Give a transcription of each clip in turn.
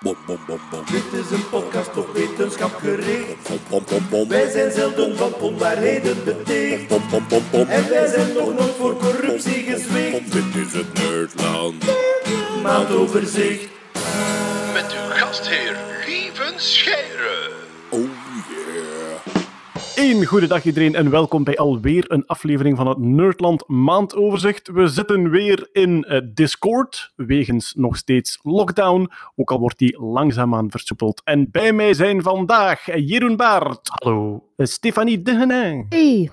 Bom, bom, bom, bom. Dit is een podcast op wetenschap gericht. Bom, bom, bom, bom. Wij zijn zelden van onwaarheden beticht. Bom, bom, bom, bom. En wij zijn nog nooit voor corruptie gezwicht. Dit is het Nerdland. Maandoverzicht. Met uw gastheer Lieven Scheire. Een goede dag iedereen en welkom bij alweer een aflevering van het Nerdland maandoverzicht. We zitten weer in eh, Discord, wegens nog steeds lockdown, ook al wordt die langzaamaan versoepeld. En bij mij zijn vandaag Jeroen Baert. Hallo. Stefanie Degenin. Hey.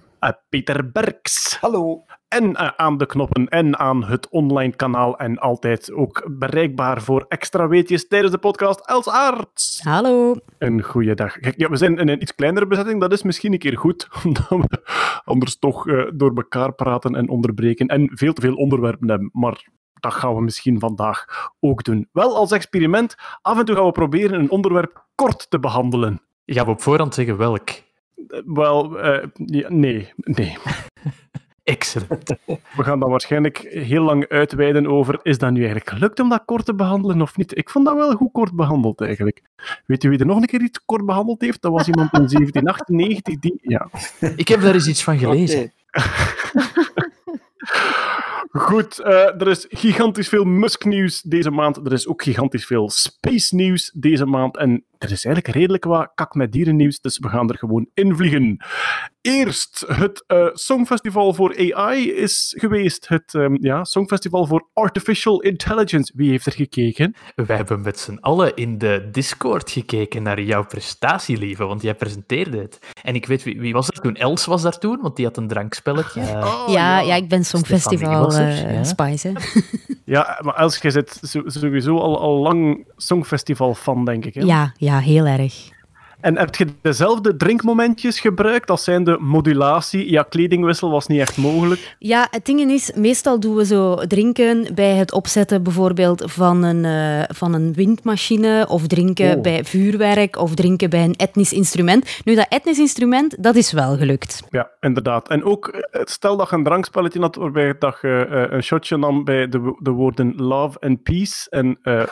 Peter Berks. Hallo. En eh, aan de knoppen en aan het online kanaal en altijd ook bereikbaar voor extra weetjes tijdens de podcast Els Aarts. Hallo. Een goede dag. Kijk, ja, we zijn in een iets kleinere bezetting. Dat is misschien een keer goed, omdat we anders toch eh, door elkaar praten en onderbreken en veel te veel onderwerpen hebben. Maar dat gaan we misschien vandaag ook doen. Wel als experiment. Af en toe gaan we proberen een onderwerp kort te behandelen. Gaan we op voorhand zeggen welk? Wel, eh, ja, nee, nee. Excellent. We gaan dan waarschijnlijk heel lang uitweiden over is dat nu eigenlijk gelukt om dat kort te behandelen of niet. Ik vond dat wel goed kort behandeld eigenlijk. Weet u wie er nog een keer iets kort behandeld heeft? Dat was iemand in 1798 die... Ja. Ik heb daar eens iets van gelezen. Goed, eh, er is gigantisch veel Musk-nieuws deze maand. Er is ook gigantisch veel space-nieuws deze maand. En er is eigenlijk redelijk wat kak met dierennieuws, dus we gaan er gewoon in vliegen. Eerst, het eh, Songfestival voor AI is geweest. Het ehm, ja, Songfestival voor Artificial Intelligence. Wie heeft er gekeken? Wij hebben met z'n allen in de Discord gekeken naar jouw prestatie, lieve, want jij presenteerde het. En ik weet, wie, wie was er toen? Els was daar toen, want die had een drankspelletje. Oh, ja, ja, ik ben Songfestival er, eh ja. Spice. hè. Ja, maar Els, jij zit sowieso al, al lang Songfestival-fan, denk ik. Hè? Ja, ja, heel erg. En heb je dezelfde drinkmomentjes gebruikt als zijn de modulatie? Ja, kledingwissel was niet echt mogelijk. Ja, het ding is, meestal doen we zo drinken bij het opzetten bijvoorbeeld van een, eh, van een windmachine, of drinken Oh. bij vuurwerk, of drinken bij een etnisch instrument. Nu, dat etnisch instrument, dat is wel gelukt. Ja, inderdaad. En ook, eh, stel dat je een drankspelletje had waarbij dat je eh, een shotje nam bij de, de woorden love and peace en eh,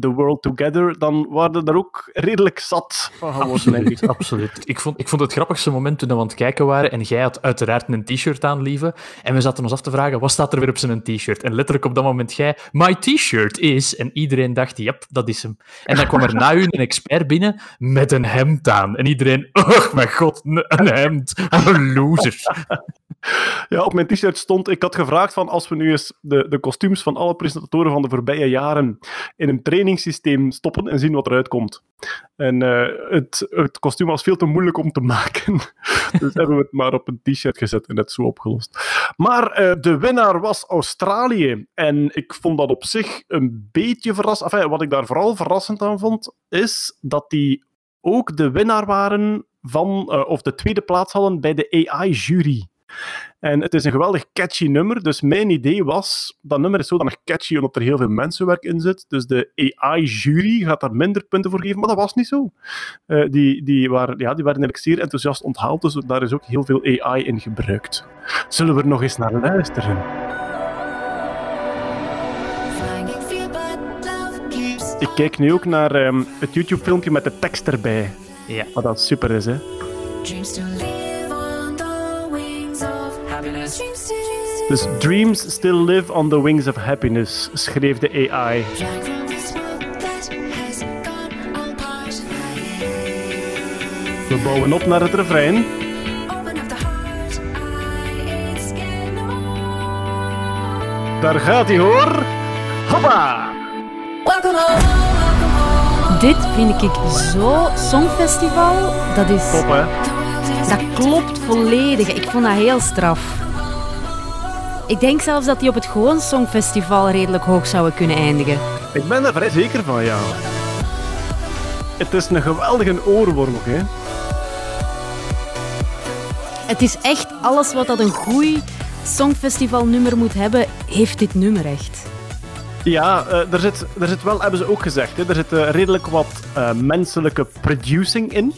the world together, dan waren er daar ook redelijk zat van geworden, denk ik. Absoluut, absoluut. Ik vond, ik vond het grappigste moment toen we aan het kijken waren en jij had uiteraard een t-shirt aan, lieve. En we zaten ons af te vragen, wat staat er weer op zijn t-shirt? En letterlijk op dat moment jij, my t-shirt is... En iedereen dacht, yep, dat is hem. En dan kwam er na u een expert binnen met een hemd aan. En iedereen, oh mijn god, een hemd. Een loser. Ja, op mijn t-shirt stond, ik had gevraagd van als we nu eens de, de kostuums van alle presentatoren van de voorbije jaren in een trainingssysteem stoppen en zien wat eruit komt. En eh, het, het kostuum was veel te moeilijk om te maken. dus hebben we het maar op een t-shirt gezet en het zo opgelost. Maar eh, de winnaar was Australië. En ik vond dat op zich een beetje verrassend. Enfin, wat ik daar vooral verrassend aan vond, is dat die ook de winnaar waren van, eh, of de tweede plaats hadden bij de AI-jury. En het is een geweldig catchy nummer. Dus mijn idee was, dat nummer is zodanig catchy omdat er heel veel mensenwerk in zit. Dus de AI-jury gaat daar minder punten voor geven. Maar dat was niet zo. Eh, die, die, waren, ja, die waren eigenlijk zeer enthousiast onthaald. Dus daar is ook heel veel AI in gebruikt. Zullen we er nog eens naar luisteren? Ik kijk nu ook naar ehm, het YouTube-filmpje met de tekst erbij. Ja. Wat dat super is, hè. Happiness. Dus Dreams still live on the wings of happiness, schreef de AI. We bouwen op naar het refrein. Daar gaat hij hoor. Hoppa! Welcome home. Dit vind ik zo Songfestival, dat is... Top, hè? Dat klopt volledig. Ik vond dat heel straf. Ik denk zelfs dat die op het gewoon Songfestival redelijk hoog zouden kunnen eindigen. Ik ben er vrij zeker van, ja. Het is een geweldige oorworm ook, hè. Het is echt alles wat dat een goed Songfestival nummer moet hebben, heeft dit nummer echt. Ja, eh, er, zit, er zit wel, hebben ze ook gezegd, hè, er zit eh, redelijk wat eh, menselijke producing in.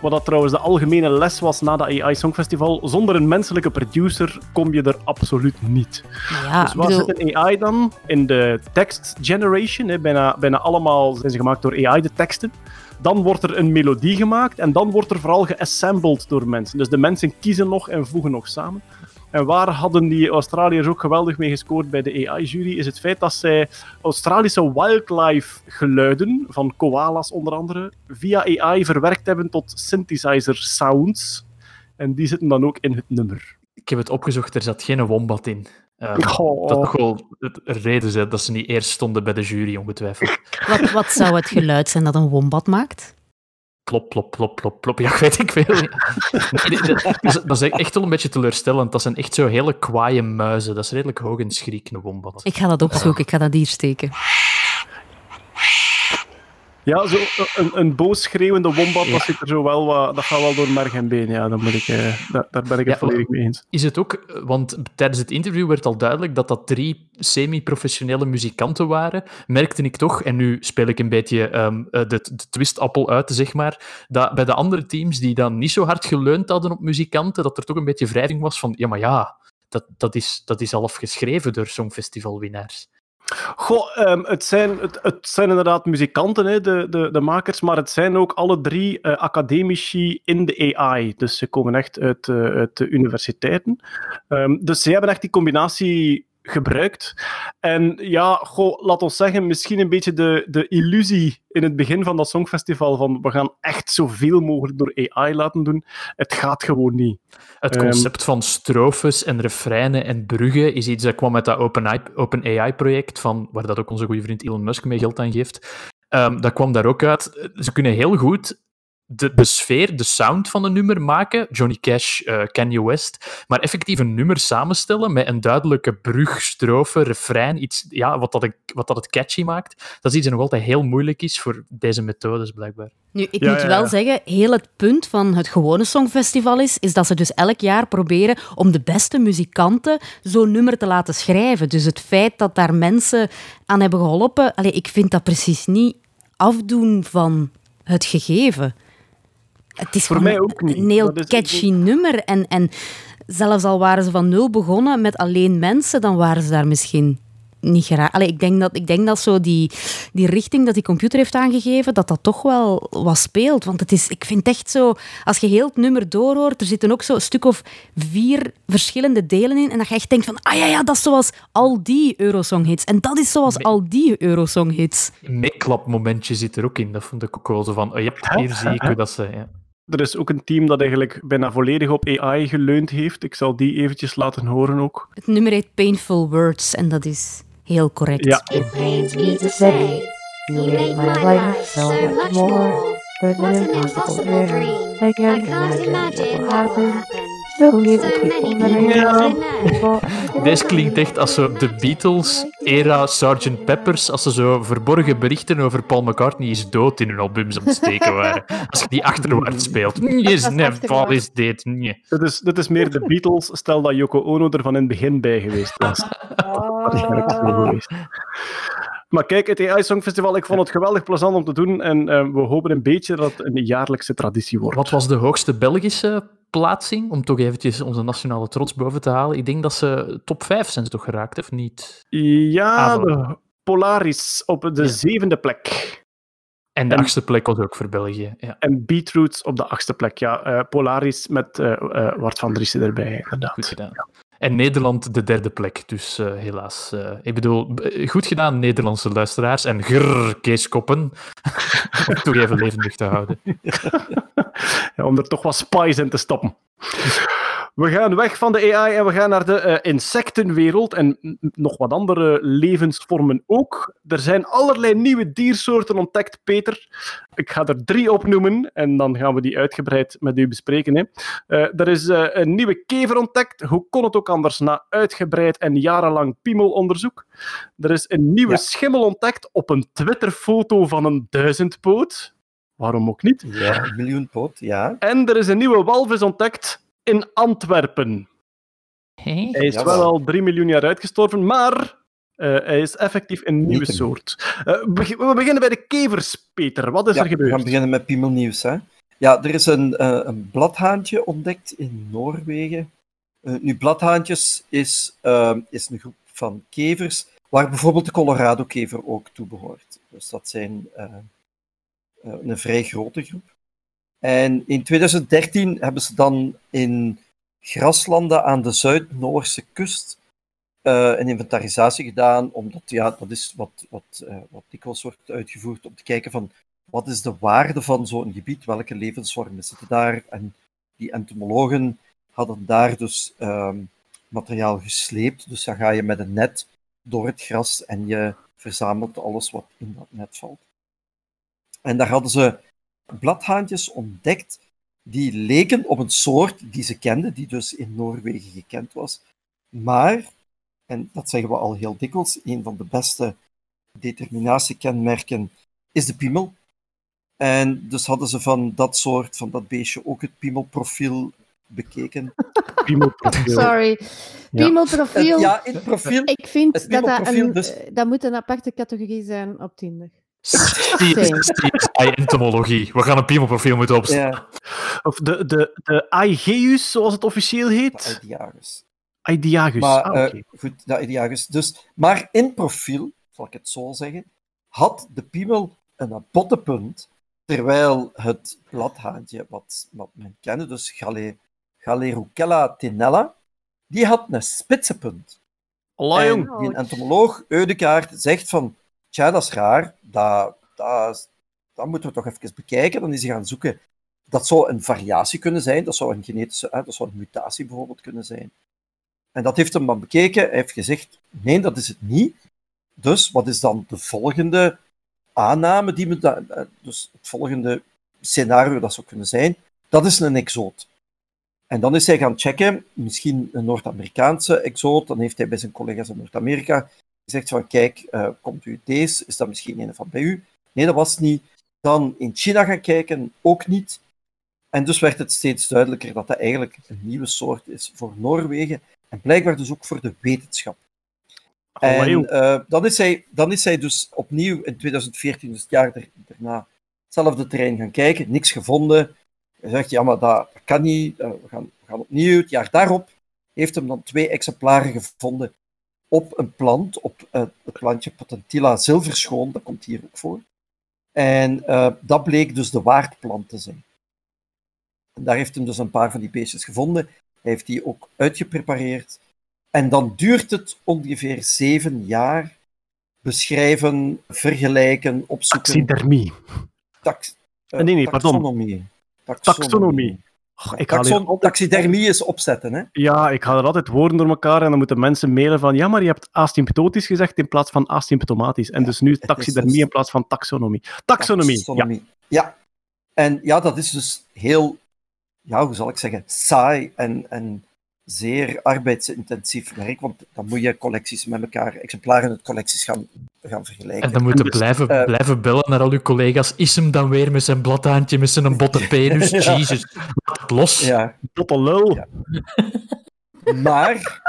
Wat dat trouwens de algemene les was na de AI Songfestival. Zonder een menselijke producer kom je er absoluut niet. Ja, dus waar bedoel, zit een AI dan? In de text generation. Hè. Bijna, bijna allemaal zijn ze gemaakt door AI, de teksten. Dan wordt er een melodie gemaakt en dan wordt er vooral geassembled door mensen. Dus de mensen kiezen nog en voegen nog samen. En waar hadden die Australiërs ook geweldig mee gescoord bij de AI-jury, is het feit dat zij Australische wildlife geluiden, van koalas onder andere, via AI verwerkt hebben tot synthesizer sounds. En die zitten dan ook in het nummer. Ik heb het opgezocht, er zat geen wombat in. Ehm, Oh. Dat toch wel het reden is dat ze niet eerst stonden bij de jury, ongetwijfeld. wat, wat zou het geluid zijn dat een wombat maakt? Plop, plop, plop, plop, plop. Ja, weet ik veel. Nee, dat, dat is, echt wel een beetje teleurstellend. Dat zijn echt zo hele kwaaie muizen. Dat is redelijk hoog in schriek, een wombat. Ik ga dat opzoeken, ik ga dat hier steken. Ja, zo een, een boos schreeuwende wombat, dat, zit er zo wel wat, dat gaat wel door merg en been. Ja, moet ik, eh, daar, daar ben ik het Ja, volledig mee eens. Is het ook, want tijdens het interview werd al duidelijk dat dat drie semi-professionele muzikanten waren, merkte ik toch, en nu speel ik een beetje ehm, eh, de, de twistappel uit, zeg maar, dat bij de andere teams die dan niet zo hard geleund hadden op muzikanten, dat er toch een beetje wrijving was van, ja, maar ja, dat, dat, is, dat is al geschreven door Songfestivalwinnaars. Goh, ehm, het, zijn, het, het zijn inderdaad muzikanten, hè, de, de, de makers, maar het zijn ook alle drie eh, academici in de AI. Dus ze komen echt uit, eh, uit de universiteiten. Ehm, dus ze hebben echt die combinatie gebruikt. En ja, goh, laat ons zeggen, misschien een beetje de, de illusie in het begin van dat Songfestival van we gaan echt zoveel mogelijk door AI laten doen. Het gaat gewoon niet. Het Ehm. concept van strofes en refreinen en bruggen is iets dat kwam uit dat OpenAI-project, van waar dat ook onze goede vriend Elon Musk mee geld aan geeft. Ehm, dat kwam daar ook uit. Ze kunnen heel goed de, de sfeer, de sound van een nummer maken. Johnny Cash, eh, Kanye West. Maar effectief een nummer samenstellen met een duidelijke brug, strofe, refrein. Iets, ja, wat, dat, wat dat het catchy maakt. Dat is iets dat nog altijd heel moeilijk is voor deze methodes, blijkbaar. Nu, ik Ja, moet ja, wel zeggen, heel het punt van het gewone Songfestival is, is dat ze dus elk jaar proberen om de beste muzikanten zo'n nummer te laten schrijven. Dus het feit dat daar mensen aan hebben geholpen, allee, ik vind dat precies niet afdoen van het gegeven. Het is Voor gewoon mij ook niet. een heel catchy nummer. En, en zelfs al waren ze van nul begonnen met alleen mensen, dan waren ze daar misschien niet geraakt. Allee, ik denk dat, ik denk dat zo die, die richting dat die computer heeft aangegeven, dat dat toch wel wat speelt. Want het is, ik vind echt zo, als je heel het nummer doorhoort, er zitten ook zo een stuk of vier verschillende delen in. En dat je echt denkt van, ah ja, ja, dat is zoals al die Eurosong-hits. En dat is zoals al die Eurosong-hits. Een meeklapmomentje zit er ook in. Dat vond ik ook wel zo van, oh, je hebt hier zie ik hoe dat ze... Ja. Er is ook een team dat eigenlijk bijna volledig op AI geleund heeft. Ik zal die eventjes laten horen ook. Het nummer heet Painful Words en dat is heel correct. Ja. It pains me to say, you make my life so much more. But an impossible dream. I can't imagine what will happen. Deze klinkt echt als zo de Beatles-era Sgt. Peppers, als ze zo verborgen berichten over Paul McCartney is dood in hun albums aan het steken waren. Als je die achterwaarts speelt. Yes, never is dit. Nee. Dit is, dit is meer de Beatles, stel dat Yoko Ono er van in het begin bij geweest was. Waarschijnlijk zo geweest. Maar kijk, het AI Songfestival, ik vond het geweldig plezant om te doen en eh, we hopen een beetje dat het een jaarlijkse traditie wordt. Wat was de hoogste Belgische plaatsing? Om toch eventjes onze nationale trots boven te halen. Ik denk dat ze top 5 zijn ze toch geraakt, of niet? Ja, de Polaris op de zevende plek. En de En- achtste plek was ook voor België. Ja, En Beetroots op de achtste plek. Ja, eh, Polaris met eh eh, Wart van Driessen erbij, inderdaad. goed gedaan. En Nederland de derde plek, dus eh, helaas. eh, ik bedoel, goed gedaan, Nederlandse luisteraars. En grrr, Kees Koppen. Om toch even levendig te houden. Om er toch wat spice in te stoppen. We gaan weg van de AI en we gaan naar de eh, insectenwereld en nog wat andere levensvormen ook. Er zijn allerlei nieuwe diersoorten ontdekt, Peter. Ik ga er drie opnoemen en dan gaan we die uitgebreid met u bespreken. Hè. Eh, er is eh, een nieuwe kever ontdekt. Hoe kon het ook anders na uitgebreid en jarenlang piemelonderzoek? Er is een nieuwe Ja. schimmel ontdekt op een Twitterfoto van een duizendpoot. Waarom ook niet? Ja, een miljoen poot, ja. En er is een nieuwe walvis ontdekt in Antwerpen. Hij is wel al 3 miljoen jaar uitgestorven, maar Eh, hij is effectief een nieuwe Niet soort. Eh, we beg- we beginnen bij de kevers, Peter. Wat is Ja, er we gaan gebeurd? beginnen met piemelnieuws. Hè. Ja, er is een, eh, een bladhaantje ontdekt in Noorwegen. Eh, nu, bladhaantjes is, eh, is een groep van kevers, waar bijvoorbeeld de Colorado-kever ook toe behoort. Dus dat zijn een vrij grote groep. En in 2013 hebben ze dan in graslanden aan de Zuid-Noorse kust eh, een inventarisatie gedaan, omdat ja, dat is wat, wat, eh, wat dikwijls wordt uitgevoerd om te kijken van wat is de waarde van zo'n gebied, welke levensvormen zitten daar. En die entomologen hadden daar dus ehm, materiaal gesleept. Dus dan ga je met een net door het gras en je verzamelt alles wat in dat net valt. En daar hadden ze bladhaantjes ontdekt die leken op een soort die ze kenden, die dus in Noorwegen gekend was. Maar, en dat zeggen we al heel dikwijls, een van de beste determinatiekenmerken is de piemel. En dus hadden ze van dat soort, van dat beestje, ook het piemelprofiel bekeken. Piemelprofiel. Sorry. Ja. Piemelprofiel. Ja, in het profiel. Ik vind het dat dat, een, dus- dat moet een aparte categorie zijn op Tinder. CSI-entomologie. We gaan een piemelprofiel moeten opstellen. Ja, Of de, de, de Aegeus, zoals het officieel heet. Aediagus. Aediagus. Maar Ah, eh, oké. goed, de. Dus, maar in profiel, zal ik het zo zeggen, had de piemel een bottenpunt, terwijl het bladhaantje, wat, wat men kende, dus Gale, Galerucella tenella, die had een spitse punt. Allah, en die entomoloog Eudekaart zegt van, tja, dat is raar, dat, dat, dat moeten we toch even bekijken. Dan is hij gaan zoeken. Dat zou een variatie kunnen zijn, dat zou een genetische, dat zou een mutatie bijvoorbeeld kunnen zijn. En dat heeft hem dan bekeken. Hij heeft gezegd, nee, dat is het niet. Dus wat is dan de volgende aanname die da- eh, dus het volgende scenario dat zou kunnen zijn? Dat is een exoot. En dan is hij gaan checken, misschien een Noord-Amerikaanse exoot. Dan heeft hij bij zijn collega's in Noord-Amerika gezegd van, kijk, eh, komt u deze? Is dat misschien een van bij u? Nee, dat was niet. Dan in China gaan kijken, ook niet. En dus werd het steeds duidelijker dat dat eigenlijk een nieuwe soort is voor Noorwegen en blijkbaar dus ook voor de wetenschap. En eh, dan, is hij, dan is hij dus opnieuw in 2014, dus het jaar der- daarna, hetzelfde terrein gaan kijken, niks gevonden. Hij zegt, ja, maar dat, dat kan niet, eh, we, gaan, we gaan opnieuw. Het jaar daarop heeft hem dan twee exemplaren gevonden op een plant, op eh, het plantje Potentilla zilverschoon, dat komt hier ook voor. En eh, dat bleek dus de waardplant te zijn. En daar heeft hem dus een paar van die beestjes gevonden. Hij heeft die ook uitgeprepareerd. En dan duurt het ongeveer zeven jaar beschrijven, vergelijken, opzoeken. Taxidermie. Tax, eh, Nee, nee, pardon. taxonomie. Taxonomie. Och, ik hier Taxon, altijd- taxidermie is opzetten, hè? Ja, ik haal er altijd woorden door elkaar en dan moeten mensen mailen van ja, maar je hebt asymptotisch gezegd in plaats van asymptomatisch. En dus nu taxidermie dus- in plaats van taxonomie. Taxonomie, ja. Taxonomie. Ja. En ja, dat is dus heel, ja, hoe zal ik zeggen, saai en, en zeer arbeidsintensief werk, want dan moet je collecties met elkaar, exemplaren uit collecties gaan, gaan vergelijken. En dan moeten dus, blijven, eh, blijven bellen naar al uw collega's. Is hem dan weer met zijn bladhaantje, met zijn botte penis? Ja. Jezus, laat het los. Ja, Dotte lul. Ja. maar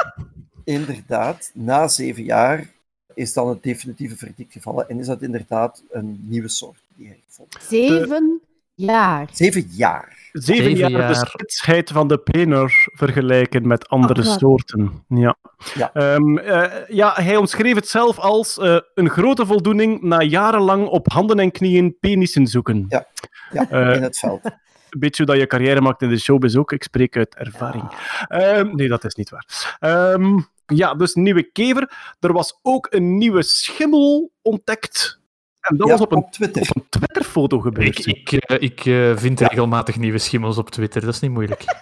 inderdaad, na zeven jaar is dan het definitieve verdict gevallen en is dat inderdaad een nieuwe soort die hij gevonden heeft. Zeven jaar. Zeven jaar. Zeven, Zeven jaar, de spitsheid van de pener vergelijken met andere Oh, God. soorten. Ja. Ja. Ehm, eh, ja, hij omschreef het zelf als eh, een grote voldoening na jarenlang op handen en knieën penissen zoeken. Ja. Ja, Eh, in het veld. Een beetje hoe dat je carrière maakt in de showbiz ook. Ik spreek uit ervaring. Ehm, nee, dat is niet waar. Ehm, ja, dus nieuwe kever. Er was ook een nieuwe schimmel ontdekt. En dat Ja, was op een, op Twitter. op een Twitter-foto gebeurd. Ik, ik, eh, ik eh, vind Ja. regelmatig nieuwe schimmels op Twitter, dat is niet moeilijk.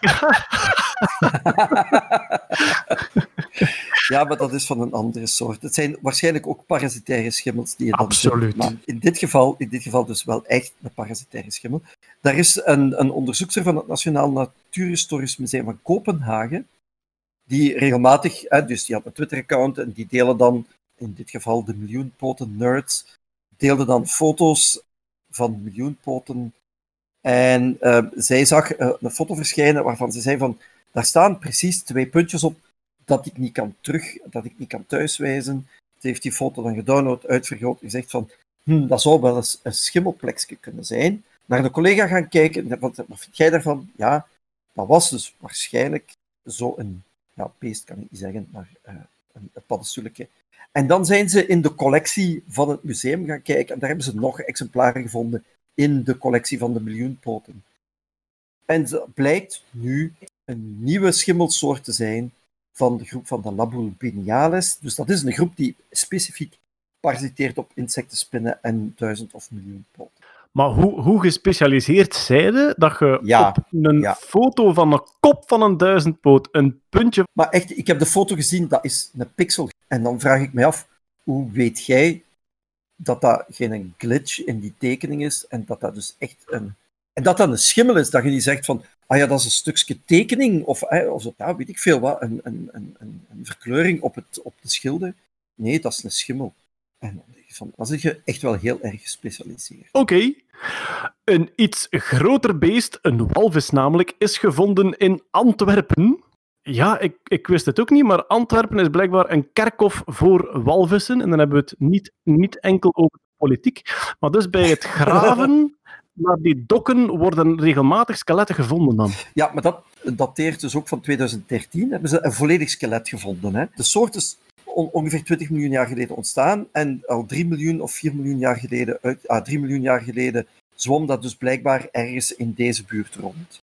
Ja, maar dat is van een andere soort. Het zijn waarschijnlijk ook parasitaire schimmels die je dan Absoluut. Maar in dit, geval, in dit geval dus wel echt een parasitaire schimmel. Daar is een, een onderzoekster van het Nationaal Natuurhistorisch Museum van Kopenhagen, die regelmatig, hè, dus die had een Twitter-account en die delen dan, in dit geval de miljoenpoten nerds, deelden dan foto's van miljoenpoten. En eh, zij zag eh, een foto verschijnen waarvan ze zei van, daar staan precies twee puntjes op dat ik niet kan terug, dat ik niet kan thuiswijzen. heeft die foto dan gedownload, uitvergroot en gezegd van hm, dat zou wel eens een schimmelplekje kunnen zijn. Naar de collega gaan kijken, en wat, wat vind jij daarvan? Ja, dat was dus waarschijnlijk zo'n ja, beest, kan ik niet zeggen, maar eh, een, een. En dan zijn ze in de collectie van het museum gaan kijken en daar hebben ze nog exemplaren gevonden in de collectie van de miljoenpoten. En ze blijkt nu een nieuwe schimmelsoort te zijn van de groep van de Labulbiniales. Dus dat is een groep die specifiek parasiteert op insectenspinnen en duizend of miljoen poten. Maar hoe, hoe gespecialiseerd zijde dat je Ja, op een ja. foto van een kop van een duizendpoot een puntje... Maar echt, ik heb de foto gezien, dat is een pixel. En dan vraag ik me af, hoe weet jij dat dat geen glitch in die tekening is en dat dat dus echt een... En dat dat een schimmel is, dat je niet zegt van, ah ja, dat is een stukje tekening, of, of ja, weet ik veel wat, een, een, een, een verkleuring op, het, op de schilder. Nee, dat is een schimmel. En van, dan zit je echt wel heel erg gespecialiseerd. Oké. Een iets groter beest, een walvis namelijk, is gevonden in Antwerpen. Ja, ik, ik wist het ook niet, maar Antwerpen is blijkbaar een kerkhof voor walvissen. En dan hebben we het niet, niet enkel over de politiek, maar dus bij het graven naar die dokken worden regelmatig skeletten gevonden dan. Ja, maar dat dateert dus ook van 2013. Hebben ze een volledig skelet gevonden. Hè? De soort is on- ongeveer 20 miljoen jaar geleden ontstaan. En al 3 miljoen of 4 miljoen jaar geleden, uit, ah, 3 miljoen jaar geleden zwom dat dus blijkbaar ergens in deze buurt rond.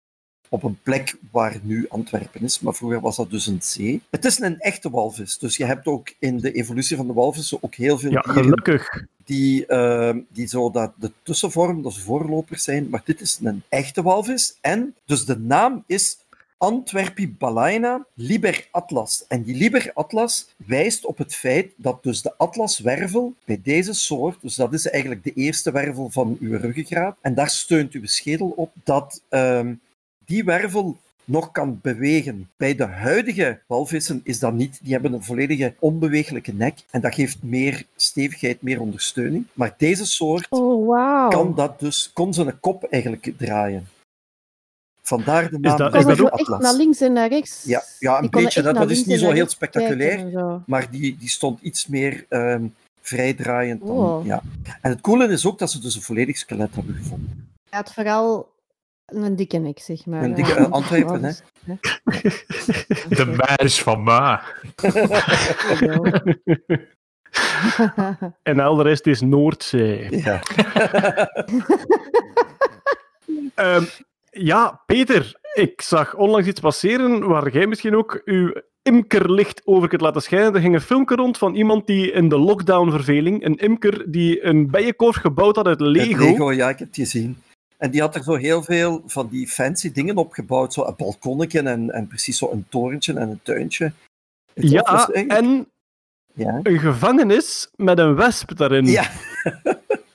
Op een plek waar nu Antwerpen is, maar vroeger was dat dus een zee. Het is een echte walvis, dus je hebt ook in de evolutie van de walvissen ook heel veel Ja, gelukkig. die, eh, die zo dat de tussenvorm, dat is voorlopers zijn, maar dit is een echte walvis. En dus de naam is Antwerpibalaena liber atlas. En die liber atlas wijst op het feit dat dus de atlaswervel bij deze soort, dus dat is eigenlijk de eerste wervel van uw ruggengraat, en daar steunt uw schedel op, dat ehm, die wervel nog kan bewegen. Bij de huidige walvissen is dat niet. Die hebben een volledige onbeweeglijke nek en dat geeft meer stevigheid, meer ondersteuning. Maar deze soort Oh, kan dat dus, kon zijn kop eigenlijk draaien. Vandaar de naam dat- is dat ook echt naar links en naar rechts. Ja, ja een beetje. Dat, dat is niet zo heel spectaculair, maar die, die stond iets meer ehm vrijdraaiend. Dan, Oh. ja. En het coole is ook dat ze dus een volledig skelet hebben gevonden. Hij had vooral een dikke nek, zeg maar. Een Ja, dikke, eh, Antwerpen, hè. De meis van ma. En al de rest is Noordzee. Ja. Ehm, ja, Peter, ik zag onlangs iets passeren waar jij misschien ook uw imkerlicht over kunt laten schijnen. Er ging een filmpje rond van iemand die in de lockdown-verveling, een imker die een bijenkorf gebouwd had uit Lego. Lego, ja, ik heb het gezien. En die had er zo heel veel van die fancy dingen opgebouwd. Zo een balkonnetje en, en precies zo een torentje en een tuintje. Het Ja, echt- en ja. een gevangenis met een wesp daarin. Ja.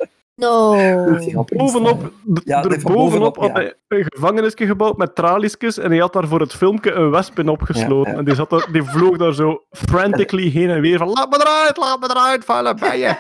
No. Bovenop, Ja, er bovenop bovenop, had ja. hij een gevangenisje gebouwd met traliesjes en hij had daar voor het filmpje een wesp in opgesloten. Ja, ja. En die, zat daar, die vloog daar zo frantically heen en weer van laat me eruit, laat me eruit, vuile bijen.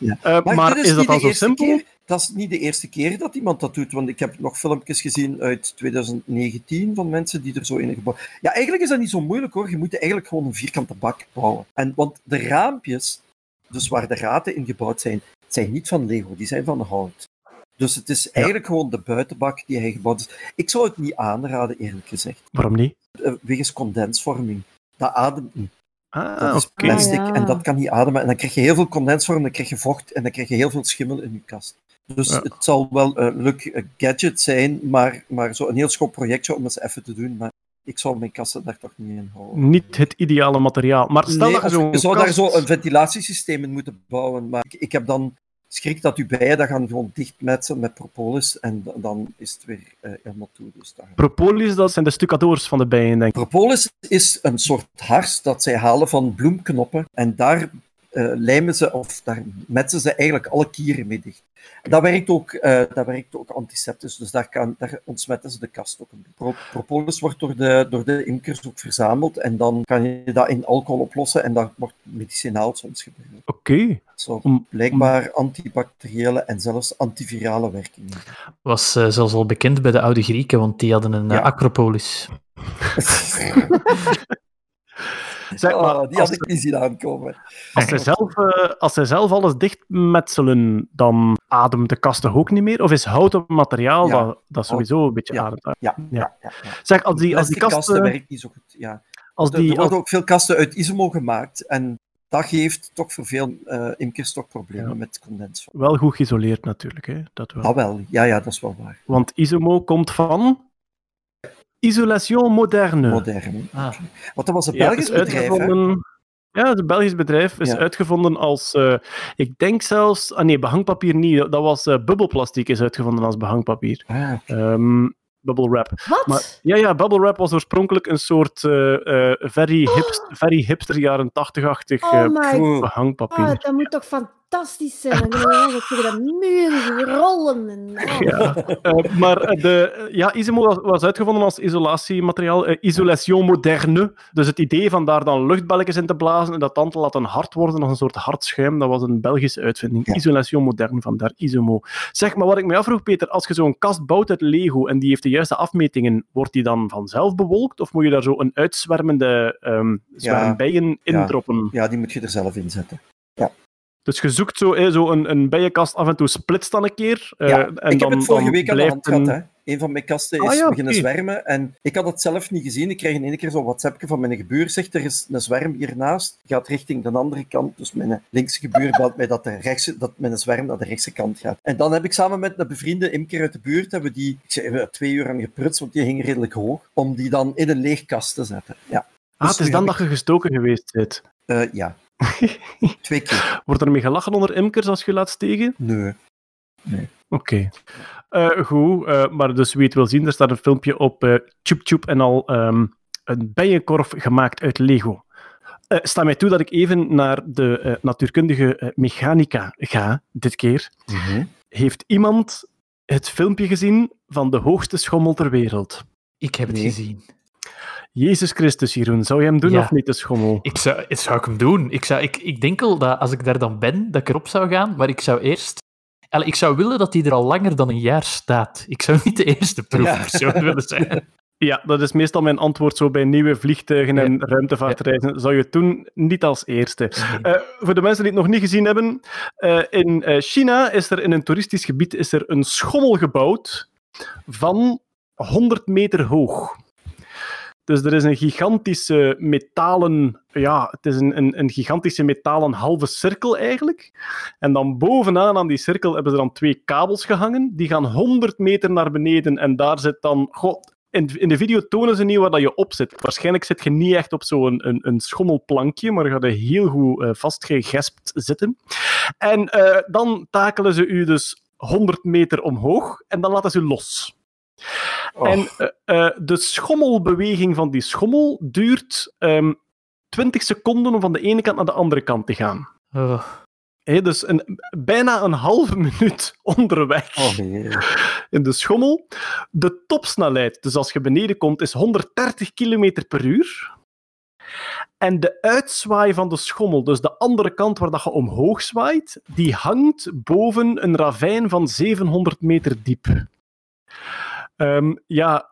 Ja. Eh, maar is dat dan zo simpel? keer- dat is niet de eerste keer dat iemand dat doet, want ik heb nog filmpjes gezien uit 2019 van mensen die er zo in gebouwd... Ja, eigenlijk is dat niet zo moeilijk hoor. Je moet eigenlijk gewoon een vierkante bak bouwen. En, want de raampjes, dus waar de raten in gebouwd zijn, zijn niet van Lego, die zijn van hout. Dus het is eigenlijk gewoon de buitenbak die hij gebouwd is. Ik zou het niet aanraden, eerlijk gezegd. Waarom niet? Eh, Wegens condensvorming. Dat ademt niet. Ah, Dat is plastic Ah, ja. en dat kan niet ademen. En dan krijg je heel veel condensvorm, dan krijg je vocht en dan krijg je heel veel schimmel in je kast. Dus Ja. het zal wel een leuk gadget zijn, maar, maar zo een heel schoon projectje om eens even te doen. Maar ik zou mijn kasten daar toch niet in houden. Niet het ideale materiaal. Maar stel Nee, dat je zou daar zo een ventilatiesysteem in moeten bouwen. Maar ik, ik heb dan schrik dat uw bijen dat gaan gewoon dichtmetsen met propolis en dan is het weer eh, helemaal toe. Dus daar. Propolis, dat zijn de stucadoors van de bijen, denk ik. Propolis is een soort hars dat zij halen van bloemknoppen en daar eh, lijmen ze of daar metsen ze eigenlijk alle kieren mee dicht. Dat werkt ook, eh, dat werkt ook antiseptisch, dus daar, kan, daar ontsmetten ze de kast ook. een beetje. Pro- propolis wordt door de, door de imkers ook verzameld en dan kan je dat in alcohol oplossen en dat wordt medicinaal soms gebruikt. Oké. Zo Om- blijkbaar antibacteriële en zelfs antivirale werkingen. Was eh, zelfs al bekend bij de oude Grieken, want die hadden een Ja. acropolis. Zeg maar, Oh, die als, had ik niet zien aankomen. als, zij zelf, eh, als zij zelf alles dichtmetselen, dan ademt de kast toch ook niet meer? Of is houten materiaal Ja. dat, dat sowieso een beetje Ja. ademt? Ja, ja, ja. ja. Zeg, als die, als die kasten kasten... werkt niet zo goed. Ja. Als Er, die, er als, worden ook veel kasten uit isomo gemaakt en dat geeft toch voor veel eh imkers toch problemen Ja. met condens. wel goed geïsoleerd natuurlijk, hè? dat wel. Dat wel, ja, ja, dat is wel waar. Want Isomo komt van... Isolation moderne. Modern. Ah. Want dat was een Belgisch bedrijf. Ja, het Belgisch bedrijf. is Ja. uitgevonden als... eh, ik denk zelfs... Ah nee, behangpapier niet. Dat was eh bubbelplastic is uitgevonden als behangpapier. Ah, Ehm bubble wrap. Wat? Maar, ja, ja, bubble wrap was oorspronkelijk een soort eh, eh, very, hipst, very hipster jaren 80-achtig Oh eh, behangpapier. god, dat moet toch fantastisch zijn. En dan dat tegen dat muren rollen. En... oh. Ja, eh, maar eh, de, ja, Isimo was, was uitgevonden als isolatiemateriaal, eh, isolation moderne. Dus het idee van daar dan luchtballetjes in te blazen en dat dan te laten hard worden als een soort hard schuim, dat was een Belgische uitvinding. Ja. Isolation moderne, vandaar Isomo. Zeg, maar wat ik me afvroeg, Peter, als je zo'n kast bouwt uit Lego en die heeft de juiste afmetingen, wordt die dan vanzelf bewolkt? Of moet je daar zo een uitzwermende ehm zwerm bijen in ja. droppen? ja, die moet je er zelf in zetten. Dus je zoekt zo, eh, zo een, een bijenkast af en toe splitst dan een keer. eh, Ja, en ik heb dan, het vorige week aan de blijft hand gehad. een- Hè. Een van mijn kasten Ah, is ja, beginnen zwermen en ik had het zelf niet gezien. Ik kreeg in één keer zo'n WhatsAppje van mijn gebuur. Zegt er is een zwerm hiernaast. Gaat richting de andere kant. Dus mijn linkse gebuur belt mij dat, de rechtse, dat mijn zwerm naar de rechtse kant gaat. En dan heb ik samen met een bevriende imker uit de buurt hebben we die ik zei, we hebben twee uur aan geprutst, want die hing redelijk hoog, om die dan in een leeg kast te zetten. Ja, Ah, Dus het is dan heb dat je gestoken geweest bent. Eh, ja. Twee keer. Wordt er mee gelachen onder imkers als je laat stegen? Nee. Oké. Eh, goed, eh, maar dus wie het wil zien, er staat een filmpje op eh Chup en al ehm, een bijenkorf gemaakt uit Lego. Eh sta mij toe dat ik even naar de eh, natuurkundige mechanica ga, dit keer. Heeft iemand het filmpje gezien van de hoogste schommel ter wereld? Ik heb het Nee. gezien. Jezus Christus, Jeroen, zou je hem doen Ja. of niet, de schommel? Ik zou, het zou ik hem doen. Ik, zou, ik, ik denk al dat als ik daar dan ben, dat ik erop zou gaan. Maar ik zou eerst... Allee, ik zou willen dat hij er al langer dan een jaar staat. Ik zou niet de eerste proefpersoon willen zijn. Ja, dat is meestal mijn antwoord zo bij nieuwe vliegtuigen en ruimtevaartreizen. Zou je het doen? Niet als eerste. Eh, voor de mensen die het nog niet gezien hebben, eh, in eh, China is er in een toeristisch gebied is er een schommel gebouwd van 100 meter hoog. Dus er is een gigantische metalen, ja, het is een, een, een gigantische metalen halve cirkel eigenlijk. En dan bovenaan aan die cirkel hebben ze dan twee kabels gehangen. Die gaan 100 meter naar beneden en daar zit dan, goh, in, in de video tonen ze niet waar dat je op zit. Waarschijnlijk zit je niet echt op zo'n een, een schommelplankje, maar je gaat heel goed eh, vastgegespt zitten. En eh, dan takelen ze u dus 100 meter omhoog en dan laten ze u los. En eh, eh, de schommelbeweging van die schommel duurt ehm 20 seconden om van de ene kant naar de andere kant te gaan. Oh. Dus een, bijna een halve minuut onderweg Oh, nee. in de schommel. De topsnelheid, dus als je beneden komt, is 130 km per uur. En de uitzwaai van de schommel, dus de andere kant waar dat je omhoog zwaait, die hangt boven een ravijn van 700 meter diep. Ehm, ja,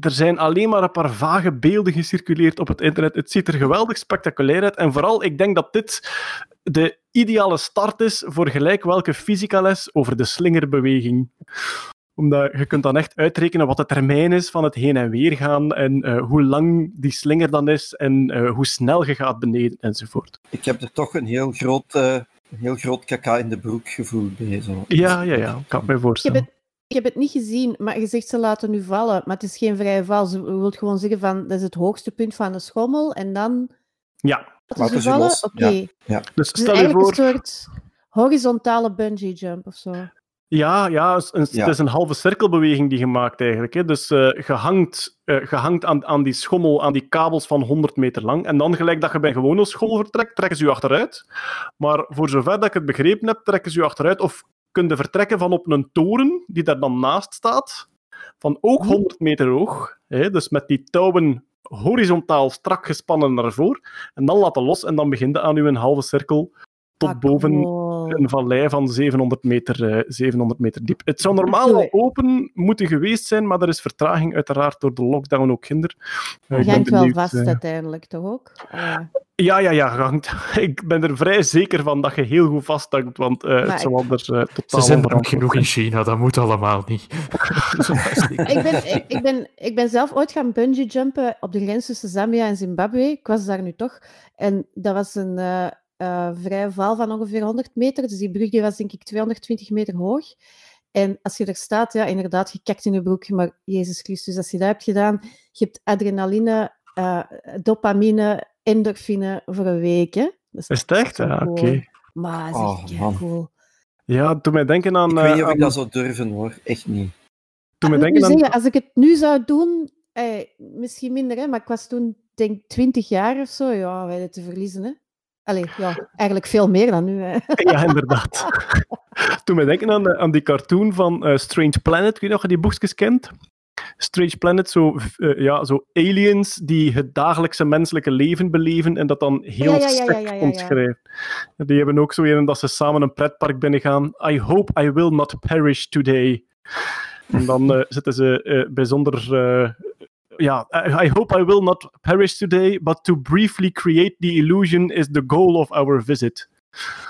er zijn alleen maar een paar vage beelden gecirculeerd op het internet. Het ziet er geweldig spectaculair uit. En vooral, ik denk dat dit de ideale start is voor gelijk welke fysica-les over de slingerbeweging. Omdat je kunt dan echt uitrekenen wat de termijn is van het heen en weer gaan en eh, hoe lang die slinger dan is en eh, hoe snel je gaat beneden enzovoort. Ik heb er toch een heel groot, eh, een heel groot kaka in de broek gevoel bij. Zo. Ja, ja, ja, ik kan me Ik heb, voorstellen. het, ik heb het niet gezien, maar je zegt ze laten nu vallen. Maar het is geen vrije val. Ze wil gewoon zeggen van dat is het hoogste punt van de schommel. En dan Ja, laten ze vallen. los, Oké. ja. Ja. dus Het is stel je voor... een soort horizontale bungee jump of zo. Ja, ja, het is een, Ja. het is een halve cirkelbeweging die je maakt eigenlijk. Hè. Dus eh je hangt, eh, je hangt aan, aan die schommel, aan die kabels van 100 meter lang. En dan, gelijk dat je bij een gewone schommel vertrekt, trekken ze je achteruit. Maar voor zover dat ik het begrepen heb, trekken ze je achteruit. Of kun je vertrekken van op een toren die daar dan naast staat. Van ook 100 meter hoog. Hè. Dus met die touwen horizontaal strak gespannen naar voren. En dan laten los en dan begint je aan uw halve cirkel tot Ah, boven cool. Een vallei van 700 meter, eh, 700 meter diep. Het zou normaal al open moeten geweest zijn, maar er is vertraging uiteraard door de lockdown ook hinder. Eh, ik hangt wel vast eh, uiteindelijk, toch ook? Allee. Ja, ja, ja. Ik ben er vrij zeker van dat je heel goed vasthangt, want eh, het zou anders eh, Ze totaal zijn er ook genoeg in China, dat moet allemaal niet. ik, ben, ik, ik, ben, ik ben zelf ooit gaan bungee jumpen op de grens tussen Zambia en Zimbabwe. Ik was daar nu toch. En dat was een eh eh, vrije val van ongeveer 100 meter. Dus die brug die was denk ik 220 meter hoog. En als je er staat, ja, inderdaad, je kakt in je broek. Maar Jezus Christus, als je dat hebt gedaan, je hebt adrenaline, eh, dopamine, endorfine voor een week. Hè? Dat Is het echt? Ja, cool. oké. Maar het is Oh, echt cool. Ja, doe mij denken aan... Ik eh, weet niet of ik aan- dat zou durven hoor. Echt niet. doe mij Ik moet denken aan... zeggen, als ik het nu zou doen, eh, misschien minder, hè, maar ik was toen, denk 20 jaar of zo, ja, wij hadden te verliezen. Hè. Allee, ja, eigenlijk veel meer dan nu. Hè. Ja, inderdaad. Toen mij denken aan, de- aan die cartoon van eh, Strange Planet. Ik weet nog je die boekjes kent. Strange Planet, zo, eh, ja, zo aliens die het dagelijkse menselijke leven beleven en dat dan heel Ja, ja, omschrijven. Die hebben ook zo een dat ze samen een pretpark binnengaan. I hope I will not perish today. En dan eh, zitten ze eh, bijzonder... ja, I, I hope I will not perish today, but to briefly create the illusion is the goal of our visit.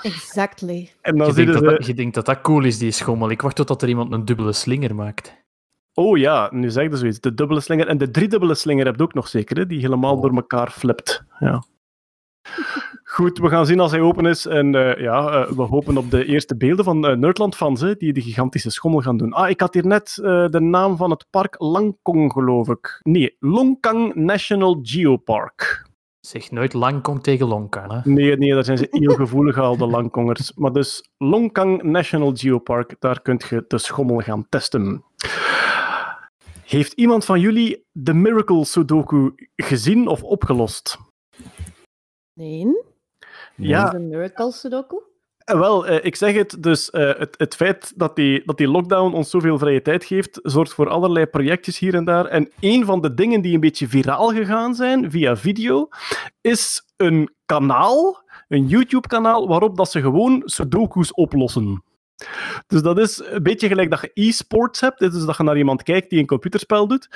Exactly. En dan Je denkt, ze... dat, dat- je denkt dat dat cool is, die schommel. Ik wacht totdat er iemand een dubbele slinger maakt. Oh ja, nu zeg je zoiets. De dubbele slinger en de driedubbele slinger heb je ook nog zeker, hè? die helemaal Oh. door elkaar flipt. Ja. Goed, we gaan zien als hij open is. En eh, ja, eh, we hopen op de eerste beelden van eh, Nerdland-fans hè, die de gigantische schommel gaan doen. Ah, ik had hier net eh, de naam van het park Langkong, geloof ik. Nee, Longkang National Geopark. Zeg nooit Langkong tegen Longkang. Hè? Nee, nee, daar zijn ze heel gevoelig al, de Langkongers. Maar dus Longkang National Geopark, daar kunt je de schommel gaan testen. Heeft iemand van jullie de Miracle Sudoku gezien of opgelost? Nee. Ja. Is miracle sudoku. Eh, Wel, eh, ik zeg het, dus eh, het, het feit dat die, dat die lockdown ons zoveel vrije tijd geeft, zorgt voor allerlei projectjes hier en daar. En een van de dingen die een beetje viraal gegaan zijn via video, is een kanaal, een YouTube-kanaal, waarop dat ze gewoon sudoku's oplossen. Dus dat is een beetje gelijk dat je e-sports hebt, dus dat je naar iemand kijkt die een computerspel doet,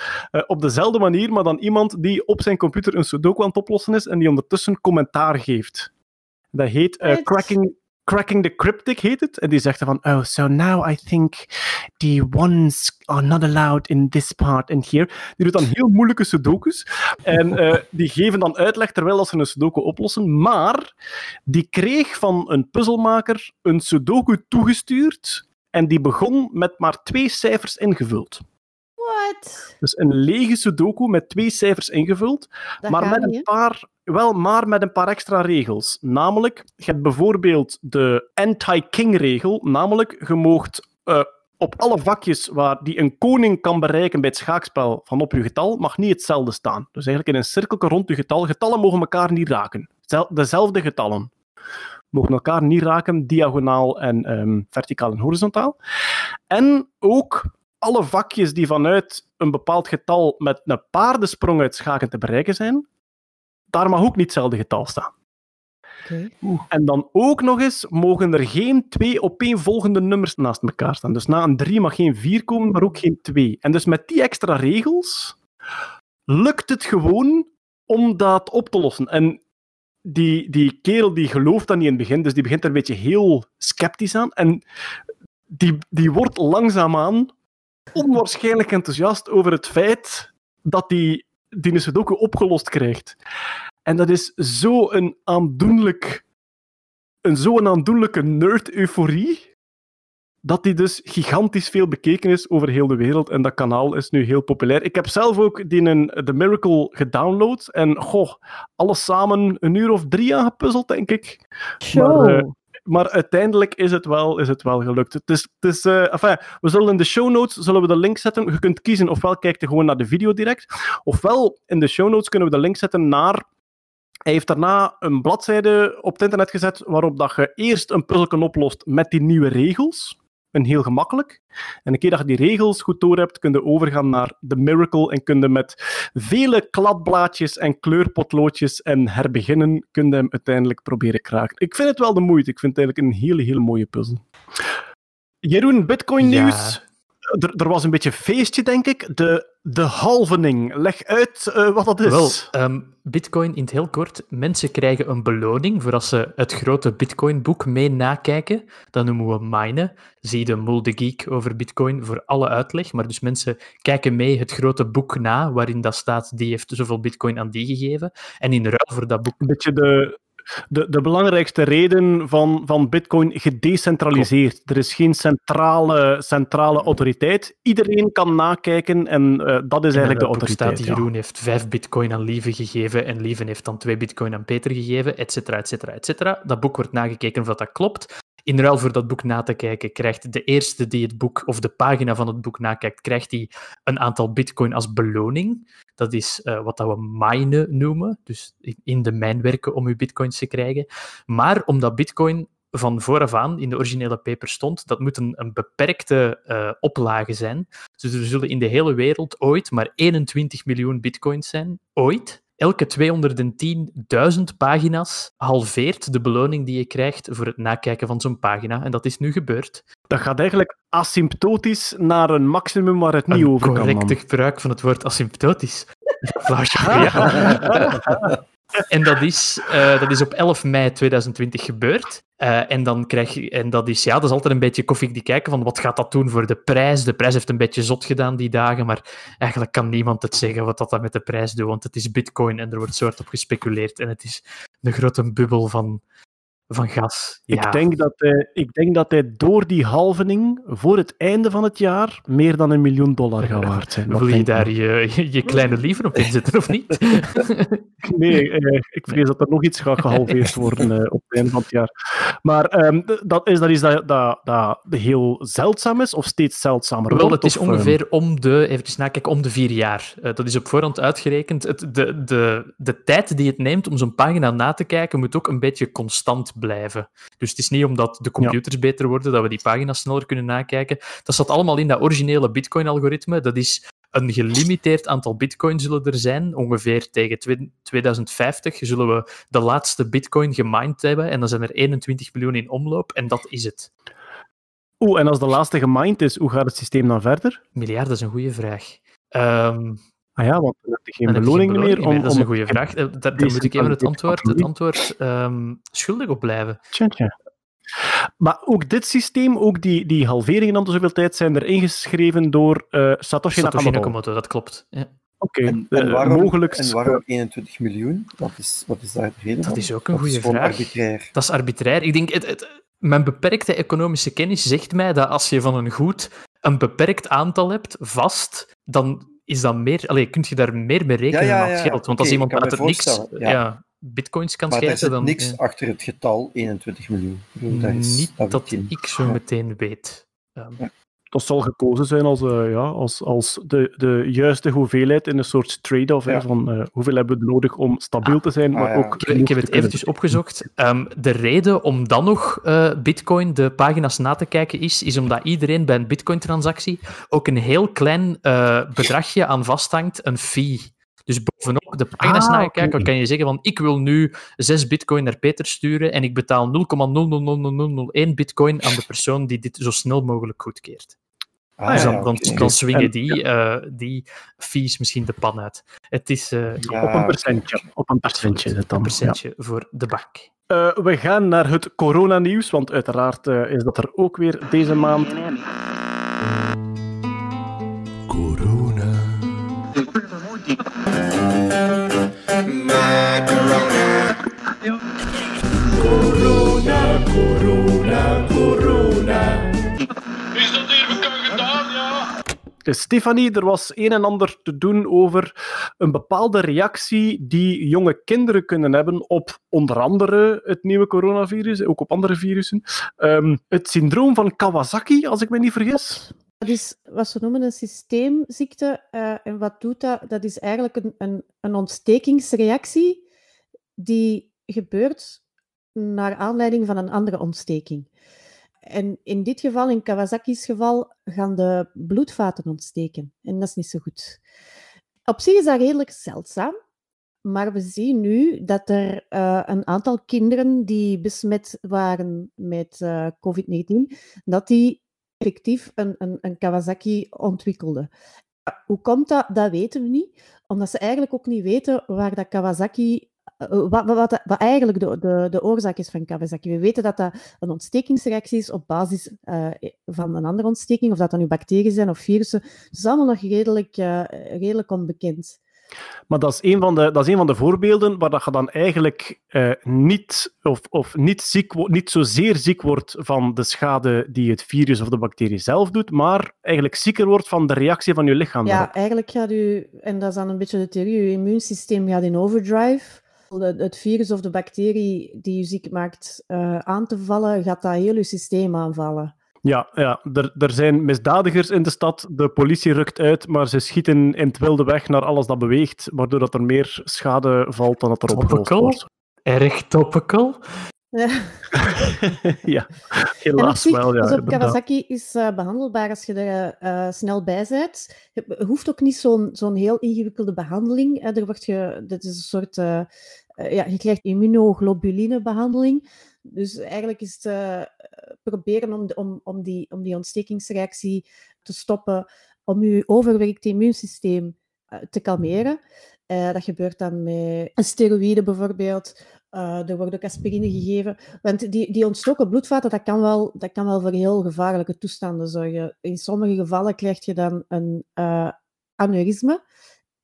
op dezelfde manier, maar dan iemand die op zijn computer een sudoku aan het oplossen is en die ondertussen commentaar geeft. Dat heet eh, cracking, cracking the Cryptic, heet het. En die zegt dan van, oh, so now I think the ones are not allowed in this part and here. Die doet dan heel moeilijke sudokus. En eh, die geven dan uitleg terwijl dat ze een sudoku oplossen. Maar die kreeg van een puzzelmaker een sudoku toegestuurd en die begon met maar twee cijfers ingevuld. What? Dus een lege sudoku met twee cijfers ingevuld, Dat maar met niet, een paar, wel, maar met een paar extra regels. Namelijk, je hebt bijvoorbeeld de anti-king-regel, namelijk, je moogt eh, op alle vakjes waar die een koning kan bereiken bij het schaakspel van op je getal, mag niet hetzelfde staan. Dus eigenlijk in een cirkeltje rond je getal. Getallen mogen elkaar niet raken. Zel- Dezelfde getallen mogen elkaar niet raken, diagonaal en ehm, verticaal en horizontaal. En ook alle vakjes die vanuit een bepaald getal met een paardensprong uit schaken te bereiken zijn, daar mag ook niet hetzelfde getal staan. Oké. En dan ook nog eens mogen er geen twee opeenvolgende nummers naast elkaar staan. Dus na een 3 mag geen 4 komen, maar ook geen 2. En dus met die extra regels lukt het gewoon om dat op te lossen. En die, die kerel die gelooft dat niet in het begin, dus die begint er een beetje heel sceptisch aan. En die, die wordt langzaamaan onwaarschijnlijk enthousiast over het feit dat die, die een Sudoku opgelost krijgt. En dat is zo'n aandoenlijk, een zo'n aandoenlijke nerd-euforie, dat die dus gigantisch veel bekeken is over heel de wereld. En dat kanaal is nu heel populair. Ik heb zelf ook die een, The Miracle gedownload. En goh, alles samen een uur of drie aangepuzzeld, denk ik. Show. Maar, eh, maar uiteindelijk is het wel, is het wel gelukt. Het is, het is, enfin, we zullen in de show notes zullen we de link zetten. Je kunt kiezen ofwel kijk je gewoon naar de video direct, ofwel in de show notes kunnen we de link zetten naar. Hij heeft daarna een bladzijde op het internet gezet waarop dat je eerst een puzzel oplost met die nieuwe regels. Een heel gemakkelijk. En een keer dat je die regels goed door hebt, kun je overgaan naar de Miracle en kun je met vele kladblaadjes en kleurpotloodjes en herbeginnen, kun je hem uiteindelijk proberen kraken. Ik vind het wel de moeite. Ik vind het eigenlijk een hele, hele mooie puzzel. Jeroen, Bitcoin nieuws. Er was een beetje feestje, denk ik. De, de halvening. Leg uit eh, wat dat is. Wel, ehm, Bitcoin in het heel kort. Mensen krijgen een beloning voor als ze het grote Bitcoin-boek mee nakijken. Dat noemen we minen. Zie de Mol de Geek over Bitcoin voor alle uitleg. Maar dus mensen kijken mee het grote boek na, waarin dat staat, die heeft zoveel Bitcoin aan die gegeven. En in ruil voor dat boek een beetje de, de, de belangrijkste reden van, van Bitcoin gedecentraliseerd. Er is geen centrale, centrale autoriteit. Iedereen kan nakijken en eh, dat is eigenlijk de autoriteit. staat ja. Jeroen heeft vijf bitcoin aan Lieve gegeven en Lieve heeft dan twee bitcoin aan Peter gegeven, et cetera, et cetera, et cetera. Dat boek wordt nagekeken of dat, dat klopt. In ruil voor dat boek na te kijken, krijgt de eerste die het boek, of de pagina van het boek nakijkt, krijgt hij een aantal bitcoin als beloning. Dat is eh, wat dat we minen noemen, dus in- de mijn werken om uw bitcoins te krijgen. Maar omdat bitcoin van vooraf aan in de originele paper stond, dat moet een, beperkte eh, oplage zijn. Dus er zullen in de hele wereld ooit maar 21 miljoen bitcoins zijn. Ooit. Elke 210.000 pagina's halveert de beloning die je krijgt voor het nakijken van zo'n pagina. En dat is nu gebeurd. Dat gaat eigenlijk asymptotisch naar een maximum waar het niet over kan. correcte gebruik van het woord asymptotisch. Jou. En dat is, eh, dat is op 11 mei 2020 gebeurd. Eh, en, dan krijg je, en dat is, ja, dat is altijd een beetje koffiedik kijken van wat gaat dat doen voor de prijs. De prijs heeft een beetje zot gedaan die dagen, maar eigenlijk kan niemand het zeggen wat dat dan met de prijs doet, want het is bitcoin en er wordt soort op gespeculeerd. En het is een grote bubbel van, van gas. Ja. Ik, denk dat hij, ik denk dat hij door die halvening voor het einde van het jaar meer dan een miljoen dollar gaat waard zijn. Wil je daar je, je, je kleine lieven op inzetten of niet? Nee, eh, ik vrees dat er nog iets gaat gehalveerd worden eh, op het einde van het jaar. Maar ehm, dat is dat, is dat, dat, dat heel zeldzaam is, of steeds zeldzamer Wel, het is of, ehm, ongeveer om de, even nakijken, om de vier jaar. Eh, dat is op voorhand uitgerekend. Het, de, de, de tijd die het neemt om zo'n pagina na te kijken, moet ook een beetje constant blijven. Dus het is niet omdat de computers beter worden, dat we die pagina's sneller kunnen nakijken. Dat zat allemaal in dat originele Bitcoin-algoritme. Dat is een gelimiteerd aantal bitcoin zullen er zijn. Ongeveer tegen twe- 2050 zullen we de laatste bitcoin gemined hebben. En dan zijn er 21 miljoen in omloop. En dat is het. Oeh, en als de laatste gemined is, hoe gaat het systeem dan verder? Miljard, dat is een goede vraag. Ehm, Ah ja, want dan heb je geen Dan heb je beloning meer. Om, Dat is een goede vraag. Eh, Daar, daar moet ik even het antwoord, het antwoord ehm, schuldig op blijven. Tja, tja. Maar ook dit systeem, ook die, die halveringen om de zoveel tijd, zijn er ingeschreven door eh, Satoshi, Satoshi Nakamoto. Nakamoto, dat klopt. Ja. Oké, En, eh, en waarom, mogelijk... en waarom 21 miljoen? Wat is, wat is daar de reden Dat is ook een Dat is goede vraag. arbitrair. Dat is arbitrair. Ik denk, het, het- mijn beperkte economische kennis zegt mij dat als je van een goed een beperkt aantal hebt, vast, dan is dat meer... Allee, kun je daar meer mee rekenen Ja, ja, geld. Want als iemand uit het niks ja. ja. bitcoins kan Maar er schrijven, dan... niks achter het getal 21 miljoen. Daar is, Niet dat ik zo meteen weet. Ehm, Dat zal gekozen zijn als, eh, ja, als, als de, de juiste hoeveelheid in een soort trade-off. Ja. Van eh, hoeveel hebben we nodig om stabiel te zijn, maar Ah, ja. ook... Ik, heb- ik heb het eventjes opgezocht. Ehm, de reden om dan nog eh, Bitcoin de pagina's na te kijken is, is omdat iedereen bij een Bitcoin-transactie ook een heel klein eh, bedragje aan vasthangt, een fee. Dus bovenop de pagina's Ah, nakijken, oké. kan je zeggen van ik wil nu 6 bitcoin naar Peter sturen en ik betaal 0,000001 bitcoin aan de persoon die dit zo snel mogelijk goedkeert. Ah, dus dan, ja, dan, dan swingen En- die, eh, die fees misschien de pan uit. Het is eh, Ja, Op een percentje. Op een percentje dan. een ja. percentje voor de bank. Eh, we gaan naar het coronanieuws, want uiteraard eh, is dat er ook weer deze maand. Corona, corona. Is dat hier bekend gedaan, ja? Stefanie, er was een en ander te doen over een bepaalde reactie die jonge kinderen kunnen hebben op onder andere het nieuwe coronavirus, ook op andere virussen. Ehm, het syndroom van Kawasaki, als ik me niet vergis. Dat is wat ze noemen een systeemziekte. eh, en wat doet dat? Dat is eigenlijk een, een, een ontstekingsreactie die gebeurt naar aanleiding van een andere ontsteking. en in dit geval, in Kawasaki's geval, gaan de bloedvaten ontsteken. En dat is niet zo goed. Op zich is dat redelijk zeldzaam. Maar we zien nu dat er eh, een aantal kinderen die besmet waren met eh, COVID-19, dat die effectief een, een, een Kawasaki ontwikkelden. Ja, Hoe komt dat? Dat weten we niet. Omdat ze eigenlijk ook niet weten waar dat Kawasaki... eh, wat, wat, wat, wat eigenlijk de, de, de oorzaak is van Kawasaki. We weten dat dat een ontstekingsreactie is op basis eh, van een andere ontsteking, of dat dan nu bacteriën zijn of virussen. Dat is allemaal nog redelijk, eh, redelijk onbekend. Maar dat is een van de, dat is een van de voorbeelden waar dat je dan eigenlijk eh, niet, of, of niet, ziek, niet zozeer ziek wordt van de schade die het virus of de bacterie zelf doet, maar eigenlijk zieker wordt van de reactie van je lichaam daarop. Ja, eigenlijk gaat u, en dat is dan een beetje de theorie, uw immuunsysteem gaat in overdrive. Het virus of de bacterie die u ziek maakt eh, aan te vallen, gaat dat heel uw systeem aanvallen. Ja, ja. Er, er zijn misdadigers in de stad, de politie rukt uit, maar ze schieten in het wilde weg naar alles dat beweegt, waardoor dat er meer schade valt dan dat er opgelost wordt. Erg topical. ja, op helaas zich, wel. Ja, dus op. Kawasaki is eh, behandelbaar als je er eh, snel bij bent. Je hoeft ook niet zo'n zo'n heel ingewikkelde behandeling. Er wordt je, dit is een soort, eh, eh, ja, je krijgt immunoglobulinebehandeling. Dus eigenlijk is het eh, proberen om, om, om, die, om die ontstekingsreactie te stoppen, om je overwerkte immuunsysteem eh, te kalmeren. Eh, dat gebeurt dan met steroïden bijvoorbeeld. Eh, er wordt ook aspirine gegeven. Want die, die ontstoken bloedvaten, dat kan, wel, dat kan wel voor heel gevaarlijke toestanden zorgen. In sommige gevallen krijg je dan een eh aneurysme.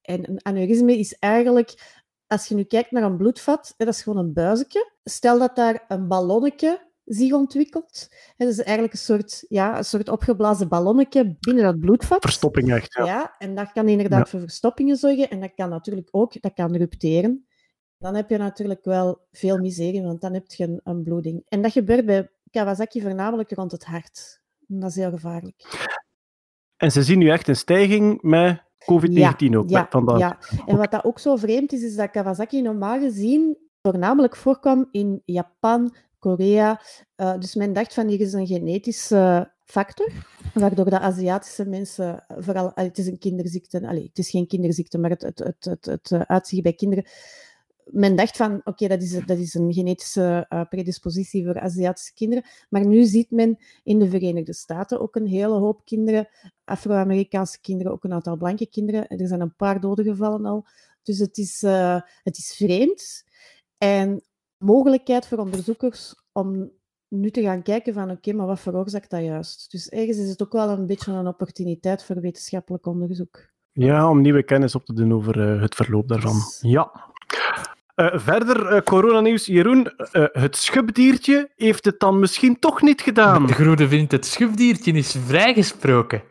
En een aneurysme is eigenlijk, als je nu kijkt naar een bloedvat, dat is gewoon een buizetje. Stel dat daar een ballonnetje zich ontwikkelt. Dat is eigenlijk een soort, ja, een soort opgeblazen ballonnetje binnen dat bloedvat. Verstopping echt, ja. Ja, en dat kan inderdaad voor verstoppingen zorgen. En dat kan natuurlijk ook, dat kan rupteren. Dan heb je natuurlijk wel veel miserie, want dan heb je een, een bloeding. En dat gebeurt bij Kawasaki voornamelijk rond het hart. En dat is heel gevaarlijk. En ze zien nu echt een stijging met COVID-19 ook. Ja, met- vandaar. ja. En wat dat ook zo vreemd is, is dat Kawasaki normaal gezien voornamelijk voorkwam in Japan, Korea. Eh, dus men dacht van hier is een genetische factor, waardoor de Aziatische mensen, vooral, het is een kinderziekte, allee, het is geen kinderziekte, maar het, het, het, het, het eh, uitzicht bij kinderen. Men dacht van, oké, dat, is, dat is een genetische eh, predispositie voor Aziatische kinderen. Maar nu ziet men in de Verenigde Staten ook een hele hoop kinderen, Afro-Amerikaanse kinderen, ook een aantal blanke kinderen. Er zijn een paar doden gevallen al. Dus het is, eh, het is vreemd. En mogelijkheid voor onderzoekers om nu te gaan kijken van oké, maar wat veroorzaakt dat juist? Dus ergens is het ook wel een beetje een opportuniteit voor wetenschappelijk onderzoek. Ja, om nieuwe kennis op te doen over eh, het verloop daarvan. Ja. Eh, verder, eh, coronanieuws. Jeroen, eh, het schubdiertje heeft het dan misschien toch niet gedaan. De groene vindt het schubdiertje is vrijgesproken.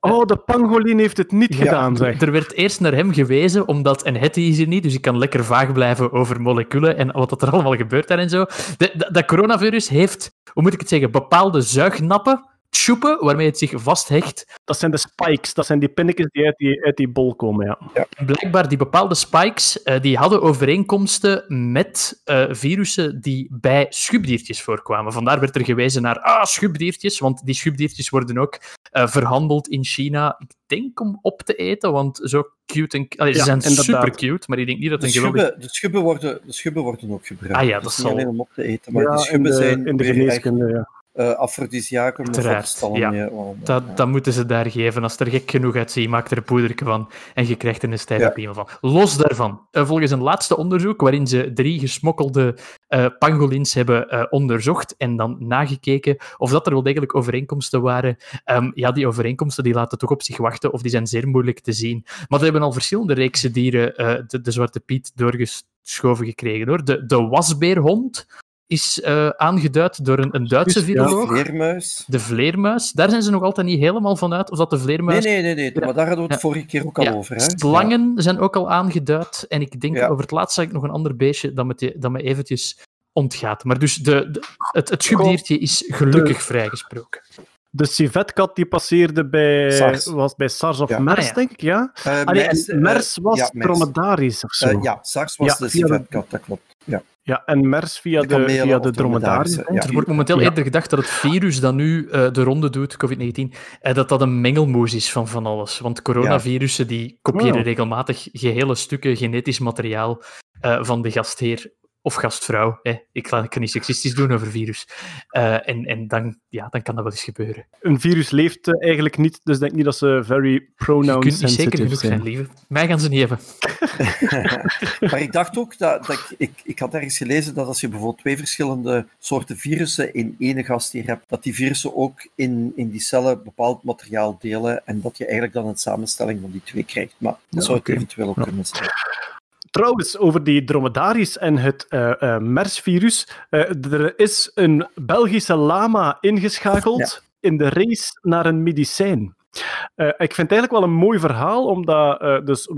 Oh, de pangolin heeft het niet Ja, gedaan, zeg. Er werd eerst naar hem gewezen, omdat, en het is hier niet, dus ik kan lekker vaag blijven over moleculen en wat er allemaal gebeurt daar en zo. De, de- dat coronavirus heeft, hoe moet ik het zeggen, bepaalde zuignappen, tjoepen, waarmee het zich vasthecht. Dat zijn de spikes, dat zijn die pinnetjes die uit die, uit die bol komen, ja. Blijkbaar die bepaalde spikes, eh, die hadden overeenkomsten met eh, virussen die bij schubdiertjes voorkwamen. Vandaar werd er gewezen naar ah, schubdiertjes, want die schubdiertjes worden ook eh, verhandeld in China. Ik denk om op te eten, want zo cute en... Allee, ze Ja, zijn inderdaad. super cute, maar ik denk niet dat een geweldig... schubben, de, schubben worden, de schubben worden ook gebruikt. Ah ja, dat Dus zal- Niet alleen om op te eten, maar Ja, de in schubben de, zijn in de geneeskunde, ja. Echt, eh, afrodisiaken opstallen ja. want, Dat, ja. dat moeten ze daar geven. Als het er gek genoeg uitziet, maak er een poedertje van en je krijgt er een stijve Ja. van. Los daarvan, eh, volgens een laatste onderzoek waarin ze drie gesmokkelde eh, pangolins hebben eh, onderzocht en dan nagekeken of dat er wel degelijk overeenkomsten waren. Ehm, ja, die overeenkomsten die laten toch op zich wachten of die zijn zeer moeilijk te zien. Maar we hebben al verschillende reeksen dieren eh, de, de Zwarte Piet doorgeschoven gekregen. Hoor. De, de wasbeerhond is eh, aangeduid door een, een Duitse ja. De viroloog. vleermuis. De vleermuis, daar zijn ze nog altijd niet helemaal van uit of dat de Nee, vleermuis... nee, nee, nee, Ja. maar daar hadden we het Ja. vorige keer ook al Ja, over. Hè? Slangen zijn ook al aangeduid. En ik denk, Ja. over het laatst zag ik nog een ander beestje dat me, te- dat me eventjes ontgaat. Maar dus de, de- het, het schubdiertje is gelukkig vrijgesproken. De civetkat die passeerde bij SARS. was bij SARS of Ja. MERS, Ah, denk ik, ja? Eh, Allee, mers, en eh, MERS was ja, mers. dromedaris of zo. Ja, SARS was de- civetkat, dat klopt. Ja. Ja, en MERS via De de, via de dromedaris. dromedarissen, ja. Er wordt momenteel Ja. eerder gedacht dat het virus dat nu eh, de ronde doet, COVID-19, eh, dat dat een mengelmoes is van van alles. Want coronavirussen die kopiëren Oh. regelmatig gehele stukken genetisch materiaal eh, van de gastheer of gastvrouw. Hè. Ik kan niet seksistisch doen over virus. Eh, en en dan, ja, dan kan dat wel eens gebeuren. Een virus leeft eh, eigenlijk niet, dus denk niet dat ze very Je pronoun kunt niet zeker sensitive genoeg zijn, zijn. lieve. Mij gaan ze niet hebben. Maar ik dacht ook dat, dat ik, ik, ik had ergens gelezen dat als je bijvoorbeeld twee verschillende soorten virussen in ene gastheer hebt, dat die virussen ook in, in die cellen bepaald materiaal delen en dat je eigenlijk dan een samenstelling van die twee krijgt. Maar dat Ja, zou het eventueel ook kunnen zijn. Trouwens, over die dromedaris en het MERS-virus. eh, er is een Belgische lama ingeschakeld in de race naar een medicijn. Ik vind het eigenlijk wel een mooi verhaal, omdat dus,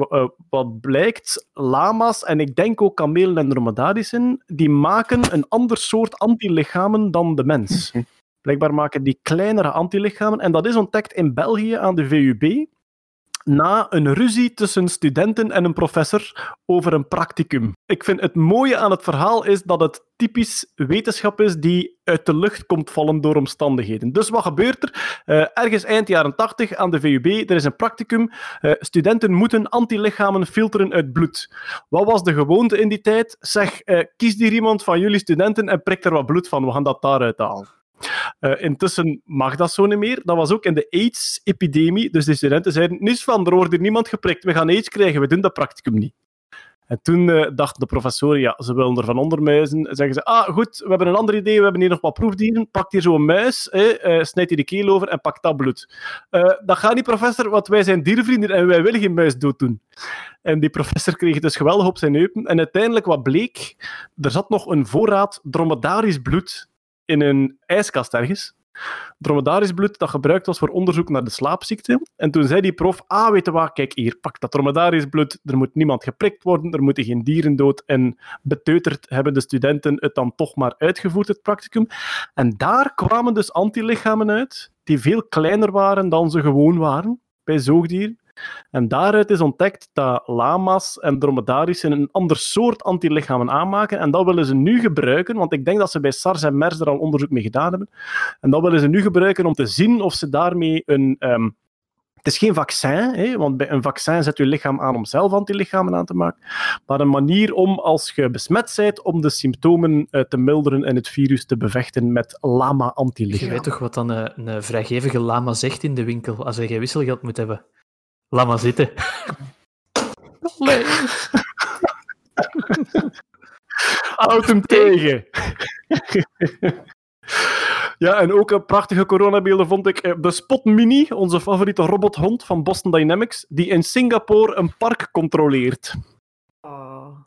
wat blijkt, lama's en ik denk ook kamelen en dromedarissen, die maken een ander soort antilichamen dan de mens. Blijkbaar maken die kleinere antilichamen. En dat is ontdekt in België aan de VUB na een ruzie tussen studenten en een professor over een practicum. Ik vind het mooie aan het verhaal is dat het typisch wetenschap is die uit de lucht komt vallen door omstandigheden. Dus wat gebeurt er? Eh, ergens eind jaren 80 aan de VUB, er is een practicum. Eh, studenten moeten antilichamen filteren uit bloed. Wat was de gewoonte in die tijd? Zeg, eh, kies hier iemand van jullie studenten en prik er wat bloed van. We gaan dat daaruit halen. Eh, intussen mag dat zo niet meer. Dat was ook in de AIDS-epidemie. Dus de studenten zeiden: niets van, er wordt hier niemand geprikt. We gaan AIDS krijgen, we doen dat practicum niet. En toen eh, dachten de professoren, ja, ze willen er van ondermuizen. Zeggen ze, ah, goed, we hebben een ander idee, we hebben hier nog wat proefdieren. Pak hier zo'n muis, eh, snijd die de keel over en pak dat bloed. Eh, dat gaat niet, professor, want wij zijn diervrienden en wij willen geen muis dood doen. En die professor kreeg het dus geweldig op zijn heupen. En uiteindelijk, wat bleek, er zat nog een voorraad dromedarisch bloed in een ijskast ergens. Dromedarisch bloed dat gebruikt was voor onderzoek naar de slaapziekte. En toen zei die prof, ah, weet je wat, kijk hier, pak dat dromedarisch bloed, er moet niemand geprikt worden, er moeten geen dieren dood. En beteuterd hebben de studenten het dan toch maar uitgevoerd, het practicum. En daar kwamen dus antilichamen uit, die veel kleiner waren dan ze gewoon waren bij zoogdieren. En daaruit is ontdekt dat lama's en dromedarissen een ander soort antilichamen aanmaken. En dat willen ze nu gebruiken, want ik denk dat ze bij SARS en MERS er al onderzoek mee gedaan hebben. En dat willen ze nu gebruiken om te zien of ze daarmee een. ehm, het is geen vaccin, hè, want bij een vaccin zet je lichaam aan om zelf antilichamen aan te maken. Maar een manier om, als je besmet bent, om de symptomen eh, te milderen en het virus te bevechten met Je lama-antilichamen. weet toch wat dan een, een vrijgevige lama zegt in de winkel als hij geen wisselgeld moet hebben? Laat maar zitten. Nee. Houd hem tegen. Ja, en ook een prachtige coronabeelden vond ik. eh, De Spot Mini, onze favoriete robothond van Boston Dynamics, die in Singapore een park controleert.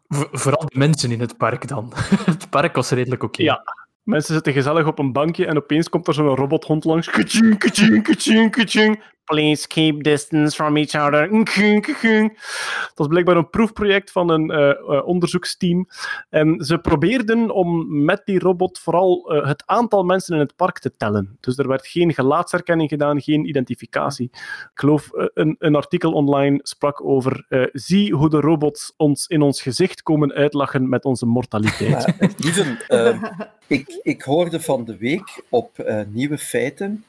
V- vooral de mensen in het park dan. het park was redelijk oké. Ja. Mensen zitten gezellig op een bankje en opeens komt er zo'n robothond langs. Kaching, kaching, kaching, kaching. Please keep distance from each other. Dat was blijkbaar een proefproject van een eh, eh, onderzoeksteam. En ze probeerden om met die robot vooral eh, het aantal mensen in het park te tellen. Dus er werd geen gelaatsherkenning gedaan, geen identificatie. Ik geloof een, een artikel online sprak over eh, zie hoe de robots ons in ons gezicht komen uitlachen met onze mortaliteit. Lieven, ik, ik hoorde van de week op eh, Nieuwe Feiten,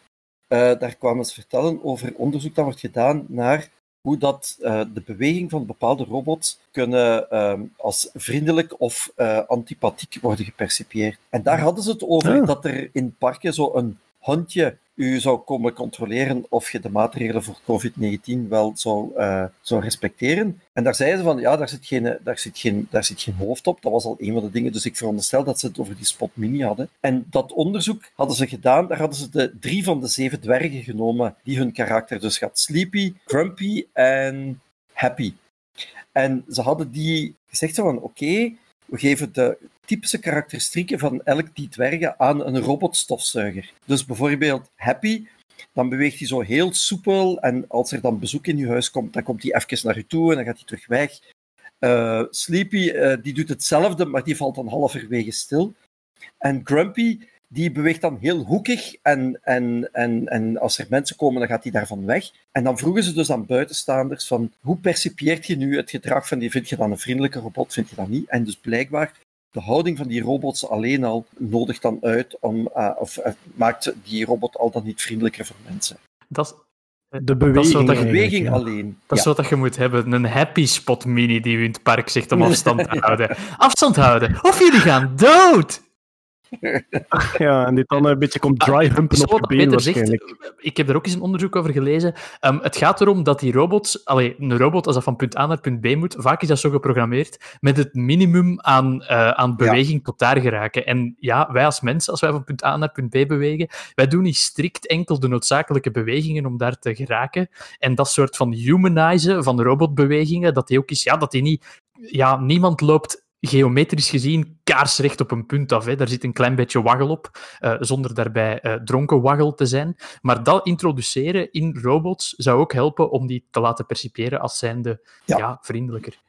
daar kwamen ze vertellen over onderzoek dat wordt gedaan naar hoe dat, eh, de beweging van bepaalde robots kunnen eh, als vriendelijk of eh, antipathiek worden gepercipieerd. En daar hadden ze het over Ah. dat er in parken zo een hondje u zou komen controleren of je de maatregelen voor COVID-19 wel zou, eh, zou respecteren. En daar zeiden ze van, ja, daar zit, geen, daar, zit geen, daar zit geen hoofd op. Dat was al een van de dingen. Dus ik veronderstel dat ze het over die Spot Mini hadden. En dat onderzoek hadden ze gedaan. Daar hadden ze de drie van de zeven dwergen genomen die hun karakter dus gaat. Sleepy, Grumpy en Happy. En ze hadden die gezegd van, oké, we geven de typische karakteristieken van elk die dwergen aan een robotstofzuiger. Dus bijvoorbeeld Happy, dan beweegt hij zo heel soepel en als er dan bezoek in je huis komt, dan komt hij even naar je toe en dan gaat hij terug weg. Eh, Sleepy, eh, die doet hetzelfde, maar die valt dan halverwege stil. En Grumpy, die beweegt dan heel hoekig en, en, en, en als er mensen komen, dan gaat hij daarvan weg. En dan vroegen ze dus aan buitenstaanders van, hoe percipieert je nu het gedrag van die, vind je dan een vriendelijke robot, vind je dat niet? En dus blijkbaar de houding van die robots alleen al nodigt dan uit om, eh, of eh, maakt die robot al dan niet vriendelijker voor mensen. Dat is, De dat is beweging. wat De beweging ja. alleen. Dat is wat dat je moet hebben. Een happy spot mini die u in het park zegt om afstand te houden. Afstand houden. Of jullie gaan dood. Ja, en die dan een beetje komt dry humpen op je been waarschijnlijk. zegt, ik heb er ook eens een onderzoek over gelezen. Ehm, het gaat erom dat die robots, allee, een robot als dat van punt A naar punt B moet, vaak is dat zo geprogrammeerd met het minimum aan, eh, aan beweging tot daar geraken. En ja, wij als mensen, als wij van punt A naar punt B bewegen, wij doen niet strikt enkel de noodzakelijke bewegingen om daar te geraken. En dat soort van humanizen van robotbewegingen, dat die ook is, ja, dat die niet, ja, niemand loopt geometrisch gezien kaarsrecht op een punt af. Hè. Daar zit een klein beetje waggel op, eh, zonder daarbij eh, dronken waggel te zijn. Maar dat introduceren in robots zou ook helpen om die te laten percipiëren als zijnde Ja. ja. vriendelijker.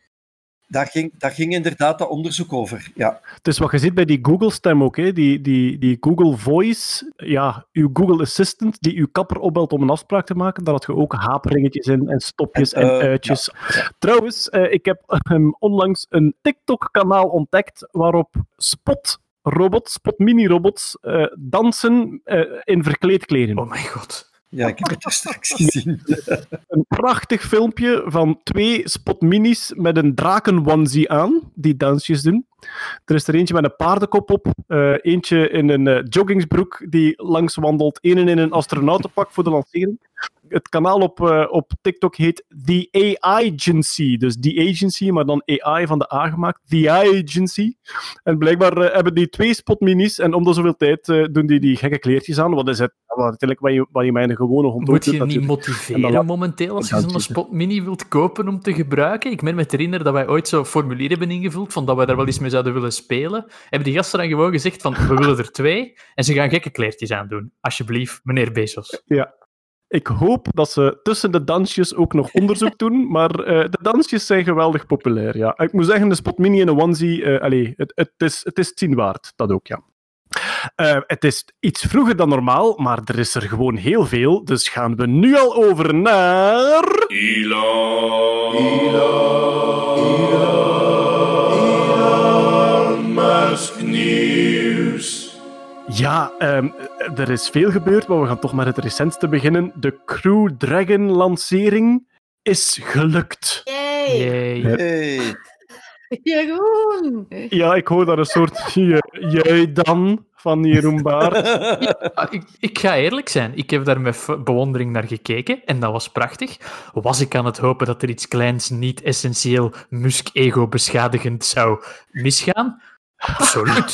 Daar, ging, daar ging inderdaad dat onderzoek over. Ja. Het is wat je ziet bij die Google-stem ook, hè? Die, die, die Google Voice, ja, uw Google Assistant die uw kapper opbelt om een afspraak te maken, daar had je ook haperingetjes in en stopjes en, En, eh, uitjes. Trouwens, eh, ik heb onlangs een TikTok-kanaal ontdekt waarop Spot robots, Spot mini-robots, eh, dansen eh, in verkleedkleding. Oh mijn god. Ja, ik heb het er straks gezien. Een prachtig filmpje van twee Spot minis met een draken-onesie aan, die dansjes doen. Er is er eentje met een paardenkop op, eh, eentje in een eh, joggingsbroek die langs wandelt, een in een astronautenpak voor de lancering. Het kanaal op, eh, op TikTok heet The AI Agency, dus The Agency, maar dan AI van de A gemaakt. The AI Agency. En blijkbaar eh, hebben die twee spotminis en om de zoveel tijd eh, doen die die gekke kleertjes aan. Wat is het? Wat uiteindelijk wat je, wat je met een gewone hond Moet doet, je niet motiveren dan- momenteel als je zo'n tuurlijk. Spot Mini wilt kopen om te gebruiken? Ik meen me te herinneren dat wij ooit zo'n formulier hebben ingevuld van dat wij daar wel eens mee zouden willen spelen. Hebben die gasten dan gewoon gezegd van we willen er twee en ze gaan gekke kleertjes aandoen. Alsjeblieft, meneer Bezos. Ja. Ik hoop dat ze tussen de dansjes ook nog onderzoek doen, maar eh, de dansjes zijn geweldig populair. Ja. Ik moet zeggen, de Spot Mini en de onesie, eh allee, het, het, is, het is het zien waard, dat ook, ja. Eh, het is iets vroeger dan normaal, maar er is er gewoon heel veel, dus gaan we nu al over naar... Elon. Elon Ja, ehm, er is veel gebeurd, maar we gaan toch met het recentste beginnen. De Crew Dragon-lancering is gelukt. Yay! Yay. Hey. Jeroen! Ja, ik hoor daar een soort jij dan van Jeroen Baert. Ah, Ik, ik ga eerlijk zijn, ik heb daar met bewondering naar gekeken en dat was prachtig. Was ik aan het hopen dat er iets kleins, niet essentieel, Musk-ego beschadigend zou misgaan? Absoluut.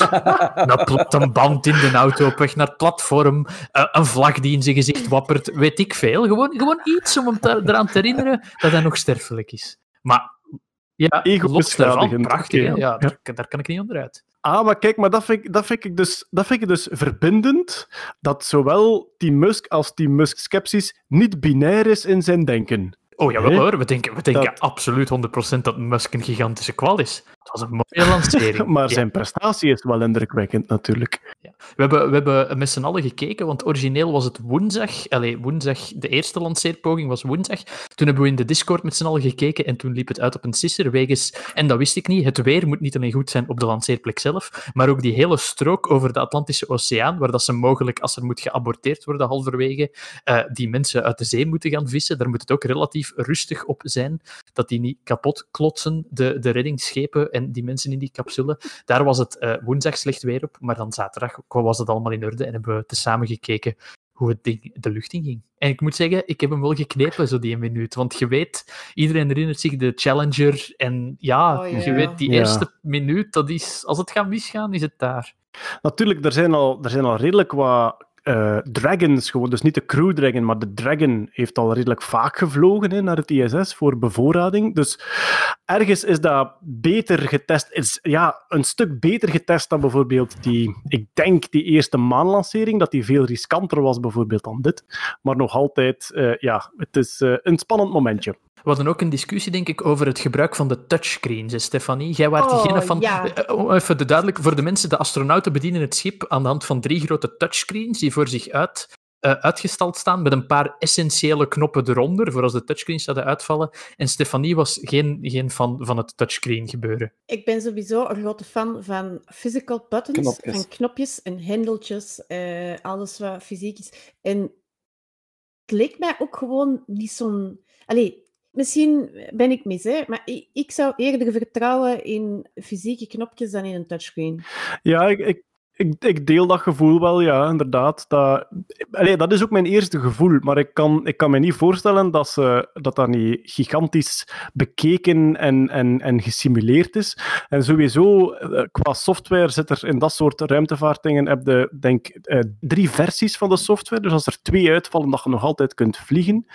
Dat plopt een band in de auto op weg naar het platform, eh, een vlag die in zijn gezicht wappert, weet ik veel. Gewoon, gewoon iets om hem te- eraan te herinneren dat hij nog sterfelijk is. Maar ja, los daarvan, prachtig. ja. Daar, daar kan ik niet onderuit. Ah, maar kijk, maar dat vind, ik, dat, vind ik dus, dat vind ik dus verbindend, dat zowel Team Musk als Team Musk Skepsis niet binair is in zijn denken. Oh ja, wel hoor. We denken, we denken Dat- absoluut 100% dat Musk een gigantische kwal is. Het was een mooie lancering. Maar Ja. zijn prestatie is wel indrukwekkend, natuurlijk. We hebben, we hebben met z'n allen gekeken, want origineel was het woensdag. Allee, woensdag, de eerste lanceerpoging was woensdag. Toen hebben we in de Discord met z'n allen gekeken en toen liep het uit op een sisser wegens, en dat wist ik niet, het weer moet niet alleen goed zijn op de lanceerplek zelf, maar ook die hele strook over de Atlantische Oceaan, waar dat ze mogelijk, als er moet geaborteerd worden halverwege, eh, die mensen uit de zee moeten gaan vissen. Daar moet het ook relatief rustig op zijn, dat die niet kapot klotsen, de, de reddingsschepen en die mensen in die capsule. Daar was het eh, woensdag slecht weer op, maar dan zaterdag was het allemaal in orde en hebben we tezamen gekeken hoe het ding de lucht in ging. En ik moet zeggen, ik heb hem wel geknepen, zo die een minuut. Want je weet, iedereen herinnert zich de Challenger. En ja, Oh, je weet, die Ja. eerste minuut, dat is, als het gaat misgaan, is het daar. Natuurlijk, er zijn al, er zijn al redelijk wat eh, dragons, gewoon, dus niet de Crew Dragon, maar de Dragon heeft al redelijk vaak gevlogen naar het ISS voor bevoorrading. Dus ergens is dat beter getest, is ja, een stuk beter getest dan bijvoorbeeld die, ik denk die eerste maanlancering, dat die veel riskanter was bijvoorbeeld dan dit. Maar nog altijd, eh, ja, het is eh, een spannend momentje. We hadden ook een discussie, denk ik, over het gebruik van de touchscreens, Stefanie. Jij waart Oh, diegene van... ja. Eh, om even de duidelijk, voor de mensen, de astronauten bedienen het schip aan de hand van drie grote touchscreens die voor zich uit eh, uitgestald staan met een paar essentiële knoppen eronder, voor als de touchscreens zouden uitvallen. En Stefanie was geen, geen fan van het touchscreen gebeuren. Ik ben sowieso een grote fan van physical buttons, Knopjes. van knopjes en hendeltjes, eh, alles wat fysiek is. En het leek mij ook gewoon niet zo'n... Allee, misschien ben ik mis, hè, maar ik, zou eerder vertrouwen in fysieke knopjes dan in een touchscreen. Ja, ik, ik, ik, ik deel dat gevoel wel, ja, inderdaad. Dat, dat is ook mijn eerste gevoel, maar ik kan, ik kan me niet voorstellen dat, ze, dat dat niet gigantisch bekeken en, en, en gesimuleerd is. En sowieso, eh, qua software zit er in dat soort ruimtevaartdingen, heb je, denk eh, drie versies van de software. Dus als er twee uitvallen, dat je nog altijd kunt vliegen.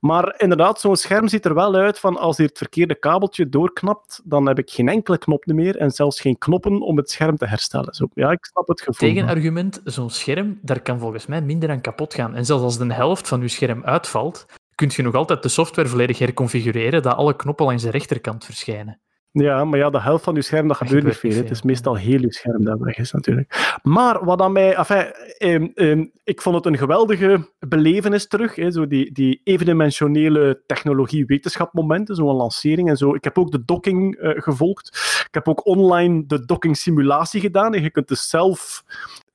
Maar inderdaad, zo'n scherm ziet er wel uit van als hier het verkeerde kabeltje doorknapt, dan heb ik geen enkele knop meer en zelfs geen knoppen om het scherm te herstellen. Zo, ja, snap het gevoel. Tegenargument, zo'n scherm, daar kan volgens mij minder aan kapot gaan. En zelfs als de helft van je scherm uitvalt, kun je nog altijd de software volledig herconfigureren dat alle knoppen langs de rechterkant verschijnen. Ja, maar ja, de helft van je scherm, dat gebeurt niet veel. Het is meestal heel je scherm dat weg is, natuurlijk. Maar wat aan mij... Enfin, ehm, ehm, ik vond het een geweldige belevenis terug. Hè, zo die, die evendimensionele technologie-wetenschap-momenten, zo'n lancering en zo. Ik heb ook de docking eh, gevolgd. Ik heb ook online de docking-simulatie gedaan. En je kunt dus zelf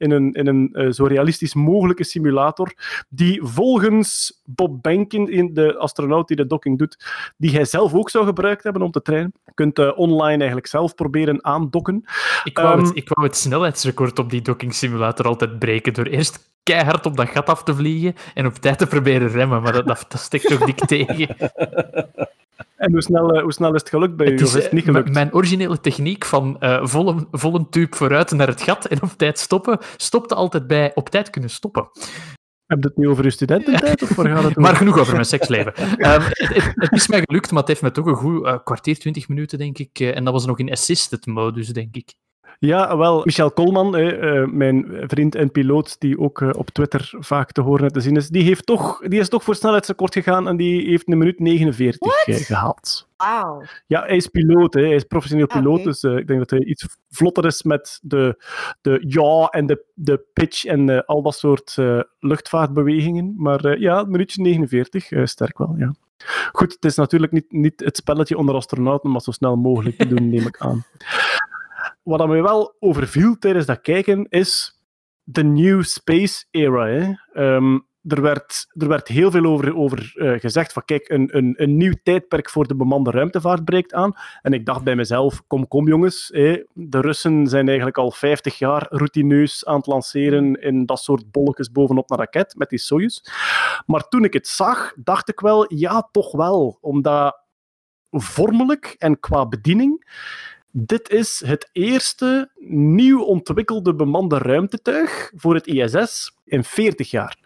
in een, in een eh, zo realistisch mogelijke simulator, die volgens Bob Behnken, in de astronaut die de docking doet, die hij zelf ook zou gebruikt hebben om te trainen. Je kunt eh, online eigenlijk zelf proberen aandokken. Ik wou, Ehm, het, ik wou het snelheidsrecord op die docking simulator altijd breken door eerst keihard op dat gat af te vliegen en op tijd te proberen remmen, maar dat, dat, dat stikt toch dik tegen. En hoe snel, eh, hoe snel is het gelukt bij u? Het Of is, het niet eh, m- gelukt? Mijn originele techniek van eh, volle, volle tube vooruit naar het gat en op tijd stoppen, stopte altijd bij op tijd kunnen stoppen. Heb je het nu over uw studententijd? Of waar gaat het? Maar genoeg over mijn seksleven. Ehm, het, het- het is mij gelukt, maar het heeft me toch een goed kwartier, twintig minuten, denk ik. en dat was nog in assisted modus, denk ik. Ja, wel. Michel Kolman, eh, mijn vriend en piloot, die ook eh, op Twitter vaak te horen en te zien is, die, heeft toch, die is toch voor snelheidsrecord gegaan en die heeft een minuut 49 eh, gehaald. Wauw. Ja, hij is piloot, hè. hij is professioneel piloot, dus eh, ik denk dat hij iets vlotter is met de, de ja en de, de pitch en eh, al dat soort luchtvaartbewegingen. Maar ja, een minuutje 49, eh, sterk wel, ja. Goed, het is natuurlijk niet, niet het spelletje onder astronauten, maar zo snel mogelijk te doen, neem ik aan. Wat mij wel overviel tijdens dat kijken, is de new space era. Ehm, er, werd, er werd heel veel over, over eh, gezegd van kijk, een, een, een nieuw tijdperk voor de bemande ruimtevaart breekt aan. En ik dacht bij mezelf, kom, kom jongens, de Russen zijn eigenlijk al 50 jaar routineus aan het lanceren in dat soort bolletjes bovenop een raket met die Soyuz. Maar toen ik het zag, dacht ik wel, ja, toch wel. Omdat vormelijk en qua bediening dit is het eerste nieuw ontwikkelde bemande ruimtetuig voor het ISS in 40 jaar.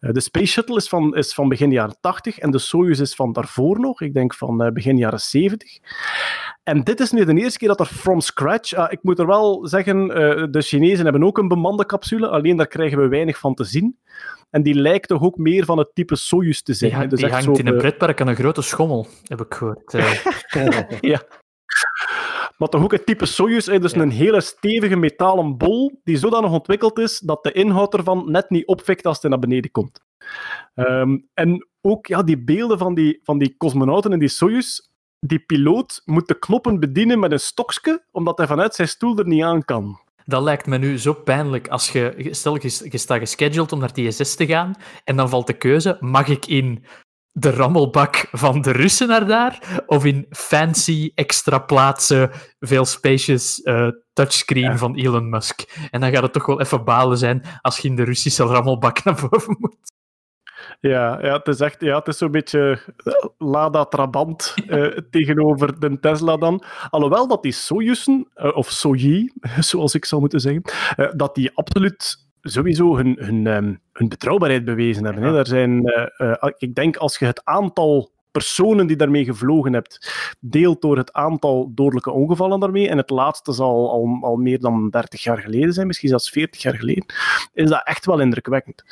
Eh, De Space Shuttle is van, is van begin jaren 80 en de Soyuz is van daarvoor nog, ik denk van eh, begin jaren 70. En dit is nu de eerste keer dat er from scratch... ah, ik moet er wel zeggen, eh, de Chinezen hebben ook een bemande capsule, alleen daar krijgen we weinig van te zien. En die lijkt toch ook meer van het type Soyuz te zijn. Die, hangt- Dus die hangt zo in een pretpark aan een grote schommel, heb ik gehoord. eh. ja. Maar toch ook het type Soyuz, dus een hele stevige metalen bol die zodanig ontwikkeld is dat de inhoud ervan net niet opfikt als het naar beneden komt. Ehm, en ook ja, die beelden van die, van die cosmonauten in die Soyuz, die piloot moet de knoppen bedienen met een stokje, omdat hij vanuit zijn stoel er niet aan kan. Dat lijkt me nu zo pijnlijk als je, stel je, je staat gescheduled om naar het ISS te gaan en dan valt de keuze, mag ik in de rammelbak van de Russen naar daar of in fancy extra plaatsen, veel spacious eh, touchscreen van Elon Musk? En dan gaat het toch wel even balen zijn als je in de Russische rammelbak naar boven moet. Ja, ja, het is echt ja, het is zo'n beetje eh, Lada Trabant eh, tegenover de Tesla dan. Alhoewel dat die Soyuzen, of Soyi, zoals ik zou moeten zeggen, dat die absoluut sowieso hun, hun, ehm, hun betrouwbaarheid bewezen hebben. Hè. Daar zijn, eh, eh, ik denk als je het aantal personen die daarmee gevlogen hebt, deelt door het aantal dodelijke ongevallen daarmee, en het laatste zal al, al meer dan 30 jaar geleden zijn, misschien zelfs 40 jaar geleden, is dat echt wel indrukwekkend.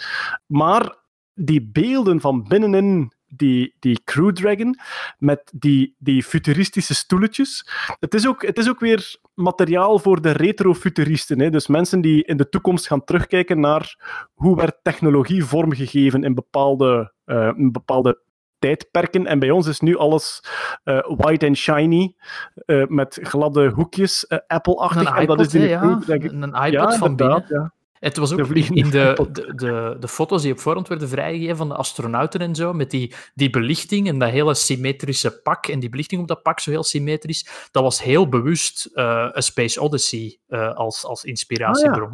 Maar die beelden van binnenin die, die Crew Dragon met die, die futuristische stoeletjes. Het is, ook, het is ook weer materiaal voor de retrofuturisten. Hè? Dus mensen die in de toekomst gaan terugkijken naar hoe werd technologie vormgegeven in bepaalde, eh, in bepaalde tijdperken. En bij ons is nu alles eh, white and shiny, eh, met gladde hoekjes, Apple-achtig. Een en dat is die hè, ja. Crew Dragon. Een, iPod Ja, van binnen. ja. Het was ook in de, de, de, de foto's die op voorhand werden vrijgegeven van de astronauten en zo, met die, die belichting en dat hele symmetrische pak en die belichting op dat pak zo heel symmetrisch, dat was heel bewust eh A Space Odyssey eh, als, als inspiratiebron.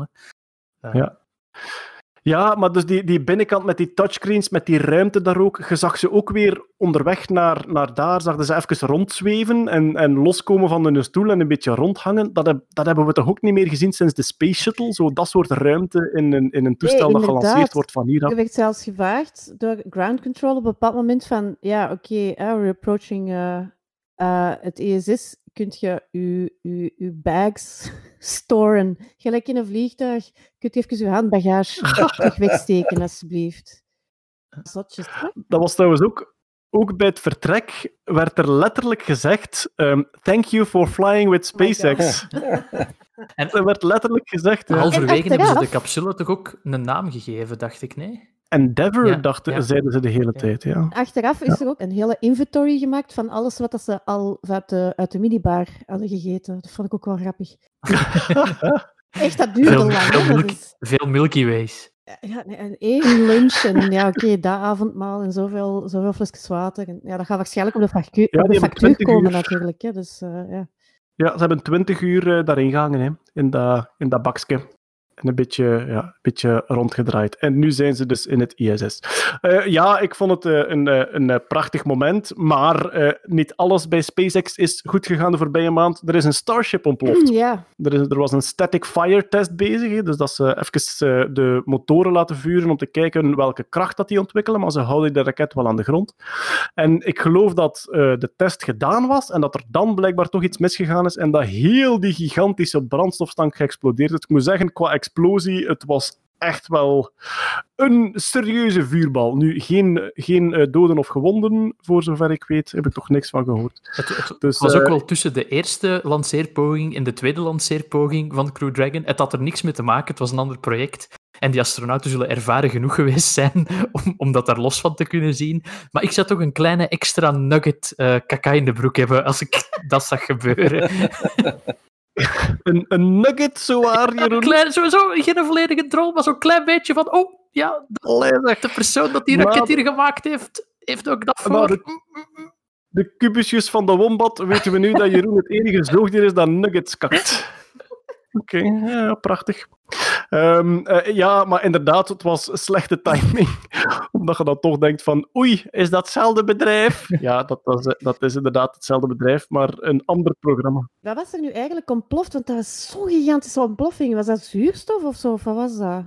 hè. Eh, Ja. Ja, maar dus die, die binnenkant met die touchscreens, met die ruimte daar ook, je zag ze ook weer onderweg naar, naar daar, zag ze even rondzweven en, en loskomen van hun stoel en een beetje rondhangen. Dat, heb, dat hebben we toch ook niet meer gezien sinds de Space Shuttle? Zo dat soort ruimte in een, in een toestel dat gelanceerd wordt van hier Er af. werd zelfs gevraagd door ground control op een bepaald moment van, ja, oké, eh, we're approaching eh, eh, het ESS, kunt je je, je, je bags storen. Gelijk in een vliegtuig, kunt je even je handbagage terug wegsteken, alsjeblieft. Zotjes, hè? Dat was trouwens ook, ook bij het vertrek, werd er letterlijk gezegd, ehm, thank you for flying with Oh SpaceX. En Dat werd letterlijk gezegd. halverwege hebben ze de capsule toch ook een naam gegeven, dacht ik, nee? Endeavour, Ja, dachten, ja. zeiden ze de hele Ja. tijd. Ja. Achteraf is er ook een hele inventory gemaakt van alles wat dat ze al uit de, uit de minibar hadden gegeten. Dat vond ik ook wel grappig. Echt, dat duurde Veel, lang. veel. Dat Milky, is- veel Milky Ways. Ja, nee, en één lunch en ja, oké, dat avondmaal en zoveel, zoveel flesjes water. En, ja, dat gaat waarschijnlijk op de factuur, op de factuur 20 komen uur. natuurlijk. Hè, dus, eh, ja. Ja, ze hebben 20 uur eh, daarin gehangen, hè, in, dat, in dat bakje. En een beetje, ja, een beetje rondgedraaid. En nu zijn ze dus in het ISS. Eh, ja, ik vond het eh, een, eh, een prachtig moment. Maar niet alles bij SpaceX is goed gegaan de voorbije maand. Er is een Starship ontploft. ja, Er, is, er was een static fire test bezig. hè, Dus dat ze even de motoren laten vuren om te kijken welke kracht dat die ontwikkelen. Maar ze houden de raket wel aan de grond. En ik geloof dat de test gedaan was en dat er dan blijkbaar toch iets misgegaan is. En dat heel die gigantische brandstofstank geëxplodeerd is. Ik moet zeggen, qua explosie, het was echt wel een serieuze vuurbal. Nu, geen, geen eh, doden of gewonden, voor zover ik weet. Heb ik toch niks van gehoord. Het, het Dus, was ook eh, wel tussen de eerste lanceerpoging en de tweede lanceerpoging van Crew Dragon. Het had er niks mee te maken, het was een ander project. En die astronauten zullen ervaren genoeg geweest zijn om, om dat daar los van te kunnen zien. Maar ik zou toch een kleine extra nugget eh kaka in de broek hebben als ik dat zag gebeuren. Een, een nugget, zowaar, Jeroen. klein, sowieso geen volledige drol, maar zo'n klein beetje van... Oh, ja, de, de persoon dat die raket hier gemaakt heeft, heeft ook dat voor. de- De kubusjes van de wombat weten we nu dat Jeroen het enige zoogdier is dat nuggets kakt. Oké, ja, prachtig. Ehm, eh, ja, maar inderdaad, het was slechte timing. Omdat je dan toch denkt van, oei, is dat hetzelfde bedrijf? Ja, dat, was, eh, dat is inderdaad hetzelfde bedrijf, maar een ander programma. wat was er nu eigenlijk ontploft? Want dat was zo'n gigantische ontploffing. Was dat zuurstof of zo? Of wat was dat?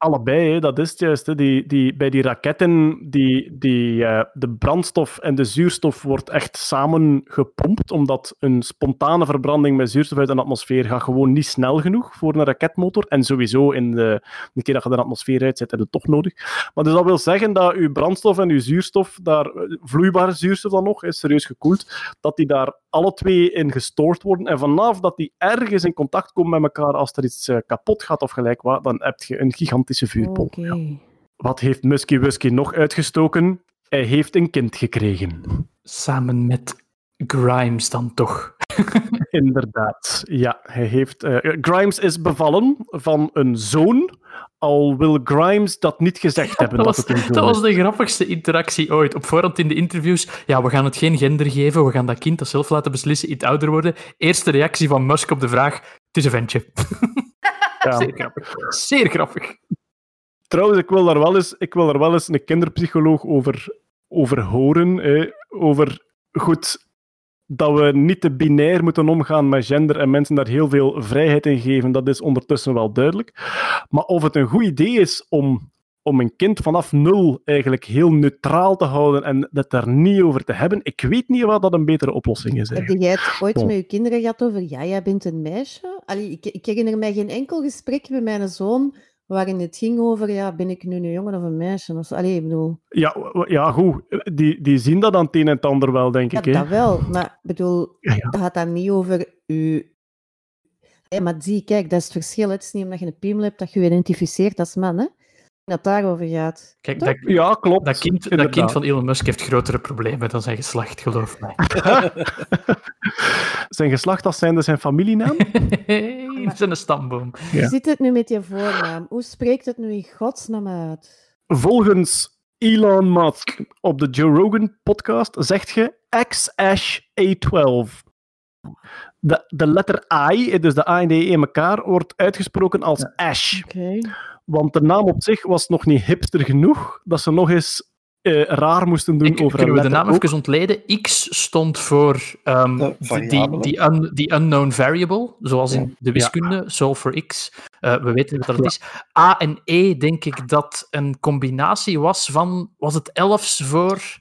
Allebei, hè, dat is het juist. Hè. Die, die, bij die raketten, die, die, eh, de brandstof en de zuurstof wordt echt samen gepompt, omdat een spontane verbranding met zuurstof uit een atmosfeer gaat gewoon niet snel genoeg voor een raketmotor. En sowieso, in de, de keer dat je de atmosfeer uitzet, heb je het toch nodig. Maar dus dat wil zeggen dat je brandstof en je zuurstof, daar, eh, vloeibare zuurstof dan nog, is serieus gekoeld, dat die daar alle twee in gestoord worden. En vanaf dat die ergens in contact komen met elkaar, als er iets eh, kapot gaat of gelijk wat, dan heb je een gigantische Oké. Wat heeft Musky Wusky nog uitgestoken? Hij heeft een kind gekregen. Samen met Grimes dan toch. Inderdaad. Ja, hij heeft. eh, Grimes is bevallen van een zoon. Al wil Grimes dat niet gezegd hebben. Dat Dat, was, het een zoon dat was de grappigste interactie ooit. Op voorhand in de interviews, ja, we gaan het geen gender geven, we gaan dat kind dat zelf laten beslissen, iets ouder worden. Eerste reactie van Musk op de vraag, het is een ventje. Ja. Zeer grappig. Zeer grappig. Trouwens, ik wil daar wel eens, ik wil daar wel eens een kinderpsycholoog over, over horen. Hè. Over goed dat we niet te binair moeten omgaan met gender en mensen daar heel veel vrijheid in geven, dat is ondertussen wel duidelijk. Maar of het een goed idee is om, om een kind vanaf nul eigenlijk heel neutraal te houden en het daar niet over te hebben, ik weet niet wat dat een betere oplossing is. Heb jij het ooit Bon. met je kinderen gehad over, ja, jij bent een meisje? Allee, ik, ik herinner mij geen enkel gesprek met mijn zoon waarin het ging over, ja, ben ik nu een jongen of een meisje? Of zo. Allee, ik bedoel, Ja, ja goed. Die, die zien dat aan het een en het ander wel, denk ja, ik. Hè? dat wel, maar ik bedoel, Ja, ja. dat gaat dan niet over u. Hé, maar zie, kijk, dat is het verschil. Het is niet omdat je een piemel hebt dat je je identificeert als man, hè? Dat het daarover gaat. Kijk, Toch? dat, Ja, klopt. dat, kind, dat kind van Elon Musk heeft grotere problemen dan zijn geslacht, geloof mij. Zijn geslacht als zijnde zijn familienaam? Is een stamboom. Ja. Hoe zit het nu met je voornaam? Hoe spreekt het nu in godsnaam uit? Volgens Elon Musk op de Joe Rogan podcast zegt je X-A12. De, de letter I, dus de A en de E in elkaar, wordt uitgesproken als Ash. Oké. Want de naam op zich was nog niet hipster genoeg dat ze nog eens eh, raar moesten doen Ik, over kunnen een we de naam ook. even ontleden? X stond voor ehm, De die, die, un- die unknown variable, zoals in de wiskunde, solve for x. Eh, we weten wat dat is. A en E, denk ik dat een combinatie was van, was het elfs voor...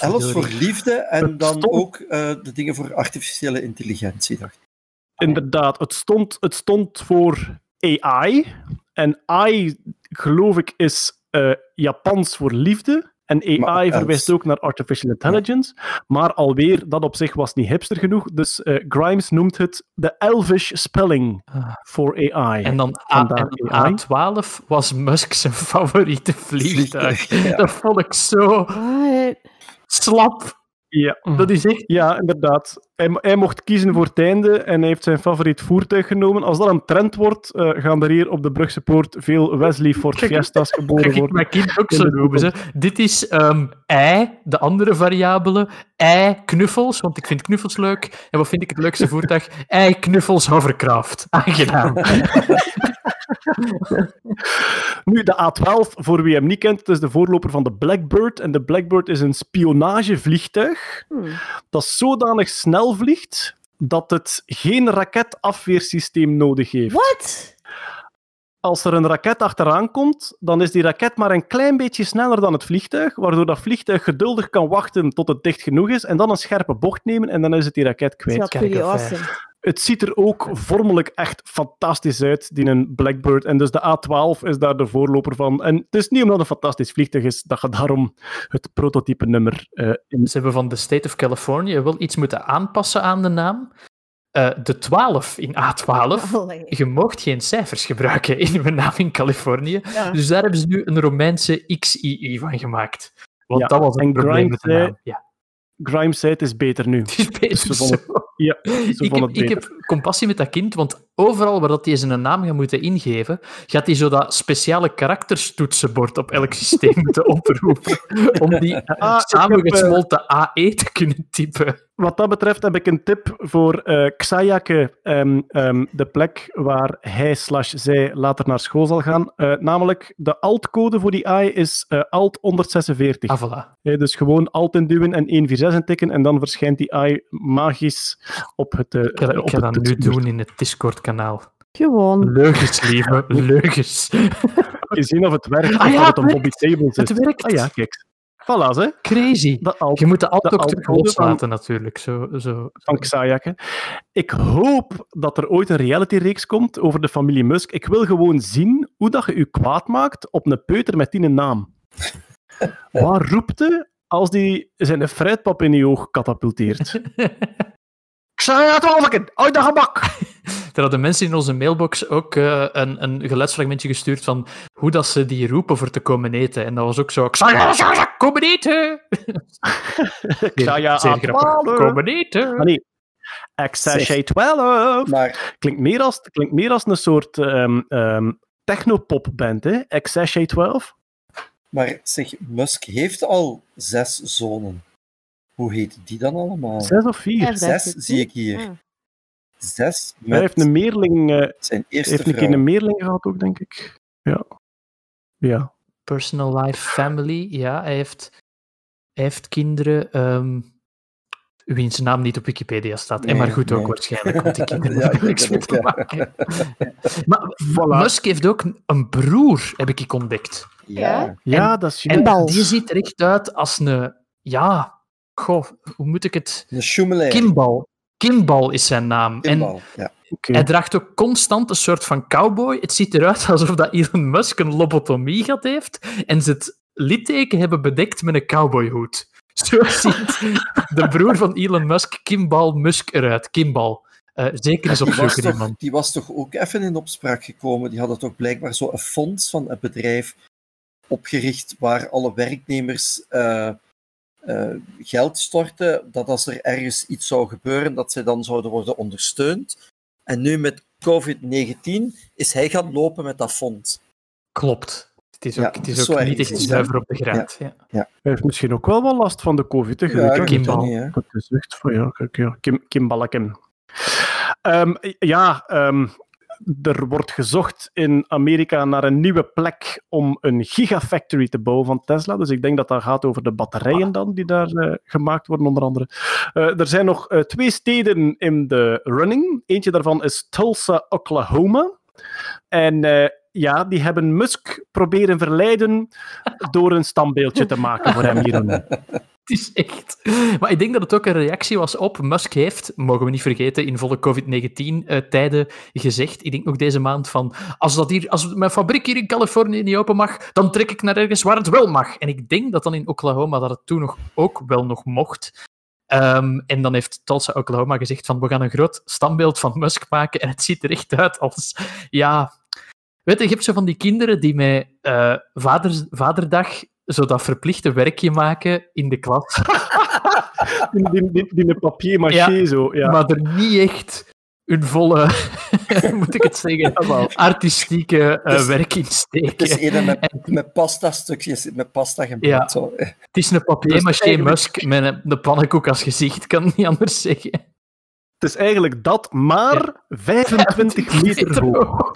Alles voor liefde en Het dan stond- ook eh, de dingen voor artificiële intelligentie, dacht ik. Inderdaad, het stond, het stond voor AI. En AI, geloof ik, is eh, Japans voor liefde. En AI Maar Els- verwijst ook naar artificial intelligence. Maar alweer, dat op zich was niet hipster genoeg. Dus eh, Grimes noemt het de Elvish spelling Ah. voor AI. En dan, A, en AI. A12 was Musk zijn favoriete vliegtuig. Ja. Dat vond ik zo eh, slap. Ja. Dat is echt... Ja, inderdaad. Hij, hij mocht kiezen voor het einde en hij heeft zijn favoriet voertuig genomen. Als dat een trend wordt, eh, gaan er hier op de Brugse Poort veel Wesley Ford Kijk, Fiesta's geboren Kijk, ik worden. mijn kind ook zo noemen. Dit is ei, de andere variabele. Ei, knuffels, want ik vind knuffels leuk. En wat vind ik het leukste voertuig? Ei, knuffels, hovercraft. Aangenaam. Nu, de A12, voor wie hem niet kent, is de voorloper van de Blackbird. En de Blackbird is een spionagevliegtuig hmm. dat zodanig snel vliegt dat het geen raketafweersysteem nodig heeft. Wat? Als er een raket achteraan komt, dan is die raket maar een klein beetje sneller dan het vliegtuig, waardoor dat vliegtuig geduldig kan wachten tot het dicht genoeg is en dan een scherpe bocht nemen en dan is het die raket Dat kwijt. is of, eh, awesome. Het ziet er ook vormelijk echt fantastisch uit, die een Blackbird. En dus de A12 is daar de voorloper van. En het is niet omdat het een fantastisch vliegtuig is, dat je daarom het prototype nummer eh, in... Ze hebben van de State of California wel iets moeten aanpassen aan de naam. Eh, de 12 in A12. Allee. Je mocht geen cijfers gebruiken in uw naam in Californië. Ja. Dus daar hebben ze nu een Romeinse XII van gemaakt. Want Ja, dat was een en probleem Grimes met de zei- naam. Ja. Grimes zei het is beter nu. Het is beter Ze vonden zo. Ja, ik, heb, ik heb compassie met dat kind, want overal waar dat hij zijn naam gaat moeten ingeven, gaat hij zo dat speciale karakterstoetsenbord op elk systeem moeten oproepen, om die Ah, samengesmolten AE te kunnen typen. Wat dat betreft heb ik een tip voor eh Xayake, ehm, ehm, de plek waar hij slash zij later naar school zal gaan. Eh, namelijk, de altcode voor die AI is eh, alt 146. Ah, voilà. Eh, dus gewoon alt induwen en 146 intikken en dan verschijnt die AI magisch op het eh, op het nu doen in het Discord-kanaal. Gewoon. Leugens, lieve, leugens. Je zien of het werkt, Ah of ja, dat het een Bobby Tables is. Het werkt. Ah ja, kijk. Voilà, hè. Crazy. Je moet de alt ook terug altcode loslaten, natuurlijk. Zo, zo. van. Ik hoop dat er ooit een reality-reeks komt over de familie Musk. Ik wil gewoon zien hoe dat je je kwaad maakt op een peuter met die naam. Wat roept hij als die zijn fruitpap in je oog katapulteert? Xayake, twaalfken, uit de gebak! Er hadden mensen in onze mailbox ook eh, een, een geluidsfragmentje gestuurd van hoe dat ze die roepen voor te komen eten. En dat was ook zo... "Xayah, Xayah, Komen eten! Xayah, Zeer grappig. Komen eten! Nee, Xayah 12. Maar Klinkt meer als, klinkt meer als een soort ehm ehm technopop-band, hè? Xayah 12. Maar zeg, Musk heeft al zes zonen. Hoe heet die dan allemaal? Zes of vier. Ja, Zes zie ik hier. Ah. Zes Hij heeft een meerling, eh, zijn eerste heeft een keer een meerling gehad ook, denk ik. Ja. Ja. Personal life, family. Ja, hij heeft, hij heeft kinderen. ehm wiens naam niet op Wikipedia staat. en maar goed ook nee. waarschijnlijk, want die kinderen Ja, hebben ik niks mee te ja. maken. Maar Musk heeft ook een broer, heb ik ontdekt. Ja. Ja, dat is En juist. Kimbal. die ziet er echt uit als een... Ja, goh, hoe moet ik het... Kimbal. Kimball is zijn naam. En ja. Hij draagt ook constant een soort van cowboy. Het ziet eruit alsof dat Elon Musk een lobotomie gehad heeft en ze het litteken hebben bedekt met een cowboyhoed. Zo ziet de broer van Elon Musk, Kimball Musk, eruit. Kimball. Eh, zeker eens opzoeken, die toch, man. die was toch ook even in opspraak gekomen. Die hadden toch blijkbaar zo een fonds van een bedrijf opgericht waar alle werknemers eh, eh, geld storten, dat als er ergens iets zou gebeuren, dat zij dan zouden worden ondersteund. En nu met COVID-19 is hij gaan lopen met dat fonds. Klopt. Het is ook, Ja, het is ook niet echt zuiver op de graad. Ja. Hij heeft misschien ook wel wat last van de COVID. Hè? Ja, niet. dat is echt ja, kijk, ja. Kim. Ehm, ja, ehm, er wordt gezocht in Amerika naar een nieuwe plek om een gigafactory te bouwen van Tesla. Dus ik denk dat dat gaat over de batterijen dan, die daar eh, gemaakt worden, onder andere. Eh, er zijn nog eh, twee steden in de running. Eentje daarvan is Tulsa, Oklahoma. En ja, die hebben Musk proberen verleiden door een standbeeldje te maken voor hem hierin. Het is echt. Maar ik denk dat het ook een reactie was op. Musk heeft, mogen we niet vergeten, in volle COVID-19-tijden gezegd. Ik denk nog deze maand van. Als, dat hier, als mijn fabriek hier in Californië niet open mag, dan trek ik naar ergens waar het wel mag. En ik denk dat dan in Oklahoma dat het toen nog, ook wel nog mocht. Ehm, en dan heeft Tulsa Oklahoma gezegd van we gaan een groot standbeeld van Musk maken en het ziet er echt uit als, ja... Weet je, je hebt zo van die kinderen die met eh, vaders, vaderdag zo dat verplichte werkje maken in de klas, Die, die, die, die met papier maché Ja, zo. Ja. maar er niet echt hun volle, hoe moet ik het zeggen, artistieke eh, Dus- werk in Het is steken. een met, met pasta stukjes, met pasta gebeurd. Ja. Zo. Het is een papier-maché Musk met een, een pannenkoek als gezicht, kan het niet anders zeggen. Het is eigenlijk dat, maar 25 meter hoog.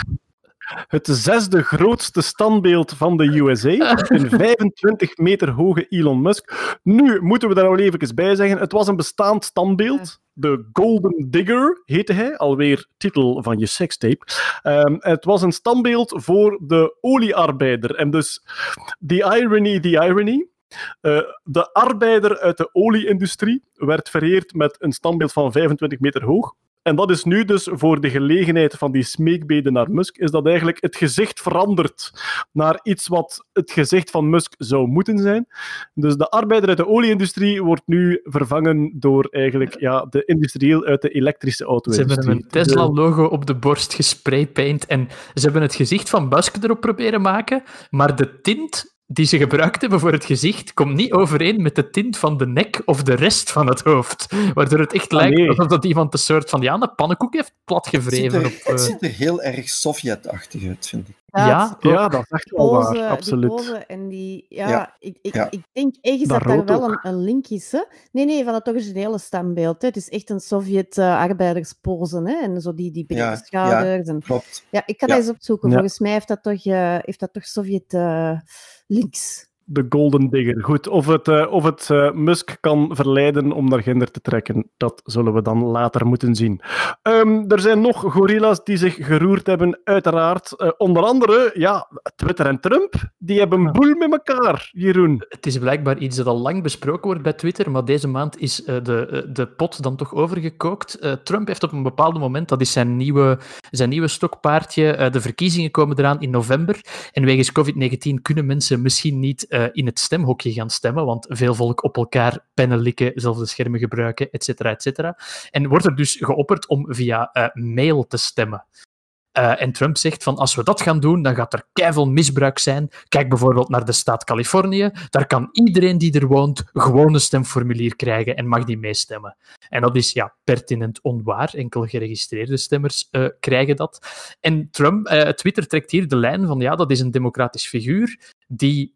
Het zesde grootste standbeeld van de USA. Een 25 meter hoge Elon Musk. Nu moeten we daar wel even bij zeggen: het was een bestaand standbeeld. De Golden Digger heette hij, alweer titel van je sekstape. Ehm, het was een standbeeld voor de oliearbeider. En dus, the irony, the irony. Eh, de arbeider uit de olieindustrie werd vereerd met een standbeeld van 25 meter hoog. En dat is nu dus voor de gelegenheid van die smeekbeden naar Musk, is dat eigenlijk het gezicht verandert naar iets wat het gezicht van Musk zou moeten zijn. Dus de arbeider uit de olieindustrie wordt nu vervangen door eigenlijk ja, de industrieel uit de elektrische Ze hebben auto-industrie. een Tesla-logo op de borst gespraypaint en ze hebben het gezicht van Musk erop proberen maken, maar de tint die ze gebruikt hebben voor het gezicht komt niet overeen met de tint van de nek of de rest van het hoofd. Waardoor het echt Ah, lijkt nee. alsof dat iemand een soort van ja, een pannenkoek heeft Het, platgevreven. Op, het eh, ziet er heel erg Sovjet-achtig uit, vind ik. Ja, Ja, dat is echt wel waar, die absoluut. en die... Ja, Ja, Ik, ik, ja. ik denk ergens Dat dat daar wel een, een link is. Hè? Nee, nee, van het originele standbeeld. Hè? Het is echt een Sovjet-arbeiderspose. hè? en zo die, die brede Ja, ja. schouders. En... Klopt. Ja, ik ga Ja. dat eens opzoeken. Ja. Volgens mij heeft dat toch, eh, heeft dat toch links. De Golden Digger. Goed, of het, eh, of het eh, Musk kan verleiden om naar Ginder te trekken, dat zullen we dan later moeten zien. Ehm, er zijn nog gorilla's die zich geroerd hebben, uiteraard. Eh, onder andere, ja, Twitter en Trump, die hebben boel met elkaar, Jeroen. Het is blijkbaar iets dat al lang besproken wordt bij Twitter, maar deze maand is de, de pot dan toch overgekookt. Trump heeft op een bepaald moment, dat is zijn nieuwe, zijn nieuwe stokpaardje, de verkiezingen komen eraan in november. En wegens COVID-19 kunnen mensen misschien niet eh, in het stemhokje gaan stemmen, want veel volk op elkaar pennen likken, zelfde schermen gebruiken, et cetera, et cetera. En wordt er dus geopperd om via eh, mail te stemmen. Eh, en Trump zegt van als we dat gaan doen, dan gaat er keiveel misbruik zijn. Kijk bijvoorbeeld naar de staat Californië. Daar kan iedereen die er woont gewoon een stemformulier krijgen en mag die meestemmen. En dat is ja, pertinent onwaar. Enkel geregistreerde stemmers krijgen dat. En Trump, Twitter trekt hier de lijn van ja, dat is een democratisch figuur die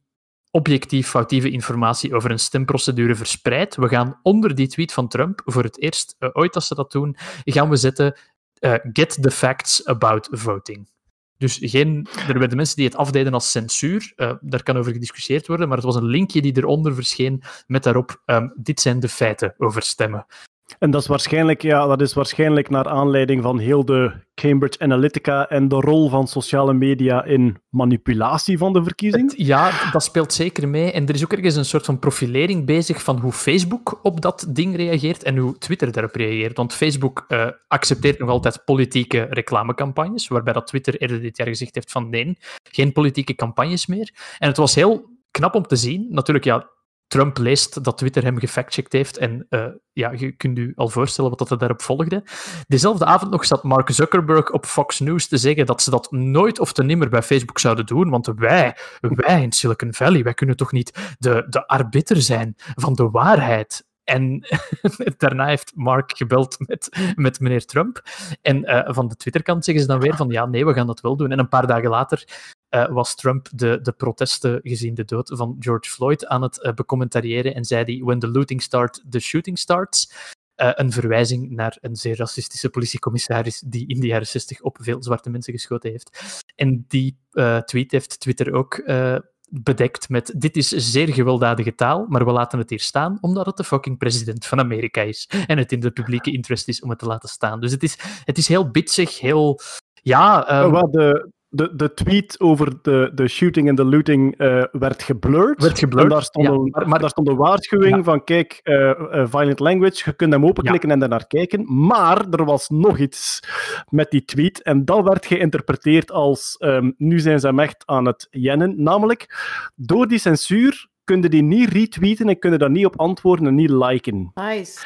objectief foutieve informatie over een stemprocedure verspreidt. We gaan onder die tweet van Trump, voor het eerst eh, ooit als ze dat doen, gaan we zetten eh, get the facts about voting. Dus geen, er werden mensen die het afdeden als censuur. eh, daar kan over gediscussieerd worden, maar het was een linkje die eronder verscheen met daarop ehm, dit zijn de feiten over stemmen. En dat is, waarschijnlijk, ja, dat is waarschijnlijk naar aanleiding van heel de Cambridge Analytica en de rol van sociale media in manipulatie van de verkiezing. Ja, dat speelt zeker mee. En er is ook ergens een soort van profilering bezig van hoe Facebook op dat ding reageert en hoe Twitter daarop reageert. Want Facebook eh, accepteert nog altijd politieke reclamecampagnes, waarbij dat Twitter eerder dit jaar gezegd heeft van nee, geen politieke campagnes meer. En het was heel knap om te zien. Natuurlijk, ja, Trump leest dat Twitter hem gefactcheckt heeft en eh, ja, je kunt u al voorstellen wat er daarop volgde. Dezelfde avond nog zat Mark Zuckerberg op Fox News te zeggen dat ze dat nooit of te nimmer bij Facebook zouden doen, want wij, wij in Silicon Valley, wij kunnen toch niet de, de arbiter zijn van de waarheid. En daarna heeft Mark gebeld met, met meneer Trump. En eh, van de Twitterkant zeggen ze dan weer van ja, nee, we gaan dat wel doen. En een paar dagen later eh, was Trump de, de protesten gezien de dood van George Floyd aan het eh, becommentariëren en zei hij when the looting starts, the shooting starts. Eh, een verwijzing naar een zeer racistische politiecommissaris die in de jaren 60 op veel zwarte mensen geschoten heeft. En die tweet heeft Twitter ook bedekt met dit is zeer gewelddadige taal, maar we laten het hier staan omdat het de fucking president van Amerika is en het in de publieke interest is om het te laten staan. Dus het is, het is heel bitsig, heel... Ja, ehm, Wat de, de, de tweet over de, de shooting en de looting eh, werd geblurred. Werd geblurred, En daar stond, ja, een, maar- maar- daar stond een waarschuwing Ja. van: kijk, eh, eh, violent language, je kunt hem openklikken en daarnaar kijken. Maar er was nog iets met die tweet. En dat werd geïnterpreteerd als: ehm, nu zijn ze hem echt aan het jennen. Namelijk, door die censuur kun je die niet retweeten en kun je daar niet op antwoorden en niet liken. Nice.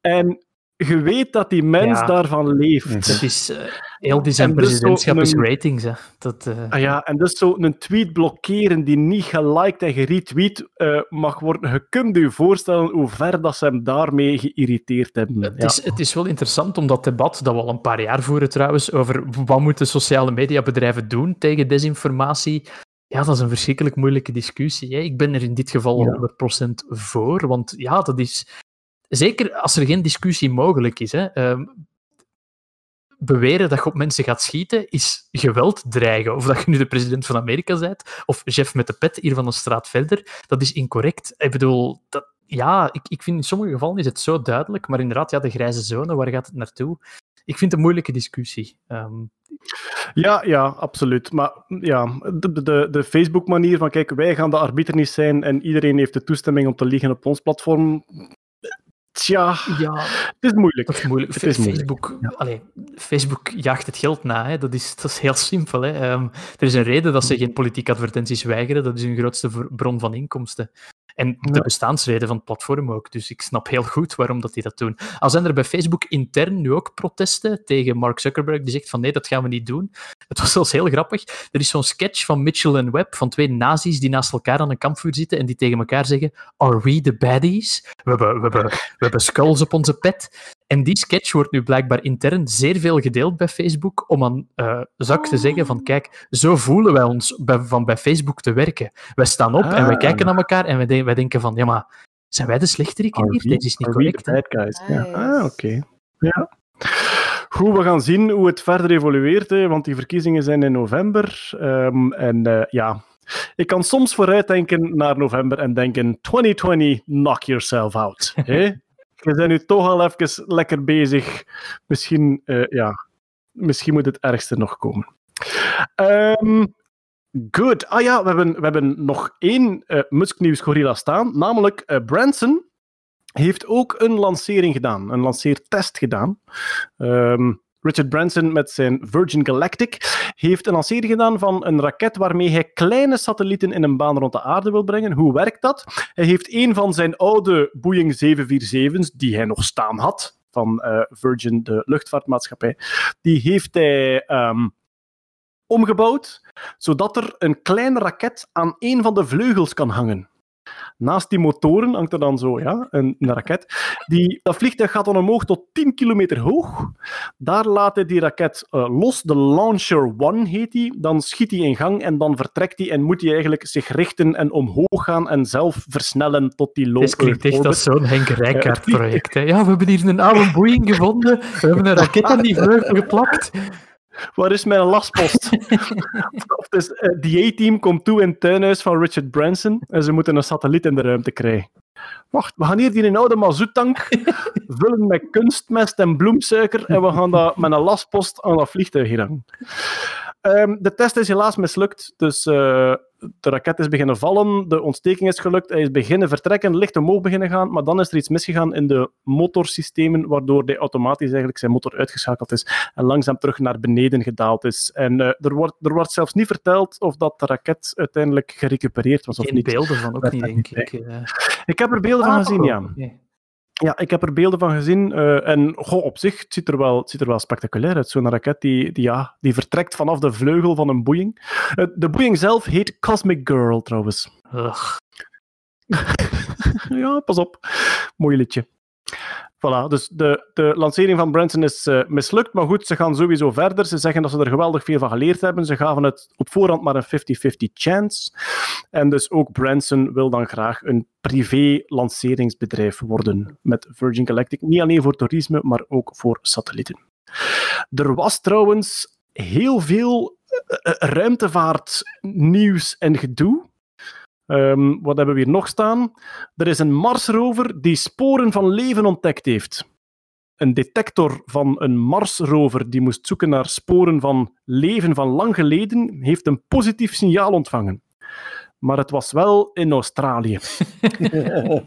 En je weet dat die mens Ja. daarvan leeft. dat is... eh, heel die zijn dus presidentschap is ratings, hè. Dat, eh, Ah ja, en dus zo een tweet blokkeren die niet geliked en geretweet eh, mag worden. Je kunt je voorstellen hoe ver dat ze hem daarmee geïrriteerd hebben. Het, Ja. is, het is wel interessant om dat debat, dat we al een paar jaar voeren trouwens, over wat moeten sociale mediabedrijven doen tegen desinformatie. Ja, dat is een verschrikkelijk moeilijke discussie. Hè. Ik ben er in dit geval Ja. 100% voor, want ja, dat is... Zeker als er geen discussie mogelijk is. Hè. Ehm, beweren dat je op mensen gaat schieten, is geweld dreigen. Of dat je nu de president van Amerika bent, of chef met de pet hier van een straat verder, dat is incorrect. Ik bedoel, dat, ja, ik, ik vind in sommige gevallen is het zo duidelijk, maar inderdaad, ja, de grijze zone, waar gaat het naartoe? Ik vind het een moeilijke discussie. Ehm, Ja, ja, absoluut. Maar ja, de, de, de Facebook-manier van kijk, wij gaan de arbiter niet zijn en iedereen heeft de toestemming om te liegen op ons platform. Tja, ja, het is moeilijk. dat is moeilijk. Het is moeilijk. Facebook, allee, Facebook jaagt het geld na. Hè. Dat, is, dat is heel simpel. Hè. Ehm, er is een reden dat ze geen politieke advertenties weigeren. Dat is hun grootste bron van inkomsten. En de Ja. bestaansreden van het platform ook. Dus ik snap heel goed waarom dat die dat doen. Al zijn er bij Facebook intern nu ook protesten tegen Mark Zuckerberg, die zegt van nee, dat gaan we niet doen. Het was zelfs heel grappig. Er is zo'n sketch van Mitchell en Webb, van twee nazi's die naast elkaar aan een kampvuur zitten en die tegen elkaar zeggen Are we the baddies? We hebben, we hebben, we hebben skulls op onze pet. En die sketch wordt nu blijkbaar intern zeer veel gedeeld bij Facebook om aan eh Zak te zeggen van kijk, zo voelen wij ons bij, van bij Facebook te werken. Wij staan op en wij Ah. kijken naar elkaar en wij, de- wij denken van ja, maar zijn wij de slechterik hier? we- Dit is niet we correct. Ja. Nice. Ah, oké. Ja. Goed, we gaan zien hoe het verder evolueert, hè, want die verkiezingen zijn in november. Ehm, en eh, ja, ik kan soms vooruitdenken naar november en denken: 2020, knock yourself out. hè? Je bent nu toch al even lekker bezig. Misschien, eh, ja, misschien moet het ergste nog komen. Ehm good. Ah ja, we hebben, we hebben nog één eh Musk-nieuws gorilla staan, namelijk eh, Branson heeft ook een lancering gedaan, een lanceertest gedaan. Ehm, Richard Branson met zijn Virgin Galactic heeft een lancering gedaan van een raket waarmee hij kleine satellieten in een baan rond de aarde wil brengen. Hoe werkt dat? Hij heeft een van zijn oude Boeing 747's, die hij nog staan had, van eh, Virgin, de luchtvaartmaatschappij, die heeft hij ehm, omgebouwd, zodat er een kleine raket aan een van de vleugels kan hangen. Naast die motoren hangt er dan zo ja, een, een raket. Die, dat vliegtuig gaat dan omhoog tot 10 kilometer hoog. Daar laat hij die raket eh, los. De Launcher One heet die. Dan schiet hij in gang en dan vertrekt hij en moet hij eigenlijk zich richten en omhoog gaan en zelf versnellen tot die low Dit klinkt echt als zo'n Henk Rijkaard project. hè. Ja, we hebben hier een oude Boeing gevonden. We hebben een raket aan die vleugel geplakt. Waar is mijn lastpost? of dus, eh, die A-team komt toe in het tuinhuis van Richard Branson en ze moeten een satelliet in de ruimte krijgen. Wacht, we gaan hier die een oude mazoetank vullen met kunstmest en bloemsuiker en we gaan dat met een lastpost aan dat vliegtuig hier hangen. Ehm, de test is helaas mislukt, dus eh, de raket is beginnen vallen, de ontsteking is gelukt, hij is beginnen vertrekken, licht omhoog beginnen gaan, maar dan is er iets misgegaan in de motorsystemen, waardoor hij automatisch eigenlijk zijn motor uitgeschakeld is en langzaam terug naar beneden gedaald is. En eh, er, wordt, er wordt zelfs niet verteld of dat de raket uiteindelijk gerecupereerd was of Geen niet. beelden van ook niet, denk ik. Ik heb er beelden van Ah, gezien, ja. Ja, ik heb er beelden van gezien. eh, en goh, op zich het ziet er wel, het ziet er wel spectaculair uit. Zo'n raket die, die, ja, die vertrekt vanaf de vleugel van een boeing. Eh, de boeing zelf heet Cosmic Girl, trouwens. Ja, pas op. Mooi liedje. Voilà, dus de, de lancering van Branson is eh, mislukt, maar goed, ze gaan sowieso verder. Ze zeggen dat ze er geweldig veel van geleerd hebben. Ze gaven het op voorhand maar een 50-50 chance. En dus ook Branson wil dan graag een privé-lanceringsbedrijf worden met Virgin Galactic. Niet alleen voor toerisme, maar ook voor satellieten. Er was trouwens heel veel eh, eh, ruimtevaartnieuws en gedoe. Ehm, wat hebben we hier nog staan? Er is een Marsrover die sporen van leven ontdekt heeft. Een detector van een Marsrover die moest zoeken naar sporen van leven van lang geleden, heeft een positief signaal ontvangen. Maar het was wel in Australië.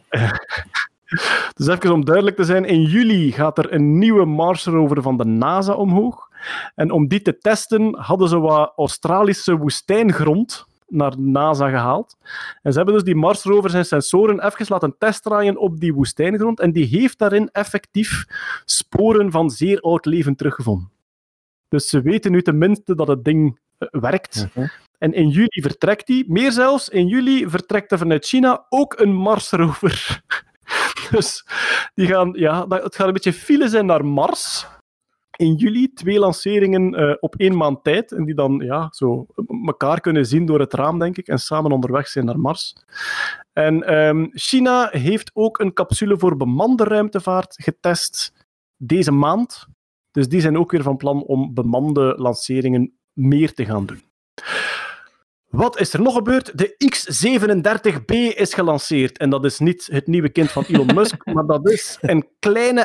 Dus even om duidelijk te zijn, in juli gaat er een nieuwe Marsrover van de NASA omhoog. En om die te testen hadden ze wat Australische woestijngrond naar NASA gehaald. En ze hebben dus die Marsrover zijn sensoren even laten testdraaien op die woestijngrond. En die heeft daarin effectief sporen van zeer oud leven teruggevonden. Dus ze weten nu tenminste dat het ding eh, werkt. En in juli vertrekt die. Meer zelfs, in juli vertrekt er vanuit China ook een Marsrover. dus die gaan, ja, het gaat een beetje file zijn naar Mars. In juli twee lanceringen eh, op één maand tijd. En die dan ja, zo elkaar kunnen zien door het raam, denk ik. En samen onderweg zijn naar Mars. En ehm, China heeft ook een capsule voor bemande ruimtevaart getest deze maand. Dus die zijn ook weer van plan om bemande lanceringen meer te gaan doen. Wat is er nog gebeurd? De X-37B is gelanceerd. En dat is niet het nieuwe kind van Elon Musk, maar dat is een kleine,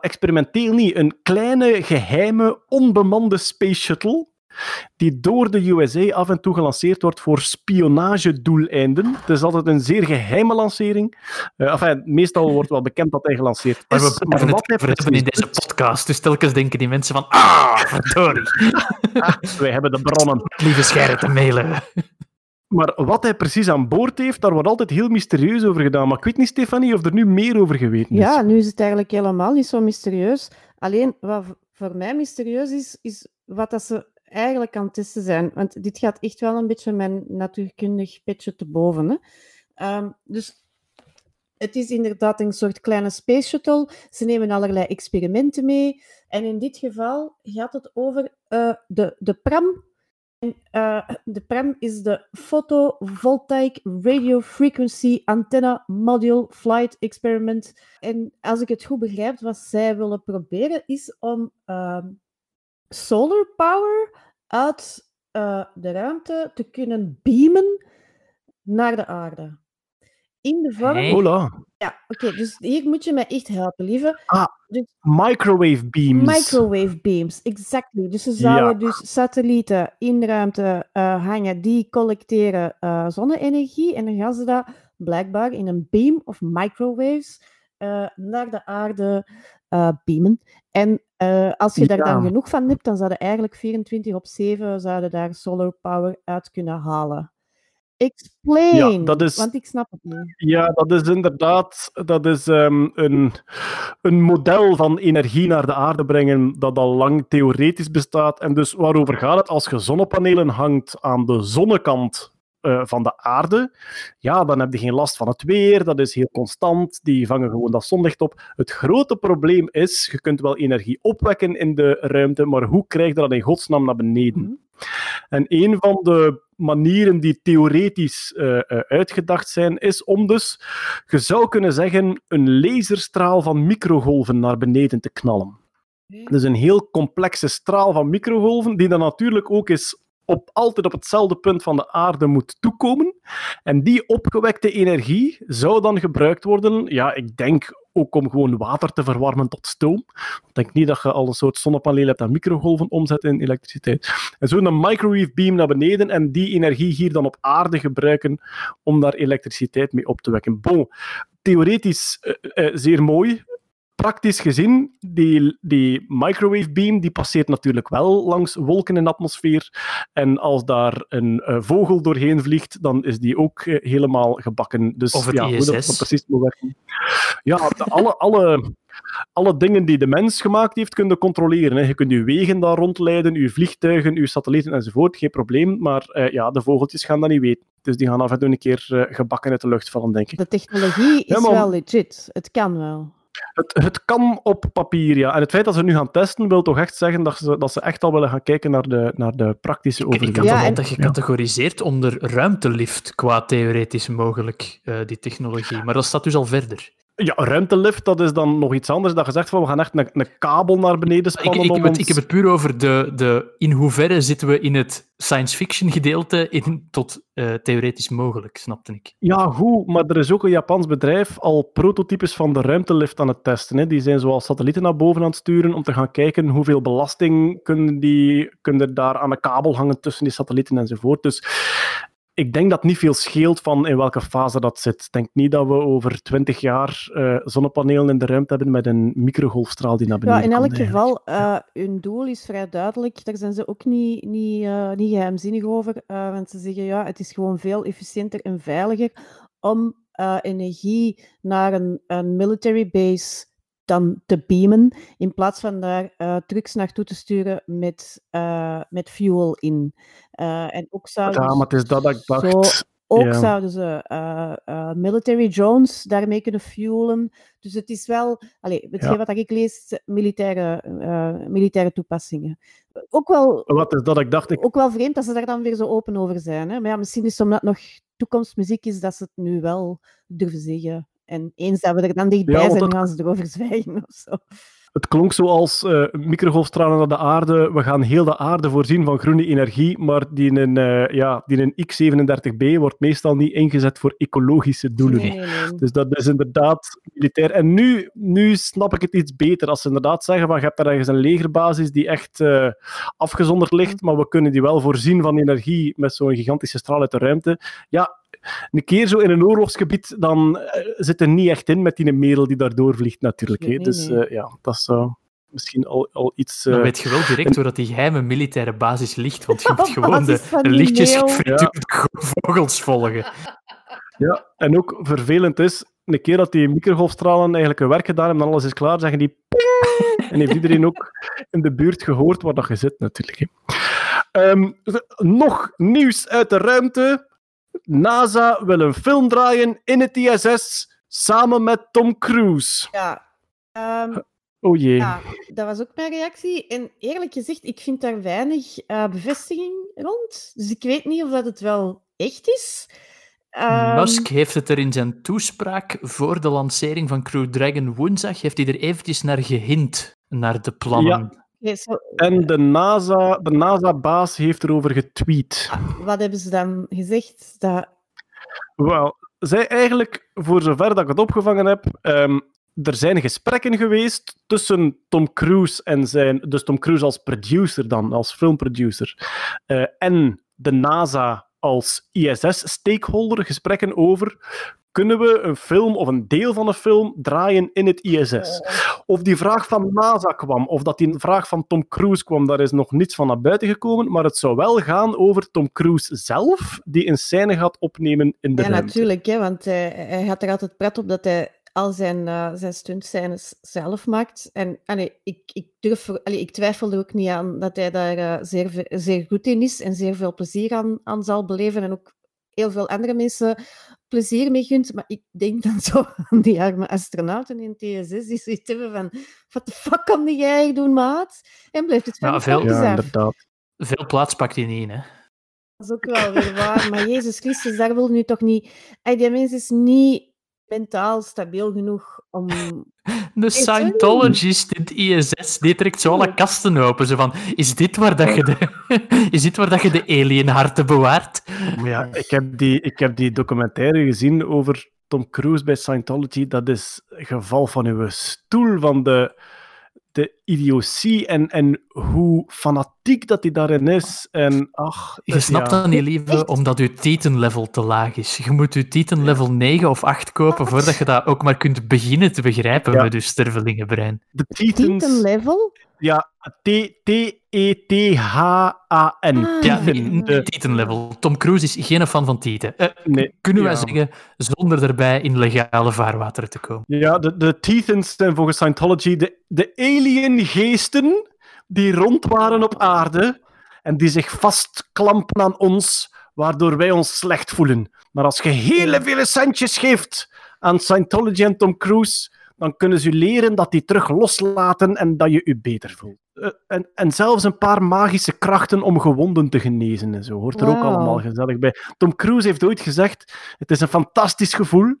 experimenteel niet, een kleine, geheime, onbemande space shuttle die door de USA af en toe gelanceerd wordt voor spionagedoeleinden. Het is altijd een zeer geheime lancering. Eh, enfin, meestal wordt wel bekend dat hij gelanceerd Maar is. we blijven wat hij het hebben in deze podcast. Dus telkens denken die mensen van... Ah, verdorie. wij hebben de bronnen. Lieve Scherre te mailen. Maar wat hij precies aan boord heeft, daar wordt altijd heel mysterieus over gedaan. Maar ik weet niet, Stefanie, of er nu meer over geweten is. Ja, nu is het eigenlijk helemaal niet zo mysterieus. Alleen wat voor mij mysterieus is, is wat dat ze eigenlijk aan het testen zijn. Want dit gaat echt wel een beetje mijn natuurkundig petje te boven. Hè? Ehm, dus het is inderdaad een soort kleine space shuttle. Ze nemen allerlei experimenten mee. En in dit geval gaat het over eh, de, de PRAM. En, eh, de PRAM is de Photovoltaic Radio Frequency Antenna Module Flight Experiment. En als ik het goed begrijp, wat zij willen proberen is om ehm, solar power uit eh, de ruimte te kunnen beamen naar de aarde. In de vorm... Hey. Hola. Ja, oké, dus hier moet je mij echt helpen, lieve. Ah, Dus microwave beams. Microwave beams, exactly. Dus ze zouden dus satellieten in de ruimte eh, hangen die collecteren eh, zonne-energie en dan gaan ze dat blijkbaar in een beam of microwaves eh, naar de aarde eh, beamen. En eh, als je daar dan Ja. genoeg van hebt, dan zouden eigenlijk 24 op 7 zouden daar solar power uit kunnen halen. Explain, dat is- want ik snap het niet. Ja, dat is inderdaad dat is, ehm, een, een model van energie naar de aarde brengen dat al lang theoretisch bestaat. En dus waarover gaat het? Als je zonnepanelen hangt aan de zonnekant eh, van de aarde, ja, dan heb je geen last van het weer. Dat is heel constant. Die vangen gewoon dat zonlicht op. Het grote probleem is, je kunt wel energie opwekken in de ruimte, maar hoe krijg je dat in godsnaam naar beneden? En een van de manieren die theoretisch eh, eh, uitgedacht zijn, is om dus, je zou kunnen zeggen, een laserstraal van microgolven naar beneden te knallen. Dus een heel complexe straal van microgolven, die dan natuurlijk ook is op, altijd op hetzelfde punt van de aarde moet toekomen. En die opgewekte energie zou dan gebruikt worden, ja, ik denk ook om gewoon water te verwarmen tot stoom. Ik denk niet dat je al een soort zonnepaneel hebt dat microgolven omzet in elektriciteit. En zo een microwave beam naar beneden en die energie hier dan op aarde gebruiken om daar elektriciteit mee op te wekken. Bon, theoretisch eh, eh, zeer mooi. Praktisch gezien, die, die microwave beam die passeert natuurlijk wel langs wolken in de atmosfeer. En als daar een eh, vogel doorheen vliegt, dan is die ook eh, helemaal gebakken. Dus Of het ja, hoe dat precies moet werken. Ja, de- alle, alle, alle dingen die de mens gemaakt heeft, kun je controleren. Hè. Je kunt je wegen daar rondleiden, je vliegtuigen, je satellieten enzovoort, geen probleem. Maar eh, ja, de vogeltjes gaan dat niet weten. Dus die gaan af en toe een keer gebakken uit de lucht vallen, denk ik. De technologie is Ja, maar- wel legit. Het kan wel. Het, het kan op papier, ja. En het feit dat ze nu gaan testen, wil toch echt zeggen dat ze, dat ze echt al willen gaan kijken naar de, naar de praktische Ik, ik had overweging. dat altijd gecategoriseerd onder ruimtelift qua theoretisch mogelijk, eh, die technologie. Maar dat staat dus al verder. Ja, ruimtelift, dat is dan nog iets anders. Dat je zegt van, we gaan echt een, een kabel naar beneden Ik, spannen. ik, heb het, ons- ik heb het puur over de, de in hoeverre zitten we in het science fiction gedeelte in, tot eh, theoretisch mogelijk, snapte ik. Ja, goed, maar er is ook een Japans bedrijf al prototypes van de ruimtelift aan het testen. Hè. Die zijn zoals satellieten naar boven aan het sturen om te gaan kijken hoeveel belasting kunnen, die, kunnen daar aan een kabel hangen tussen die satellieten enzovoort. Dus ik denk dat niet veel scheelt van in welke fase dat zit. Ik denk niet dat we over twintig jaar eh, zonnepanelen in de ruimte hebben met een microgolfstraal die naar Ja, beneden in elk komt, eigenlijk. geval, eh, hun doel is vrij duidelijk. Daar zijn ze ook niet, niet, eh, niet geheimzinnig over. want ze zeggen ja, het is gewoon veel efficiënter en veiliger om energie naar een, een military base dan te beamen, in plaats van daar eh, trucks naartoe te sturen met, eh, met fuel in. Eh, en ook zouden Ja, maar het is dat ik zo- dacht. ook ja. zouden ze military drones daarmee kunnen fuelen. Dus het is wel, allee, hetgeen Ja. wat ik lees, militaire, militaire toepassingen. Ook wel, Wat is dat ik dacht? Ik, ook wel vreemd dat ze daar dan weer zo open over zijn. Hè? Maar ja, misschien is het omdat het nog toekomstmuziek is dat ze het nu wel durven zeggen. En eens dat we er dan dichtbij Ja, zijn, dat- gaan ze erover zwijgen of zo. Het klonk zoals eh microgolfstralen naar de aarde. We gaan heel de aarde voorzien van groene energie, maar die in, eh, ja, die in X37b wordt meestal niet ingezet voor ecologische doelen. Nee, nee, nee. Dus dat is inderdaad militair. En nu, nu snap ik het iets beter. Als ze inderdaad zeggen van je hebt daar ergens een legerbasis die echt eh, afgezonderd ligt, maar we kunnen die wel voorzien van energie met zo'n gigantische straal uit de ruimte. Ja, een keer zo in een oorlogsgebied, dan eh, zit er niet echt in met die merel die daardoor vliegt natuurlijk. hè. Nee, nee, dus eh, ja, dat zou misschien al, al iets... Dan eh, weet je wel direct waar dat die geheime militaire basis ligt, want je moet gewoon de, de lichtjes gefrituurde vogels volgen. Ja, en ook vervelend is, een keer dat die microgolfstralen eigenlijk hun werk gedaan hebben en alles is klaar, zeggen die ping, en heeft iedereen ook in de buurt gehoord waar dat je zit natuurlijk. hè. Ehm, nog nieuws uit de ruimte. NASA wil een film draaien in het ISS samen met Tom Cruise. Ja. Ehm, Oh jee. Ja, dat was ook mijn reactie. En eerlijk gezegd, ik vind daar weinig eh, bevestiging rond. Dus ik weet niet of dat het wel echt is. Ehm, Musk heeft het er in zijn toespraak voor de lancering van Crew Dragon woensdag, heeft hij er eventjes naar gehint, naar de plannen. En de NASA, de NASA-baas heeft erover getweet. wat hebben ze dan gezegd? Dat, Wel, zij eigenlijk, voor zover dat ik het opgevangen heb, ehm, er zijn gesprekken geweest tussen Tom Cruise en zijn, dus Tom Cruise als producer dan, als filmproducer, eh, en de NASA als ISS-stakeholder, gesprekken over, kunnen we een film of een deel van een film draaien in het ISS? Of die vraag van NASA kwam, of dat die vraag van Tom Cruise kwam, daar is nog niets van naar buiten gekomen, maar het zou wel gaan over Tom Cruise zelf, die een scène gaat opnemen in de ja, ruimte. natuurlijk, hè, want hij, hij had er altijd pret op dat hij al zijn, eh zijn stuntscènes zelf maakt. En allee, ik, ik, durf, allee, ik twijfel er ook niet aan dat hij daar eh, zeer, zeer goed in is en zeer veel plezier aan, aan zal beleven. En ook heel veel andere mensen plezier mee gunt. Maar ik denk dan zo aan die arme astronauten in TSS die zoiets hebben van wat de fuck kan die jij doen, maat? En blijft het van Ja, veel- Ja, inderdaad. Veel plaats pakt hij niet in, hè. Dat is ook wel weer waar. Maar Jezus Christus, daar wil nu toch niet... Die mens is niet mentaal stabiel genoeg om... De Scientologist in het ISS, die trekt zo alle kasten open. Zo van, is dit waar dat je de, is dit waar dat je de alienharten bewaart? Maar ja, ik heb, die, ik heb die documentaire gezien over Tom Cruise bij Scientology. Dat is geval van uw stoel, van de, de idiotie en, en hoe fanatiek dat hij daarin is. En ach, Je snapt ja. dat niet, lieve, omdat je Titan-level te laag is. Je moet je Titan-level 9 of 8 kopen voordat je dat ook maar kunt beginnen te begrijpen Ja. met je stervelingenbrein. De Titans... Titan level? Ja, E T-E-T-H-A-N. Ah. Ja, Titan. de Titan-level. Tom Cruise is geen fan van Titan. Eh, Nee, kunnen wij ja. zeggen, zonder daarbij in legale vaarwateren te komen. Ja, de, de Tethans zijn volgens Scientology de, de alien-geesten die rond waren op aarde en die zich vastklampen aan ons, waardoor wij ons slecht voelen. Maar als je hele vele centjes geeft aan Scientology en Tom Cruise, dan kunnen ze leren dat die terug loslaten en dat je je beter voelt. Eh, en, en zelfs een paar magische krachten om gewonden te genezen en zo. Hoort er ook allemaal gezellig bij. Tom Cruise heeft ooit gezegd: Het is een fantastisch gevoel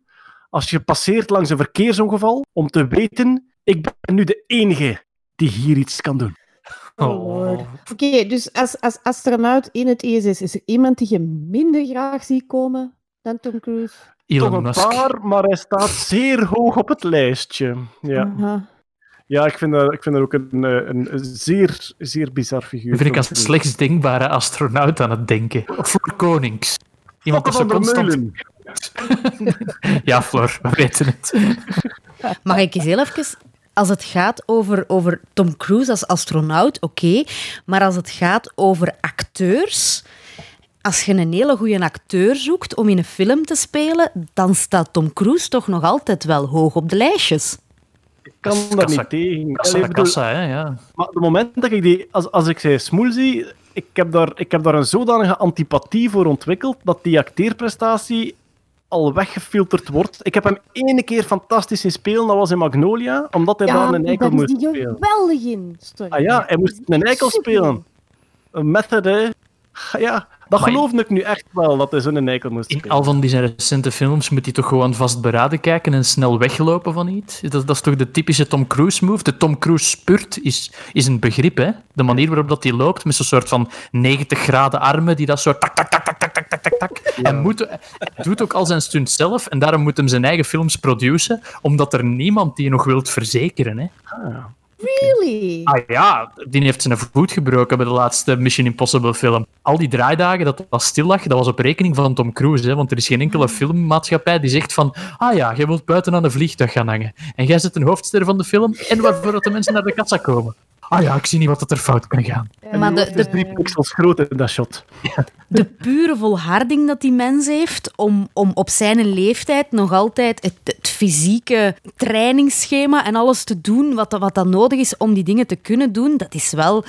als je passeert langs een verkeersongeval om te weten: ik ben nu de enige die hier iets kan doen. Oh. Oké, dus als, als astronaut in het ISS, is er iemand die je minder graag ziet komen dan Tom Cruise? Elon Toch een Musk. paar, maar hij staat zeer hoog op het lijstje. Ja. Ja ik, vind dat, ik vind dat ook een, eh, een, zeer, zeer bizar figuur. Dat vind ik als Cruise. slechtst denkbare astronaut aan het denken. Floor Konings. Iemand der constant... Ja, Floor, we weten het. Mag ik eens heel even... Als het gaat over, over Tom Cruise als astronaut, oké. Maar als het gaat over acteurs... Als je een hele goede acteur zoekt om in een film te spelen, dan staat Tom Cruise toch nog altijd wel hoog op de lijstjes. Ik kan daar Kassa- niet tegen. Kassa, Allee, ik bedoel, kassa, hè, ja. Maar het moment dat ik die, als, als ik zij smoel zie, ik heb, daar, ik heb daar een zodanige antipathie voor ontwikkeld dat die acteerprestatie al weggefilterd wordt. Ik heb hem ene keer fantastisch in spelen, dat was in Magnolia, omdat hij daar een eikel daar moest spelen. geweldig in. Sorry. Ah ja, hij moest een eikel Super. spelen. Een method, hè. Ja, dat Maar in- geloof ik nu echt wel, dat hij zo'n eikel moest In spelen. al van die zijn recente films moet hij toch gewoon vastberaden kijken en snel weglopen van iets? Dat, dat is toch de typische Tom Cruise move? De Tom Cruise spurt is, is een begrip, hè? De manier waarop dat hij loopt, met zo'n soort van 90 graden armen, die dat soort tak, tak, tak, tak, tak, tak, tak, tak, tak. Hij, moet, hij doet ook al zijn stunt zelf en daarom moet hem zijn eigen films produceren, omdat er niemand die nog wilt verzekeren, hè? Really? Ah ja, die heeft zijn voet gebroken bij de laatste Mission Impossible film. Al die draaidagen dat dat stil lag, dat was op rekening van Tom Cruise. Hè, want er is geen enkele filmmaatschappij die zegt van ah ja, jij wilt buiten aan een vliegtuig gaan hangen. En jij zit een hoofdster van de film en waarvoor dat de mensen naar de kassa komen. Ah ja, ik zie niet wat dat er fout kan gaan. Maar de, de, drie pixels groot in dat shot. de pure volharding dat die mens heeft om, om op zijn leeftijd nog altijd het, het fysieke trainingsschema en alles te doen wat, wat dan nodig is om die dingen te kunnen doen, dat is wel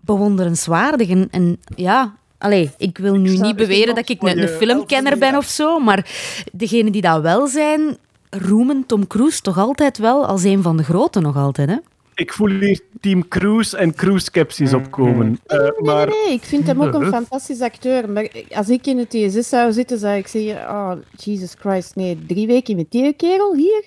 bewonderenswaardig. En, en ja, allee, ik wil nu niet echt beweren dat ik een, een filmkenner ben of zo, maar degenen die dat wel zijn, roemen Tom Cruise toch altijd wel als een van de grote nog altijd, hè? Ik voel hier Team Cruise en Cruise-skepsis opkomen. Eh, Nee, maar nee, ik vind hem ook een fantastisch acteur. Maar als ik in het TSS zou zitten, zou ik zeggen: Oh, Jesus Christ, nee, drie weken met die kerel hier?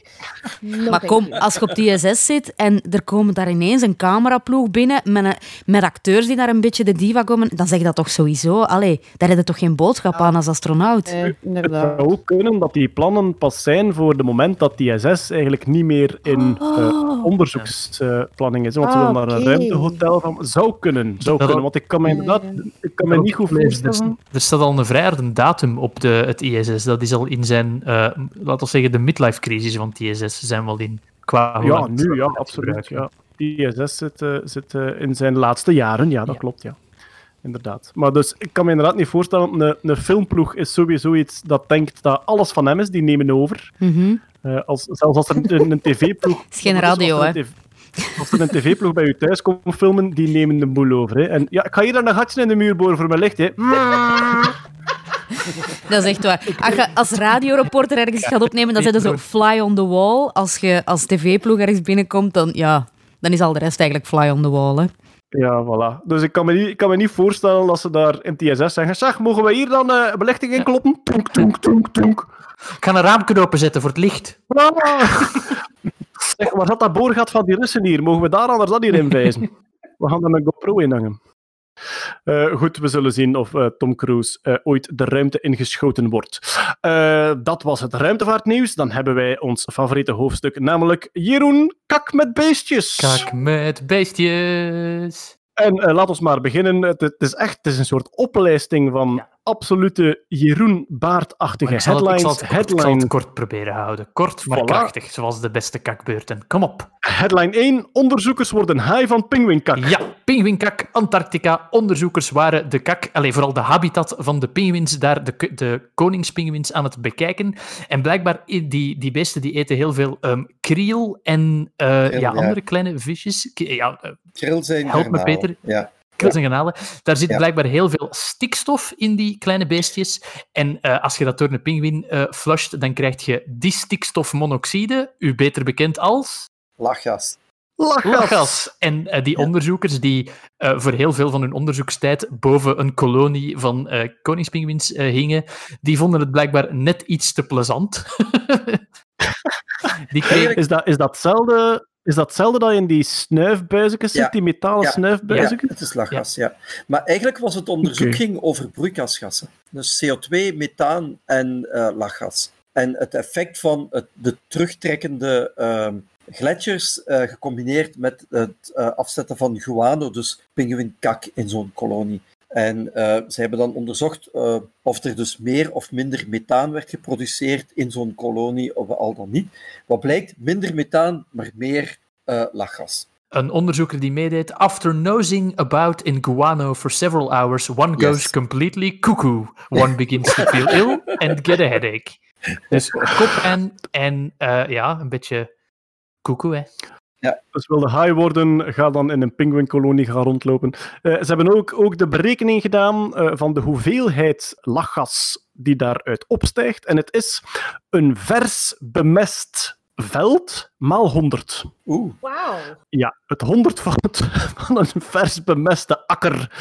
No, Maar kom, als je op die ISS zit en er komen daar ineens een cameraploeg binnen met, een- met acteurs die daar een beetje de diva komen, dan zeg je dat toch sowieso? Allee, daar heb je toch geen boodschap aan als astronaut? Eh, Het zou ook kunnen dat die plannen pas zijn voor het moment dat die ISS eigenlijk niet meer in eh, onderzoeksplanning is. Want ze Ah, willen naar een ruimtehotel van. Zou kunnen, zou Dat- kunnen. Want ik kan me inderdaad ik kan me niet goed Er, voorstellen. er staat al een vrij harde datum op de, het ISS. Dat is al in zijn, eh laten we zeggen, de midlife-crisis van het ISS zijn we al in. Qua hoe Ja, nu, het ja, absoluut. Ja. ISS zit, eh, zit eh, in zijn laatste jaren, ja, dat Ja. klopt, ja. Inderdaad. Maar dus, ik kan me inderdaad niet voorstellen, een, een filmploeg is sowieso iets dat denkt dat alles van hem is, die nemen over. Mhm. Eh, als, zelfs als er een, een tv-ploeg... is geen radio, hè. Als er een tv-ploeg bij je thuis komt filmen, die nemen de boel over. Hè. En ja, ik ga hier dan een gatje in de muur boren voor mijn licht. Hè. Dat is echt waar. Als je als radioreporter ergens gaat opnemen, dan zit je zo fly on the wall. Als je als tv-ploeg ergens binnenkomt, dan, ja, dan is al de rest eigenlijk fly on the wall. Hè. Ja, voilà. Dus ik kan me niet, ik kan me niet voorstellen dat ze daar in TSS zeggen: Zeg, mogen we hier dan eh belichting in kloppen? Tonk, tonk, tonk, tonk. Ik ga een raamje openzetten voor het licht. Ah. Zeg, waar zat dat boorgat van die Russen hier? Mogen we daar anders dat hier in wijzen? We gaan er een GoPro in hangen. Eh, goed, we zullen zien of eh, Tom Cruise eh, ooit de ruimte ingeschoten wordt. Dat was het ruimtevaartnieuws. Dan hebben wij ons favoriete hoofdstuk, namelijk Jeroen Kak met beestjes. Kak met beestjes. En laat ons maar beginnen. Het, het is echt het is een soort oplijsting van absolute Jeroen Baart-achtige Ik zal, het, ik, headlines. zal het kort, ik zal Headline, het kort proberen houden. Kort, maar Voilà. krachtig, zoals de beste kakbeurten. Kom op. headline 1. Onderzoekers worden high van pinguïnkak. Ja, pinguïnkak, Antarctica. Onderzoekers waren de kak, alleen vooral de habitat van de pinguïns daar, de, de koningspinguïns, aan het bekijken. En blijkbaar, die, die beesten die eten heel veel ehm, kriel en eh, Kriel, ja, ja. andere kleine visjes. K- Ja, eh, Krill zijn Help me. Peter. Ja. En. Daar zit Ja. blijkbaar heel veel stikstof in die kleine beestjes. En eh, als je dat door een pinguïn eh flusht, dan krijg je distixtofmonoxide, u beter bekend als... Lachgas. Lachgas. En eh, die onderzoekers die eh, voor heel veel van hun onderzoekstijd boven een kolonie van eh koningspinguïns eh, hingen, die vonden het blijkbaar net iets te plezant. die kregen... Is dat, is dat hetzelfde... Is dat hetzelfde dat je in die snuifbuizen zit, Ja. die metalen Ja. snuifbuizen? Ja, het is lachgas, ja. Maar eigenlijk was het onderzoek ging over broeikasgassen. Dus CO2, methaan en eh, lachgas. En het effect van het, de terugtrekkende ehm gletsjers eh, gecombineerd met het eh, afzetten van guano, dus pinguïnkak in zo'n kolonie. En eh, ze hebben dan onderzocht eh, of er dus meer of minder methaan werd geproduceerd in zo'n kolonie, of al dan niet. Wat blijkt, minder methaan, maar meer eh, lachgas. Een onderzoeker die meedeed. After nosing about in guano for several hours, one Yes. goes completely cuckoo. One begins to feel ill and get a headache. Dus koppijn en eh, ja, een beetje koekoe, hè. Dus wil de high worden, ga dan in een pinguïnkolonie gaan rondlopen. Eh, ze hebben ook, ook de berekening gedaan eh, van de hoeveelheid lachgas die daaruit opstijgt. En het is een vers bemest veld maal 100. Oeh. Wauw. Ja, het 100 van, het, van een vers bemeste akker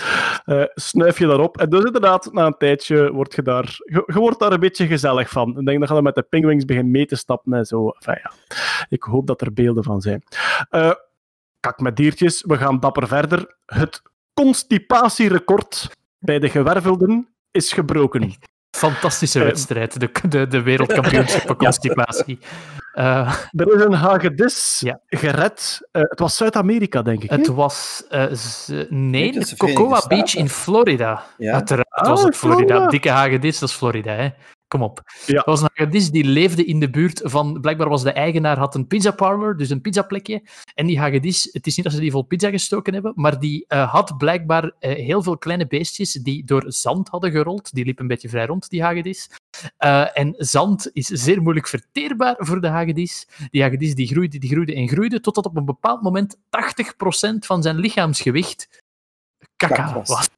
eh, snuif je daarop. En dus inderdaad, na een tijdje word je daar, je, je wordt daar een beetje gezellig van. Ik denk dat je dan met de penguins begint mee te stappen en zo. Enfin, ja. Ik hoop dat er beelden van zijn. Eh, kak met diertjes, we gaan dapper verder. Het constipatierecord bij de gewervelden is gebroken. Fantastische Eh, wedstrijd, de, de, de wereldkampioenschappen constipatie. Eh, Er is een hagedis Ja. gered. Eh, het was Zuid-Amerika, denk ik. het was... eh, z- nee, Cocoa. Beach in Florida. Ja. Uiteraard Ah, was het Florida. Florida. Dikke hagedis, dat is Florida, hè. Kom op. Ja. Dat was een hagedis die leefde in de buurt van... Blijkbaar was de eigenaar had een pizza parlor, dus een pizzaplekje. En die hagedis, het is niet dat ze die vol pizza gestoken hebben, maar die eh, had blijkbaar eh, heel veel kleine beestjes die door zand hadden gerold. Die liepen een beetje vrij rond, die hagedis. Eh, en zand is zeer moeilijk verteerbaar voor de hagedis. Die hagedis die groeide, die groeide en groeide, totdat op een bepaald moment 80% van zijn lichaamsgewicht kaka Kak was. was.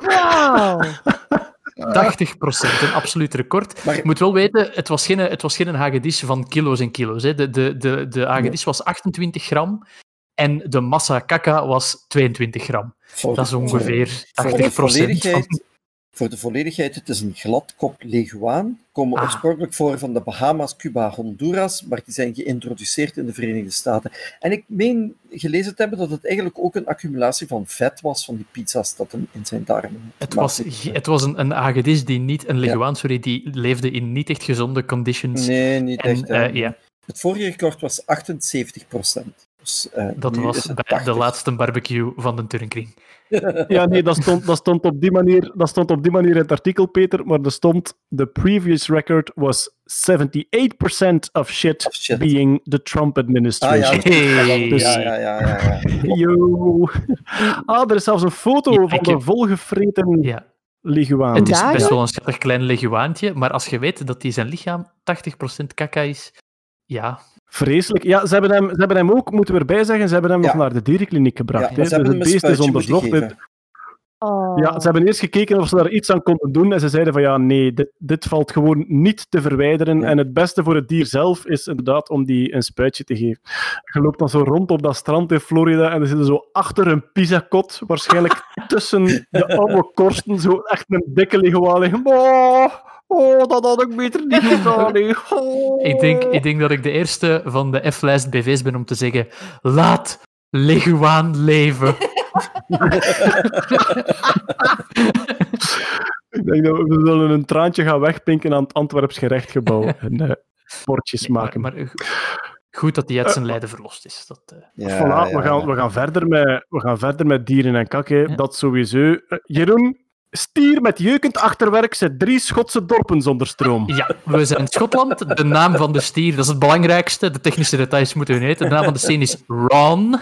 Wauw. 80%, een absoluut record. Maar- Je moet wel weten, het was geen, het was geen hagedis van kilo's en kilo's. Hè. De, de, de, de hagedis was 28 gram en de massa kaka was 22 gram. Voor Dat is ongeveer voor de 80% van... volledigheid, voor de volledigheid, het is een gladkop leguaan. Komen Ah. oorspronkelijk voor van de Bahama's, Cuba, Honduras, maar die zijn geïntroduceerd in de Verenigde Staten. En ik meen gelezen te hebben dat het eigenlijk ook een accumulatie van vet was van die pizza's dat hem in zijn darmen Het was, het was een, een die niet, een leguaan, sorry, die leefde in niet echt gezonde conditions. Nee, niet en, echt. eh, ja, Het vorige record was 78 Dus, eh, dat was bij 80. de laatste barbecue van de Turnkring. Ja, nee, dat stond, dat, stond op die manier, dat stond op die manier in het artikel, Peter, maar er stond: The previous record was 78% of shit, Of shit. being the Trump Ah administration. ja, Hey. Dus- ja, ja, ja, ja, ja. Yo. Ah, er is zelfs een foto Ja, van de heb- volgevreten Ja. Het is Daar, best ja. wel een schattig klein leguaantje, maar als je weet dat die zijn lichaam 80% kaka is, ja, Vreselijk. Ja, ze hebben, hem, ze hebben hem ook, moeten we erbij zeggen, ze hebben hem Ja. nog naar de dierenkliniek gebracht. Ja, dus het beest is onderzocht. Oh. Ja, ze hebben eerst gekeken of ze daar iets aan konden doen en ze zeiden van ja, nee, dit, dit valt gewoon niet te verwijderen. En het beste voor het dier zelf is inderdaad om die een spuitje te geven. Je loopt dan zo rond op dat strand in Florida en er zitten zo achter een pizzakot, waarschijnlijk tussen de oude korsten, zo echt een dikke leguaan liggen. Oh, oh, dat had ik beter niet gedaan. Oh. Ik denk, ik denk dat ik de eerste van de F-lijst BV's ben om te zeggen: laat Leguaan leven. Ik denk dat we zullen een traantje gaan wegpinken aan het Antwerps gerechtgebouw en eh bordjes maken. Maar, maar goed dat hij uit zijn lijden verlost is. Dat, eh, voilà, we, gaan, we, gaan verder met, we gaan verder met dieren en kakken. Dat sowieso. Eh, Jeroen, stier met jeukend achterwerk zet drie Schotse dorpen zonder stroom. Ja, we zijn in Schotland. De naam van de stier, dat is het belangrijkste. De technische details moeten we weten. De naam van de stier is Ron.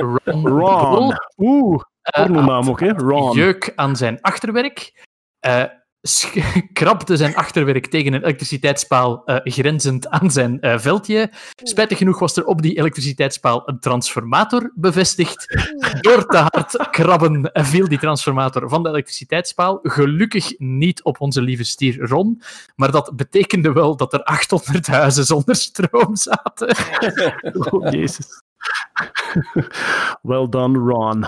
Ron. Ron. Oeh, pornonaam ook, hè? Ron. Jeuk aan zijn achterwerk. eh, sch- krabde zijn achterwerk tegen een elektriciteitspaal eh, grenzend aan zijn eh, veldje. Spijtig genoeg was er op die elektriciteitspaal een transformator bevestigd. Door te hard krabben eh, viel die transformator van de elektriciteitspaal. Gelukkig niet op onze lieve stier Ron, maar dat betekende wel dat er 800 huizen zonder stroom zaten. Oh, jezus. well done, Ron.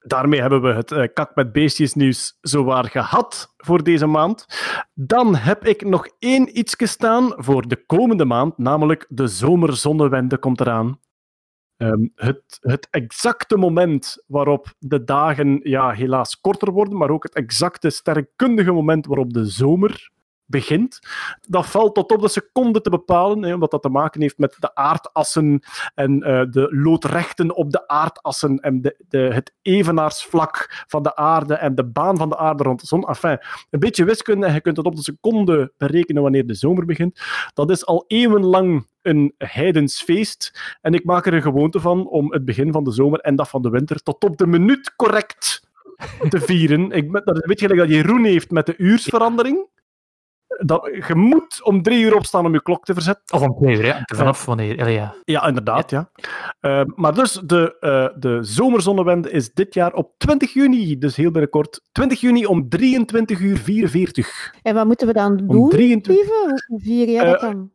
Daarmee hebben we het eh, kak met beestjes nieuws zowaar gehad voor deze maand. Dan heb ik nog één iets staan voor de komende maand, namelijk de zomerzonnewende komt eraan. Ehm, het, het exacte moment waarop de dagen ja, helaas korter worden, maar ook het exacte sterrenkundige moment waarop de zomer begint. Dat valt tot op de seconde te bepalen, hè, omdat dat te maken heeft met de aardassen en eh, de loodrechten op de aardassen en de, de, het evenaarsvlak van de aarde en de baan van de aarde rond de zon. Enfin, een beetje wiskunde je kunt het op de seconde berekenen wanneer de zomer begint. Dat is al eeuwenlang een heidens feest. En ik maak er een gewoonte van om het begin van de zomer en dat van de winter tot op de minuut correct te vieren. Ik, dat is een beetje gelijk dat Jeroen heeft met de uursverandering. Dat, je moet om drie uur opstaan om je klok te verzetten. Of om twee uur, ja. Vanaf wanneer? Ja. Ja, inderdaad. Ja. Eh, maar dus, de, eh, de zomerzonnewende is dit jaar op 20 juni, dus heel binnenkort. 20 juni om 23 uur 44. En wat moeten we dan Om doen, 23 lieve? Hoe vier jij dat Eh, dan?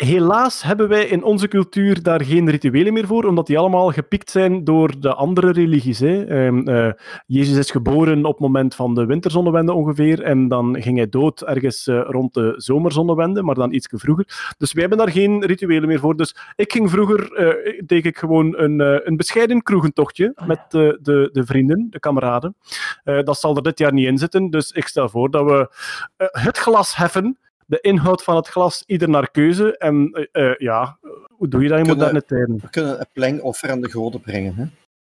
Helaas hebben wij in onze cultuur daar geen rituelen meer voor, omdat die allemaal gepikt zijn door de andere religies. Hè. Ehm, eh, Jezus is geboren op het moment van de winterzonnewende ongeveer, en dan ging hij dood ergens eh, rond de zomerzonnewende, maar dan iets vroeger. Dus wij hebben daar geen rituelen meer voor. Dus ik ging vroeger, eh, deed ik gewoon een, een bescheiden kroegentochtje met eh, de, de vrienden, de kameraden. Dat zal er dit jaar niet in zitten, dus ik stel voor dat we het glas heffen de inhoud van het glas ieder naar keuze. En eh, eh, ja, hoe doe je dat in Kunnen- moderne tijden? We kunnen een plengoffer aan de goden brengen. Hè?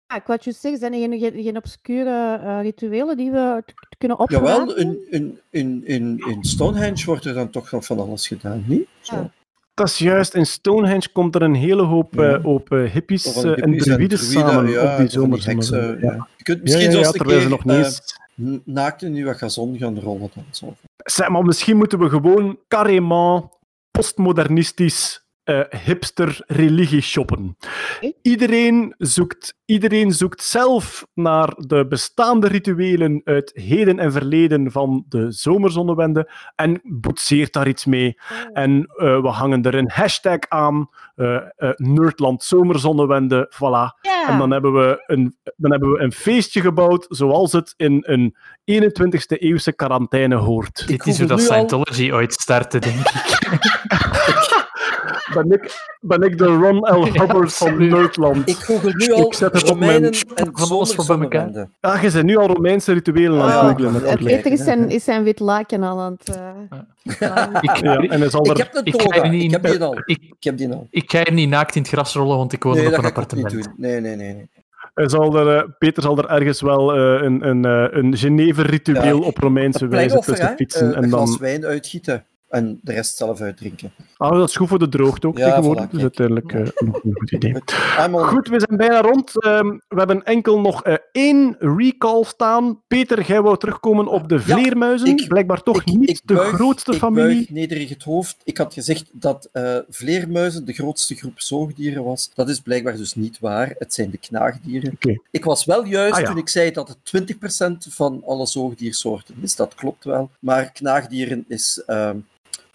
Ja, ik wou je zeggen, zijn er geen, geen, geen obscure eh, rituelen die we kunnen opvragen? Jawel, in, in, in, in, Stonehenge wordt er dan toch nog van alles gedaan, niet? Zo. Dat is juist, in Stonehenge komt er een hele hoop, Ja. eh, eh, hippies, hippies en druïden samen ja, op die Ja. ja. Je kunt Ja, misschien ja, zelfs ja, een terwijl ze keer nog niet naakt in uw gazon gaan rollen. Dan, zo. Zeg maar, misschien moeten we gewoon carrément postmodernistisch eh, hipster religie shoppen. Iedereen zoekt, iedereen zoekt zelf naar de bestaande rituelen uit heden en verleden van de zomerzonnewende en boetseert daar iets mee. En eh, we hangen er een hashtag aan, eh, eh, Nerdland Zomerzonnewende, voilà. En dan hebben, we een, dan hebben we een feestje gebouwd zoals het in een 21ste eeuwse quarantaine hoort. Dit is hoe dat Scientology ooit startte, denk ik. ben ik, ben ik de Ron L. Hubbard van Nerdland. Ik google nu al Ik zet het op mijn... En Van alles voor bij elkaar. Ah, je bent nu al Romeinse rituelen aan het Ah, googlen, ja. Natuurlijk. Peter is zijn, is zijn wit laken al aan het... eh, Ik, Ja, en hij zal Ik er... heb een Ik ga toga, er niet ik heb die al. ik, Ik heb die al. ik ga hier niet naakt in het gras rollen, want ik woon Nee, op een appartement. doen. Nee, nee, nee. nee. Hij zal er, eh, Peter zal er ergens wel eh, een, een, een Genever-ritueel Ja, op Romeinse wijze tussen fietsen. En een glas dan... wijn uitgieten en de rest zelf uitdrinken. Ah, dat is goed voor de droogte ook Ja, tegenwoordig. voilà, dus uiteindelijk eh, een, goed idee. On. Goed, we zijn bijna rond. Ehm, we hebben enkel nog eh, één recall staan. Peter, jij wou terugkomen op de Ja, vleermuizen. ik- Blijkbaar toch Ik- niet ik de buig- grootste ik familie. buig nederig het hoofd. Ik had gezegd dat eh, vleermuizen de grootste groep zoogdieren was. Dat is blijkbaar dus niet waar. Het zijn de knaagdieren. Oké. Ik was wel juist Ah, ja. toen ik zei dat het 20% van alle zoogdiersoorten is. Dat klopt wel. Maar knaagdieren is ehm,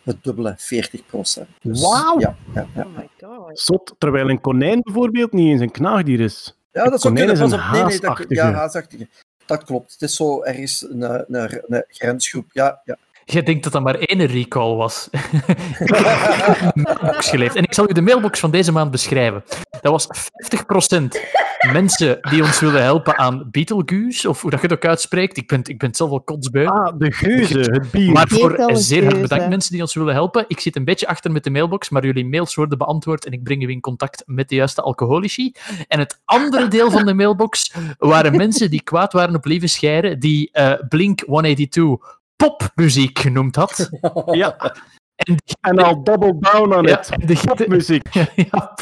het dubbele, 40%. Dus, Wauw. Ja, ja, ja. Oh my god. Zot, terwijl een konijn bijvoorbeeld niet eens een knaagdier is. ja dat zou konijn kunnen. is Pas een op. Nee, nee, dat, haasachtige. ja, haasachtige. Dat klopt. Het is zo ergens een, een, een, een grensgroep. Ja, ja. Jij denkt dat dat maar één recall was. ik heb een mailbox geleefd. En ik zal u de mailbox van deze maand beschrijven. Dat was 50% mensen die ons willen helpen aan Beetlejuice, of hoe dat je het ook uitspreekt. Ik ben, ik ben zelf al kotsbeu. Ah, de geuze, het bier. Maar voor zeer hard bedankt mensen die ons willen helpen. Ik zit een beetje achter met de mailbox, maar jullie mails worden beantwoord en ik breng u in contact met de juiste alcoholici. En het andere deel van de mailbox waren mensen die kwaad waren op Lieve Scheire, die eh, Blink 182 popmuziek genoemd had. Ja, En en al double down on Ja, it. en de, Popmuziek. ja,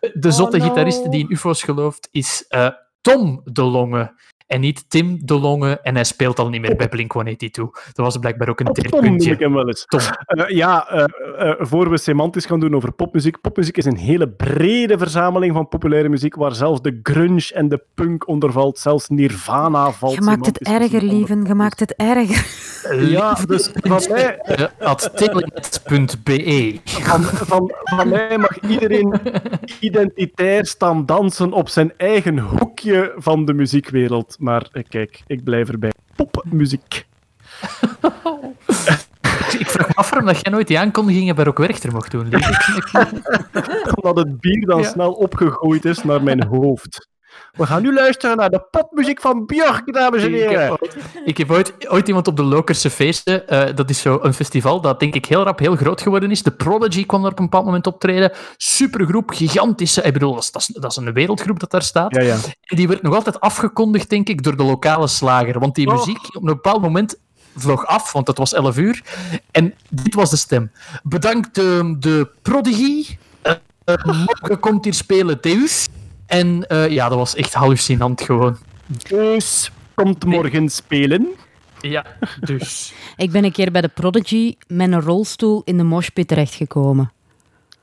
de, de zotte Oh, no. gitarist die in UFO's gelooft is eh, Tom de Longe. En niet Tim de Longe. En hij speelt al niet meer bij Blink 182. Dat was blijkbaar ook een Tom ik hem wel eens. Tom. Eh, ja, eh, eh, voor we semantisch gaan doen over popmuziek. Popmuziek is een hele brede verzameling van populaire muziek, waar zelfs de grunge en de punk onder valt. Zelfs Nirvana valt Je maakt het erger, lieven. Je maakt het erger. Ja, dus van mij, Eh, telenet.be. van, van, van mij mag iedereen identitair staan dansen op zijn eigen hoekje van de muziekwereld. Maar eh, kijk, ik blijf erbij. Popmuziek. Ik vraag me af waarom dat jij nooit die aankondigingen bij Rock Werchter mocht doen. Lieve. Ik- ik- Omdat het bier dan Ja. snel opgegooid is naar mijn hoofd. We gaan nu luisteren naar de popmuziek van Björk, dames en Ik heb heren. ooit, ik heb ooit, ooit iemand op de Lokerse feesten, eh, dat is zo een festival dat denk ik heel rap heel groot geworden is. The Prodigy kwam daar op een bepaald moment optreden. Supergroep, gigantische, ik bedoel, dat is, dat is, een wereldgroep dat daar staat. Ja, ja. En die werd nog altijd afgekondigd, denk ik, door de lokale slager. Want die Oh. muziek op een bepaald moment vloog af, want het was 11 uur. En dit was de stem. Bedankt de, de Prodigy. Morgen komt hier spelen Deus. En eh, ja, dat was echt hallucinant gewoon. Dus komt morgen spelen. Ja, dus... Ik ben een keer bij de Prodigy met een rolstoel in de moshpit terechtgekomen.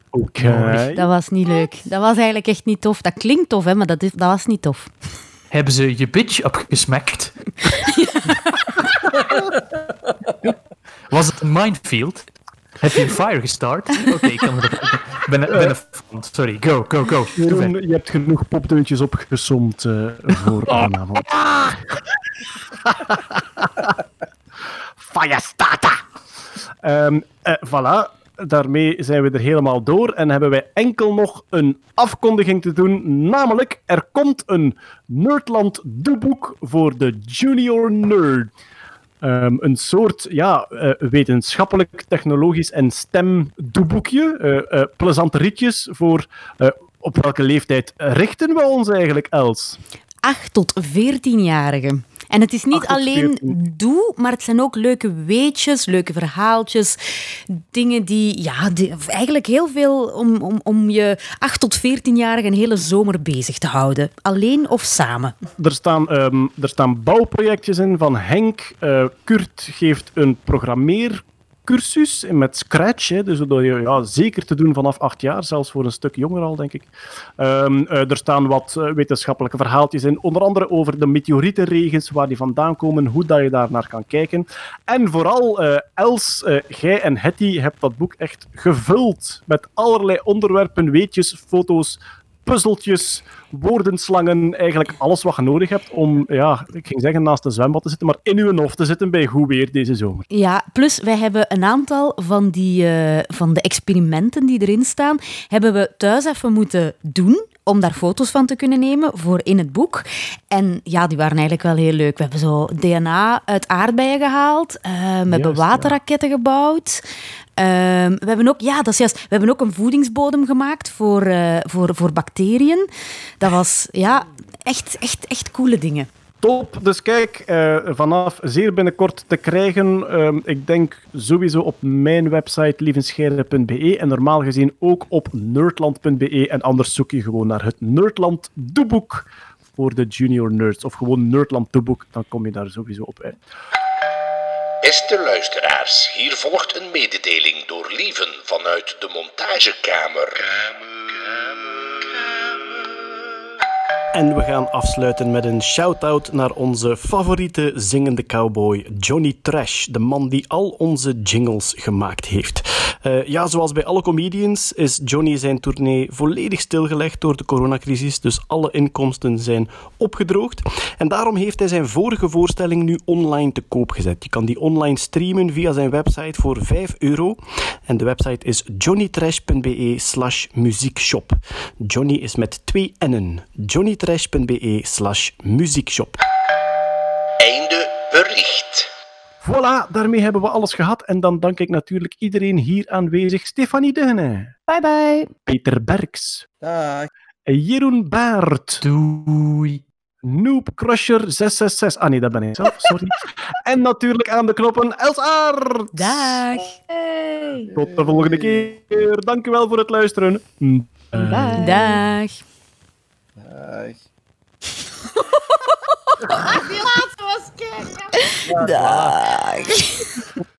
Oké. Dat was niet leuk. Dat was eigenlijk echt niet tof. Dat klinkt tof, hè, maar dat, is, dat was niet tof. Hebben ze je bitch opgesmakt? Was het een minefield? Heb je een fire gestart? Oké, ik kan er... ben, ben een fan. Sorry, go, go, go. Jeroen, je hebt genoeg popdeuntjes opgesomd eh, voor vanavond. Fajastata! Ehm eh, voilà, daarmee zijn we er helemaal door en hebben wij enkel nog een afkondiging te doen. Namelijk, er komt een Nerdland doeboek voor de Junior Nerd. Ehm, een soort ja, eh, wetenschappelijk, technologisch en stemdoeboekje. eh eh, plezante ritjes voor op welke leeftijd richten we ons eigenlijk, Els? 8 tot 14-jarigen. En het is niet 8 tot alleen 14. doe, maar het zijn ook leuke weetjes, leuke verhaaltjes. Dingen die, ja, die, eigenlijk heel veel om, om, om je 8 tot 14-jarige een hele zomer bezig te houden. Alleen of samen. Er staan, ehm, er staan bouwprojectjes in van Henk. Eh, Kurt geeft een programmeercursus met Scratch. Hè, dus je ja, zeker te doen vanaf acht jaar, zelfs voor een stuk jonger al, denk ik. Ehm, eh, er staan wat eh, wetenschappelijke verhaaltjes in, onder andere over de meteorietenregens, waar die vandaan komen, hoe dat je daar naar kan kijken. En vooral, eh, Els, jij en Hetty hebt dat boek echt gevuld met allerlei onderwerpen, weetjes, foto's, puzzeltjes, woordenslangen, eigenlijk alles wat je nodig hebt om, ja, ik ging zeggen naast een zwembad te zitten, maar in uw hof te zitten bij goed weer deze zomer. Ja, plus wij hebben een aantal van, die, eh, van de experimenten die erin staan, hebben we thuis even moeten doen om daar foto's van te kunnen nemen voor in het boek. En ja, die waren eigenlijk wel heel leuk. We hebben zo DNA uit aardbeien gehaald. eh, we hebben Juist, ja. waterraketten gebouwd. Ehm, we hebben ook, ja, dat is juist. We hebben ook een voedingsbodem gemaakt voor, eh, voor, voor bacteriën. Dat was, ja, echt, echt, echt coole dingen. Top. Dus kijk, eh, vanaf zeer binnenkort te krijgen. Ehm, ik denk sowieso op mijn website lievenscheire.be en normaal gezien ook op nerdland.be. En anders zoek je gewoon naar het Nerdland doeboek voor de junior nerds. Of gewoon Nerdland doeboek, dan kom je daar sowieso op uit. Beste luisteraars, hier volgt een mededeling door Lieven vanuit de montagekamer. En we gaan afsluiten met een shout-out naar onze favoriete zingende cowboy, Johnny Trash, de man die al onze jingles gemaakt heeft. Eh, ja, zoals bij alle comedians is Johnny zijn tournee volledig stilgelegd door de coronacrisis, dus alle inkomsten zijn opgedroogd. En daarom heeft hij zijn vorige voorstelling nu online te koop gezet. Je kan die online streamen via zijn website voor 5 euro. En de website is johnnytrash.be slash muziekshop. Johnny is met twee N'en. johnnytrash.be slash muziekshop. Einde bericht. Voilà, daarmee hebben we alles gehad. En dan dank ik natuurlijk iedereen hier aanwezig. Stefanie Dehne, Bye bye. Peter Berks, Dag. Jeroen Baert, Doei. Noob Crusher 666. Ah nee, dat ben ik zelf, sorry. en natuurlijk aan de knoppen Els Aert. Dag. Tot de volgende keer. Dank u wel voor het luisteren. Bye. Dag. Dag. Die laatste was kei. Dag.